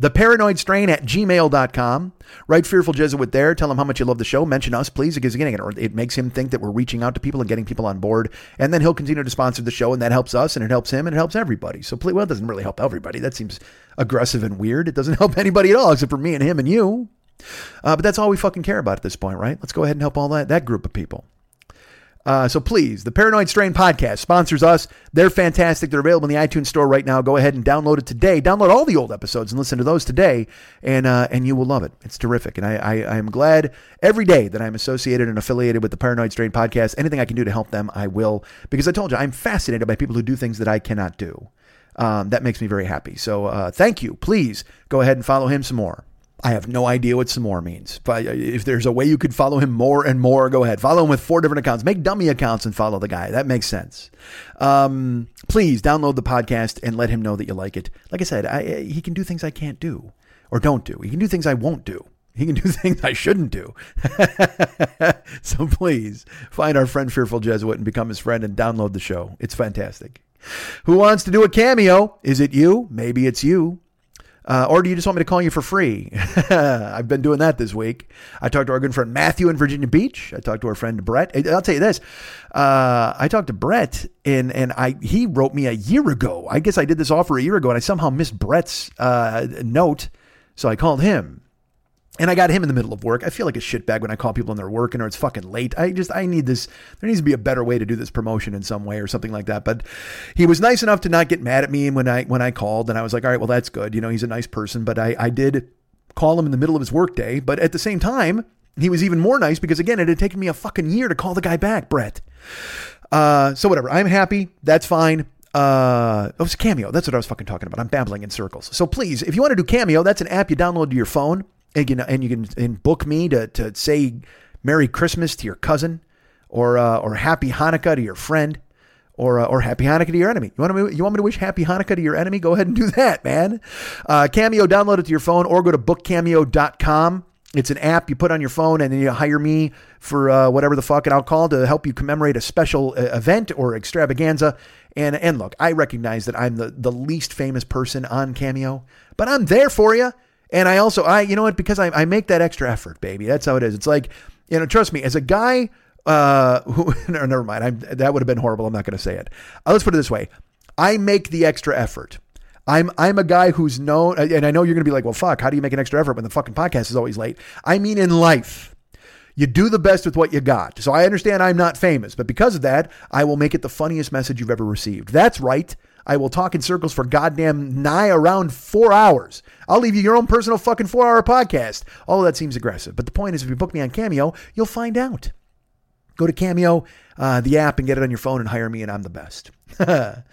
theparanoidstrain at gmail.com. Write Fearful Jesuit there. Tell him how much you love the show. Mention us, please, because again, it, makes him think that we're reaching out to people and getting people on board. And then he'll continue to sponsor the show, and that helps us, and it helps him, and it helps everybody. So, please, well, it doesn't really help everybody. That seems aggressive and weird. It doesn't help anybody at all, except for me and him and you. Uh, but that's all we fucking care about at this point, right? Let's go ahead and help all that, that group of people. Uh, so please, the Paranoid Strain podcast sponsors us. They're fantastic. They're available in the iTunes store right now. Go ahead and download it today. Download all the old episodes and listen to those today, and uh, and you will love it. It's terrific, and I, I I am glad every day that I'm associated and affiliated with the Paranoid Strain podcast. Anything I can do to help them, I will, because I told you I'm fascinated by people who do things that I cannot do. Um, that makes me very happy. So uh, thank you. Please go ahead and follow him some more. I have no idea what some more means. But if there's a way you could follow him more and more, go ahead. Follow him with four different accounts. Make dummy accounts and follow the guy. That makes sense. Um, please download the podcast and let him know that you like it. Like I said, I, he can do things I can't do or don't do. He can do things I won't do. He can do things I shouldn't do. so please find our friend Fearful Jesuit and become his friend and download the show. It's fantastic. Who wants to do a cameo? Is it you? Maybe it's you. Uh, or do you just want me to call you for free? I've been doing that this week. I talked to our good friend Matthew in Virginia Beach. I talked to our friend Brett. I'll tell you this. Uh, I talked to Brett and, and I, he wrote me a year ago. I guess I did this offer a year ago and I somehow missed Brett's uh, note. So I called him. And I got him in the middle of work. I feel like a shitbag when I call people and they're working or it's fucking late. I just, I need this. There needs to be a better way to do this promotion in some way or something like that. But he was nice enough to not get mad at me when I, when I called and I was like, all right, well, that's good. You know, he's a nice person, but I, I did call him in the middle of his workday. But at the same time, he was even more nice because again, it had taken me a fucking year to call the guy back, Brett. Uh, so whatever. I'm happy. That's fine. Uh, it was Cameo. That's what I was fucking talking about. I'm babbling in circles. So please, if you want to do Cameo, that's an app you download to your phone and you can, and you can and book me to, to say Merry Christmas to your cousin or, uh, or Happy Hanukkah to your friend or, uh, or Happy Hanukkah to your enemy. You want, me, you want me to wish Happy Hanukkah to your enemy? Go ahead and do that, man. Uh, Cameo, download it to your phone or go to bookcameo.com. It's an app you put on your phone and then you hire me for uh, whatever the fuck, and I'll call to help you commemorate a special uh, event or extravaganza. And and look, I recognize that I'm the, the least famous person on Cameo, but I'm there for you. And I also, I, you know what, because I, I make that extra effort, baby. That's how it is. It's like, you know, trust me, as a guy uh, who, no, never mind. I'm, that would have been horrible. I'm not going to say it. Uh, let's put it this way. I make the extra effort. I'm I'm a guy who's known, and I know you're going to be like, well, fuck, how do you make an extra effort when the fucking podcast is always late? I mean, in life, you do the best with what you got. So I understand I'm not famous, but because of that, I will make it the funniest message you've ever received. That's right. I will talk in circles for goddamn nigh around four hours. I'll leave you your own personal fucking four hour podcast. All of that seems aggressive. But the point is, if you book me on Cameo, you'll find out. Go to Cameo, uh, the app, and get it on your phone and hire me, and I'm the best. Uber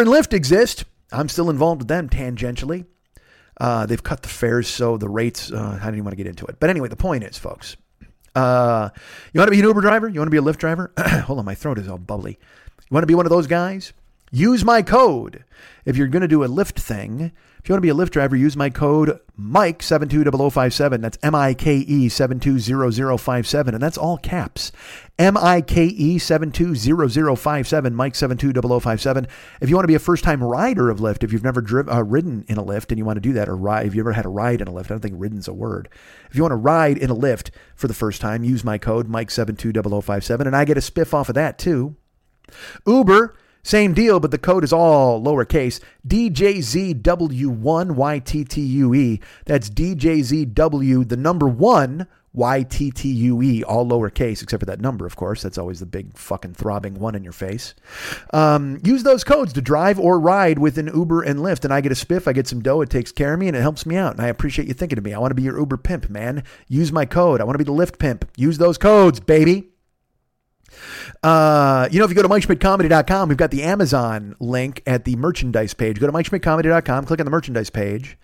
and Lyft exist. I'm still involved with them tangentially. Uh, they've cut the fares, so the rates, uh, I don't even want to get into it. But anyway, the point is, folks, uh, you want to be an Uber driver? You want to be a Lyft driver? Hold on, my throat is all bubbly. You want to be one of those guys? Use my code. If you're going to do a Lyft thing, if you want to be a Lyft driver, use my code Mike720057. That's M I K E 720057. And that's all caps. M I K E 720057, Mike720057. If you want to be a first time rider of Lyft, if you've never driven, uh, ridden in a Lyft and you want to do that, or ride, if you ever had a ride in a Lyft, I don't think ridden's a word. If you want to ride in a Lyft for the first time, use my code Mike720057. And I get a spiff off of that too. Uber. Same deal, but the code is all lowercase. DJZW1YTTUE. That's DJZW, the number one, YTTUE, all lowercase, except for that number, of course. That's always the big fucking throbbing one in your face. Um, use those codes to drive or ride with an Uber and Lyft, and I get a spiff, I get some dough, it takes care of me, and it helps me out. And I appreciate you thinking of me. I want to be your Uber pimp, man. Use my code. I want to be the Lyft pimp. Use those codes, baby. Uh, you know, if you go to MikeSchmidtComedy.com, we've got the Amazon link at the merchandise page. Go to MikeSchmidtComedy.com, click on the merchandise page.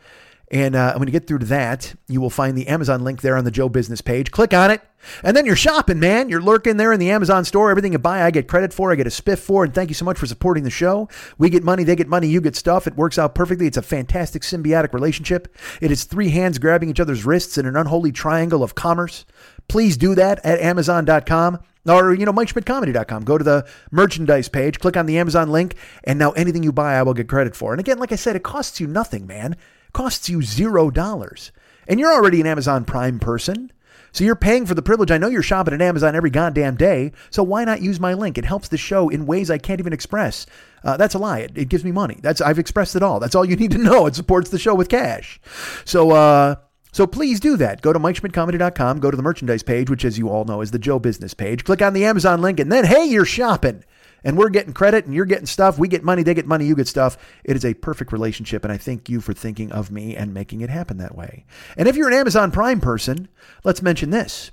And uh, when you get through to that, you will find the Amazon link there on the Joe Business page. Click on it. And then you're shopping, man. You're lurking there in the Amazon store. Everything you buy, I get credit for. I get a spiff for. And thank you so much for supporting the show. We get money, they get money, you get stuff. It works out perfectly. It's a fantastic symbiotic relationship. It is three hands grabbing each other's wrists in an unholy triangle of commerce. Please do that at Amazon.com or you know MikeSchmidtComedy.com. Go to the merchandise page, click on the Amazon link, and now anything you buy, I will get credit for. And again, like I said, it costs you nothing, man. It costs you zero dollars, and you're already an Amazon Prime person. So you're paying for the privilege. I know you're shopping at Amazon every goddamn day. So why not use my link? It helps the show in ways I can't even express. Uh, that's a lie. It, it, gives me money. That's I've expressed it all. That's all you need to know. It supports the show with cash. So uh, so please do that. Go to MikeSchmidtComedy.com, go to the merchandise page, which, as you all know, is the Joe Business page. Click on the Amazon link, and then, hey, you're shopping. And we're getting credit, and you're getting stuff. We get money, they get money, you get stuff. It is a perfect relationship, and I thank you for thinking of me and making it happen that way. And if you're an Amazon Prime person, let's mention this.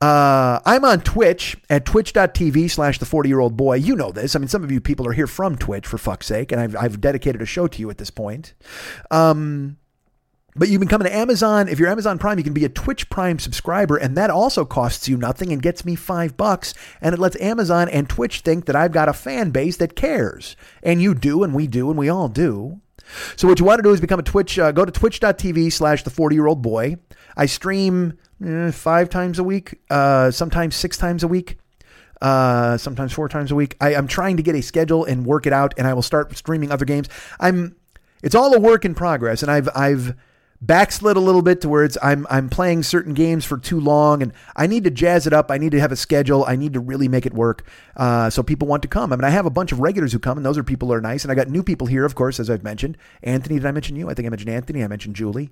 Uh, I'm on Twitch at twitch.tv slash the 40 year old boy. You know this. I mean, some of you people are here from Twitch, for fuck's sake, and I've, I've dedicated a show to you at this point. Um, but you can come to Amazon. If you're Amazon Prime, you can be a Twitch Prime subscriber, and that also costs you nothing and gets me five bucks. And it lets Amazon and Twitch think that I've got a fan base that cares. And you do, and we do, and we all do. So what you want to do is become a Twitch. Uh, go to twitch.tv slash the 40 year old boy. I stream eh, five times a week, uh, sometimes six times a week. Uh, sometimes four times a week. I, I'm trying to get a schedule and work it out, and I will start streaming other games. I'm. It's all a work in progress, and I've I've backslid a little bit to where it's I'm I'm playing certain games for too long, and I need to jazz it up. I need to have a schedule. I need to really make it work, uh, so people want to come. I mean, I have a bunch of regulars who come, and those are people who are nice. And I got new people here, of course, as I've mentioned. Anthony, did I mention you? I think I mentioned Anthony. I mentioned Julie.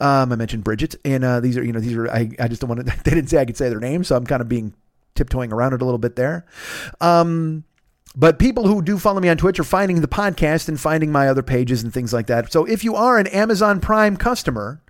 Um, I mentioned Bridget, and uh, these are you know these are I I just don't want to. They didn't say I could say their names, so I'm kind of being tiptoeing around it a little bit there. Um, but people who do follow me on Twitch are finding the podcast and finding my other pages and things like that. So if you are an Amazon Prime customer,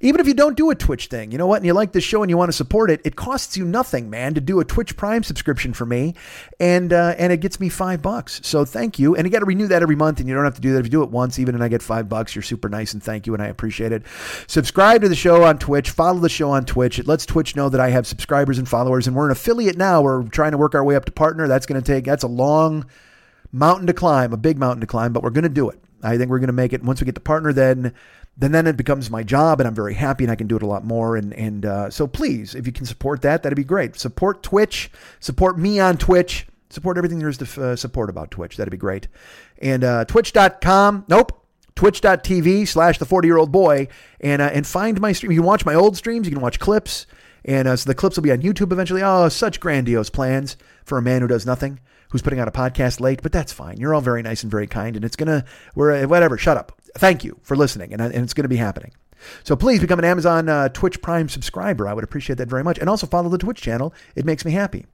even if you don't do a Twitch thing, you know what, and you like this show and you want to support it, it costs you nothing, man, to do a Twitch Prime subscription for me, and uh, and it gets me five bucks. So thank you, and you got to renew that every month, and you don't have to do that if you do it once, even and I get five bucks. You're super nice, and thank you, and I appreciate it. Subscribe to the show on Twitch, follow the show on Twitch. It lets Twitch know that I have subscribers and followers, and we're an affiliate now. We're trying to work our way up to partner. That's going to take that's a long mountain to climb, a big mountain to climb, but we're going to do it. I think we're going to make it. Once we get to partner, then then then it becomes my job, and I'm very happy, and I can do it a lot more. And and uh, so please, if you can support that, that'd be great. Support Twitch, support me on Twitch, support everything there is to uh, support about Twitch. That'd be great. And uh, Twitch.com, nope, twitch.tv slash the 40 year old boy and, uh, and find my stream. You can watch my old streams, you can watch clips. And uh, so the clips will be on YouTube eventually. Oh, such grandiose plans for a man who does nothing, who's putting out a podcast late, but that's fine. You're all very nice and very kind, and it's gonna, we're uh, whatever. Shut up. Thank you for listening, and, and it's gonna be happening. So please become an Amazon uh, Twitch Prime subscriber. I would appreciate that very much, and also follow the Twitch channel. It makes me happy.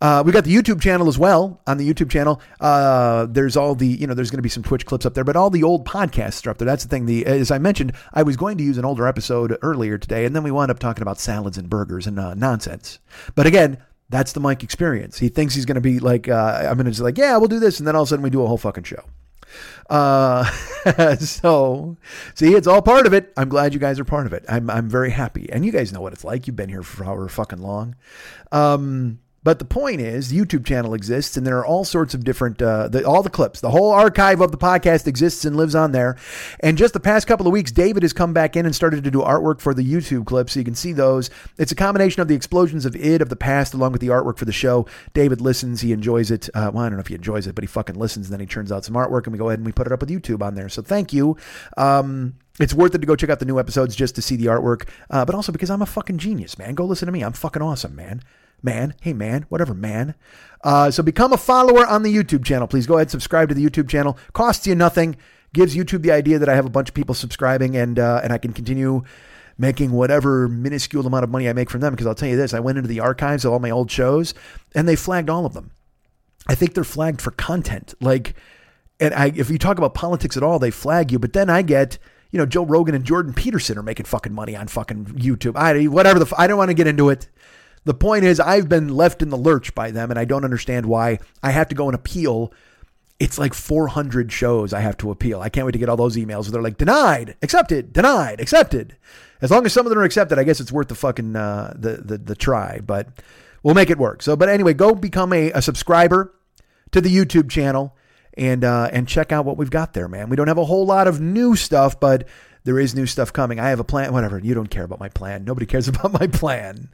Uh, we got the YouTube channel as well. On the YouTube channel, uh, there's all the you know there's going to be some Twitch clips up there, but all the old podcasts are up there. That's the thing. The as I mentioned, I was going to use an older episode earlier today, and then we wound up talking about salads and burgers and uh, nonsense. But again, that's the Mike experience. He thinks he's going to be like uh, I'm going to just like yeah we'll do this, and then all of a sudden we do a whole fucking show. Uh, so see, it's all part of it. I'm glad you guys are part of it. I'm I'm very happy, and you guys know what it's like. You've been here for however fucking long. Um, but the point is, the YouTube channel exists, and there are all sorts of different, uh, the, all the clips, the whole archive of the podcast exists and lives on there. And just the past couple of weeks, David has come back in and started to do artwork for the YouTube clips, so you can see those. It's a combination of the explosions of id of the past, along with the artwork for the show. David listens, he enjoys it. Uh, well, I don't know if he enjoys it, but he fucking listens, and then he turns out some artwork, and we go ahead and we put it up with YouTube on there. So thank you. Um, it's worth it to go check out the new episodes just to see the artwork, uh, but also because I'm a fucking genius, man. Go listen to me. I'm fucking awesome, man man. Hey, man. Whatever, man. Uh, so become a follower on the YouTube channel. Please go ahead, subscribe to the YouTube channel. Costs you nothing. Gives YouTube the idea that I have a bunch of people subscribing and uh, and I can continue making whatever minuscule amount of money I make from them. Because I'll tell you this, I went into the archives of all my old shows and they flagged all of them. I think they're flagged for content. Like, and I, if you talk about politics at all, they flag you. But then I get, you know, Joe Rogan and Jordan Peterson are making fucking money on fucking YouTube. I whatever the I don't want to get into it. The point is, I've been left in the lurch by them, and I don't understand why I have to go and appeal. It's like 400 shows I have to appeal. I can't wait to get all those emails where they're like, denied, accepted, denied, accepted. As long as some of them are accepted, I guess it's worth the fucking uh, the, the the try. But we'll make it work. So, but anyway, go become a, a subscriber to the YouTube channel and uh, and check out what we've got there, man. We don't have a whole lot of new stuff, but there is new stuff coming. I have a plan. Whatever. You don't care about my plan. Nobody cares about my plan.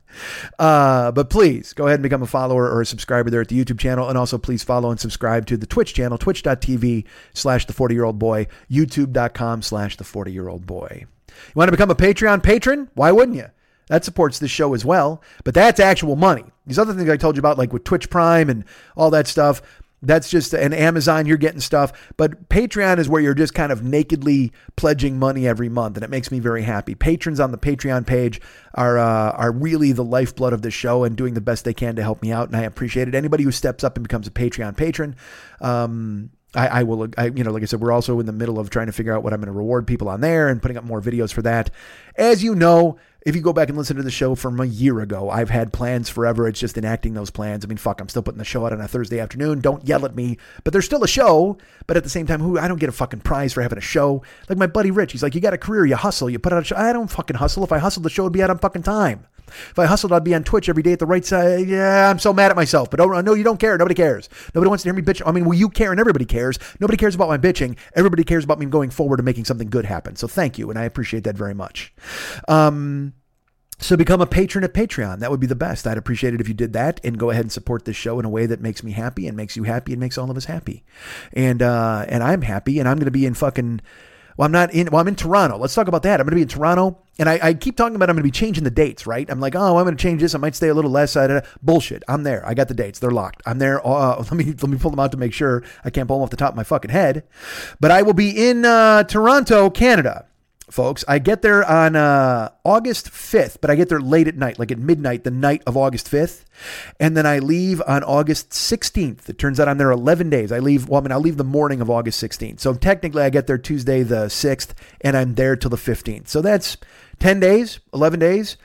Uh, but please go ahead and become a follower or a subscriber there at the YouTube channel. And also please follow and subscribe to the Twitch channel, twitch.tv slash the 40 year old boy, youtube.com slash the 40 year old boy. You want to become a Patreon patron? Why wouldn't you? That supports this show as well. But that's actual money. These other things I told you about, like with Twitch Prime and all that stuff, that's just an Amazon, you're getting stuff. But Patreon is where you're just kind of nakedly pledging money every month, and it makes me very happy. Patrons on the Patreon page are uh, are really the lifeblood of the show and doing the best they can to help me out, and I appreciate it. Anybody who steps up and becomes a Patreon patron, um, I, I, will, I, you know, like I said, we're also in the middle of trying to figure out what I'm going to reward people on there and putting up more videos for that. As you know, if you go back and listen to the show from a year ago, I've had plans forever. It's just enacting those plans. I mean, fuck, I'm still putting the show out on a Thursday afternoon. Don't yell at me. But there's still a show. But at the same time, who I don't get a fucking prize for having a show. Like my buddy Rich, he's like, you got a career, you hustle, you put out a show. I don't fucking hustle. If I hustled, the show would be out on fucking time. If I hustled, I'd be on Twitch every day at the right side. Yeah, I'm so mad at myself. But don't, no, you don't care. Nobody cares. Nobody wants to hear me bitch. I mean, well, you care and everybody cares. Nobody cares about my bitching. Everybody cares about me going forward and making something good happen. So thank you, and I appreciate that very much. Um, so become a patron at Patreon. That would be the best. I'd appreciate it if you did that and go ahead and support this show in a way that makes me happy and makes you happy and makes all of us happy. And uh, and I'm happy and I'm going to be in fucking. Well, I'm not in. Well, I'm in Toronto. Let's talk about that. I'm going to be in Toronto, and I, I keep talking about I'm going to be changing the dates. Right? I'm like, oh, I'm going to change this. I might stay a little less. Uh, bullshit. I'm there. I got the dates. They're locked. I'm there. Uh, let me let me pull them out to make sure I can't pull them off the top of my fucking head. But I will be in uh, Toronto, Canada folks. I get there on uh, August 5th, but I get there late at night, like at midnight, the night of August 5th. And then I leave on August 16th. It turns out I'm there 11 days. I leave, well, I mean, I'll leave the morning of August 16th. So technically, I get there Tuesday the 6th, and I'm there till the 15th. So that's 10 days, 11 days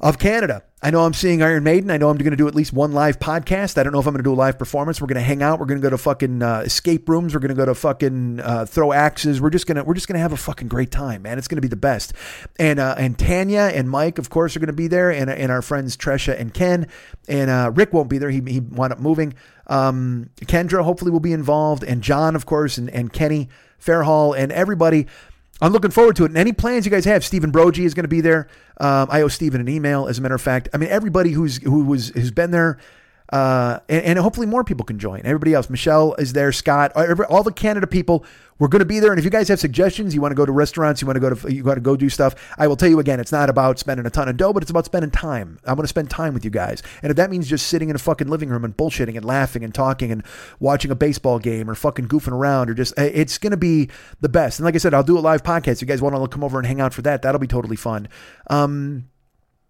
of Canada. I know I'm seeing Iron Maiden. I know I'm going to do at least one live podcast. I don't know if I'm going to do a live performance. We're going to hang out. We're going to go to fucking uh, escape rooms. We're going to go to fucking uh, throw axes. We're just gonna we're just gonna have a fucking great time, man. It's going to be the best. And uh, and Tanya and Mike, of course, are going to be there, and and our friends Tresha and Ken, and uh, Rick won't be there. He he wound up moving. Um, Kendra hopefully will be involved, and John, of course, and and Kenny Fairhall, and everybody. I'm looking forward to it. And any plans you guys have, Stephen Brogy is going to be there. Um, I owe Stephen an email, as a matter of fact. I mean, everybody who's who was who's been there, Uh, and, and hopefully more people can join. Everybody else, Michelle is there, Scott, every, all the Canada people. We're going to be there, and if you guys have suggestions, you want to go to restaurants, you want to go to, you want to go do stuff. I will tell you again, it's not about spending a ton of dough, but it's about spending time. I want to spend time with you guys, and if that means just sitting in a fucking living room and bullshitting and laughing and talking and watching a baseball game or fucking goofing around or just, it's going to be the best. And like I said, I'll do a live podcast. If you guys want to come over and hang out for that, that'll be totally fun. Um,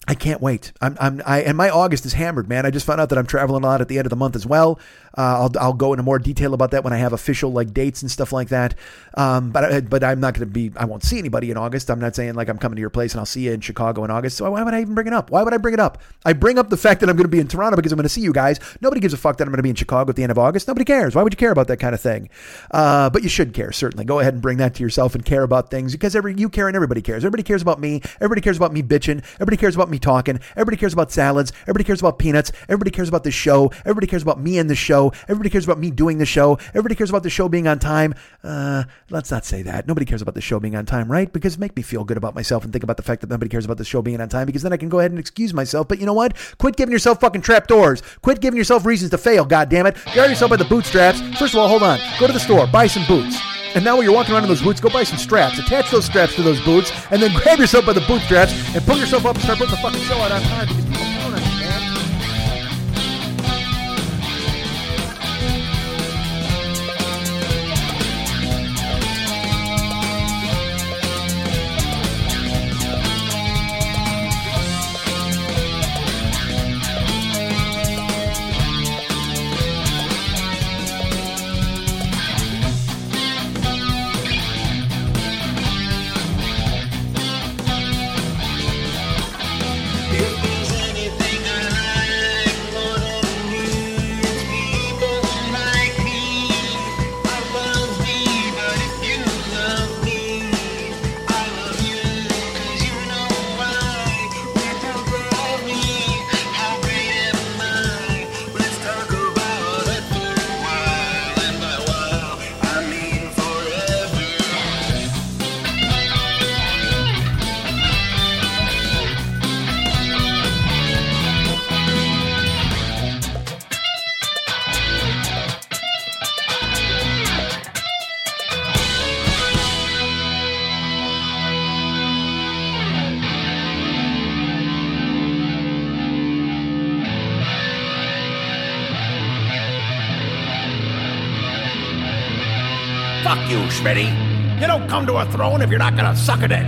I can't wait. I'm, I'm, I, and my August is hammered, man. I just found out that I'm traveling a lot at the end of the month as well. Uh, I'll, I'll go into more detail about that when I have official like dates and stuff like that. Um, but, but I'm not going to be, I won't see anybody in August. I'm not saying like I'm coming to your place and I'll see you in Chicago in August. So why would I even bring it up? Why would I bring it up? I bring up the fact that I'm going to be in Toronto because I'm going to see you guys. Nobody gives a fuck that I'm going to be in Chicago at the end of August. Nobody cares. Why would you care about that kind of thing? Uh, but you should care, certainly. Go ahead and bring that to yourself and care about things because every, you care and everybody cares. Everybody cares about me. Everybody cares about me bitching. Everybody cares about me talking. Everybody cares about salads. Everybody cares about peanuts. Everybody cares about the show. Everybody cares about me and the show. Everybody cares about me doing the show. Everybody cares about the show being on time. Uh, let's not say that. Nobody cares about the show being on time, right? Because make me feel good about myself and think about the fact that nobody cares about the show being on time because then I can go ahead and excuse myself. But you know what? Quit giving yourself fucking trapdoors. Quit giving yourself reasons to fail, God damn it. Grab yourself by the bootstraps. First of all, hold on. Go to the store, buy some boots. And now when you're walking around in those boots, go buy some straps. Attach those straps to those boots, and then grab yourself by the bootstraps and pull yourself up and start putting the fucking show out on time because people count on you, come to a throne if you're not gonna suck a dick.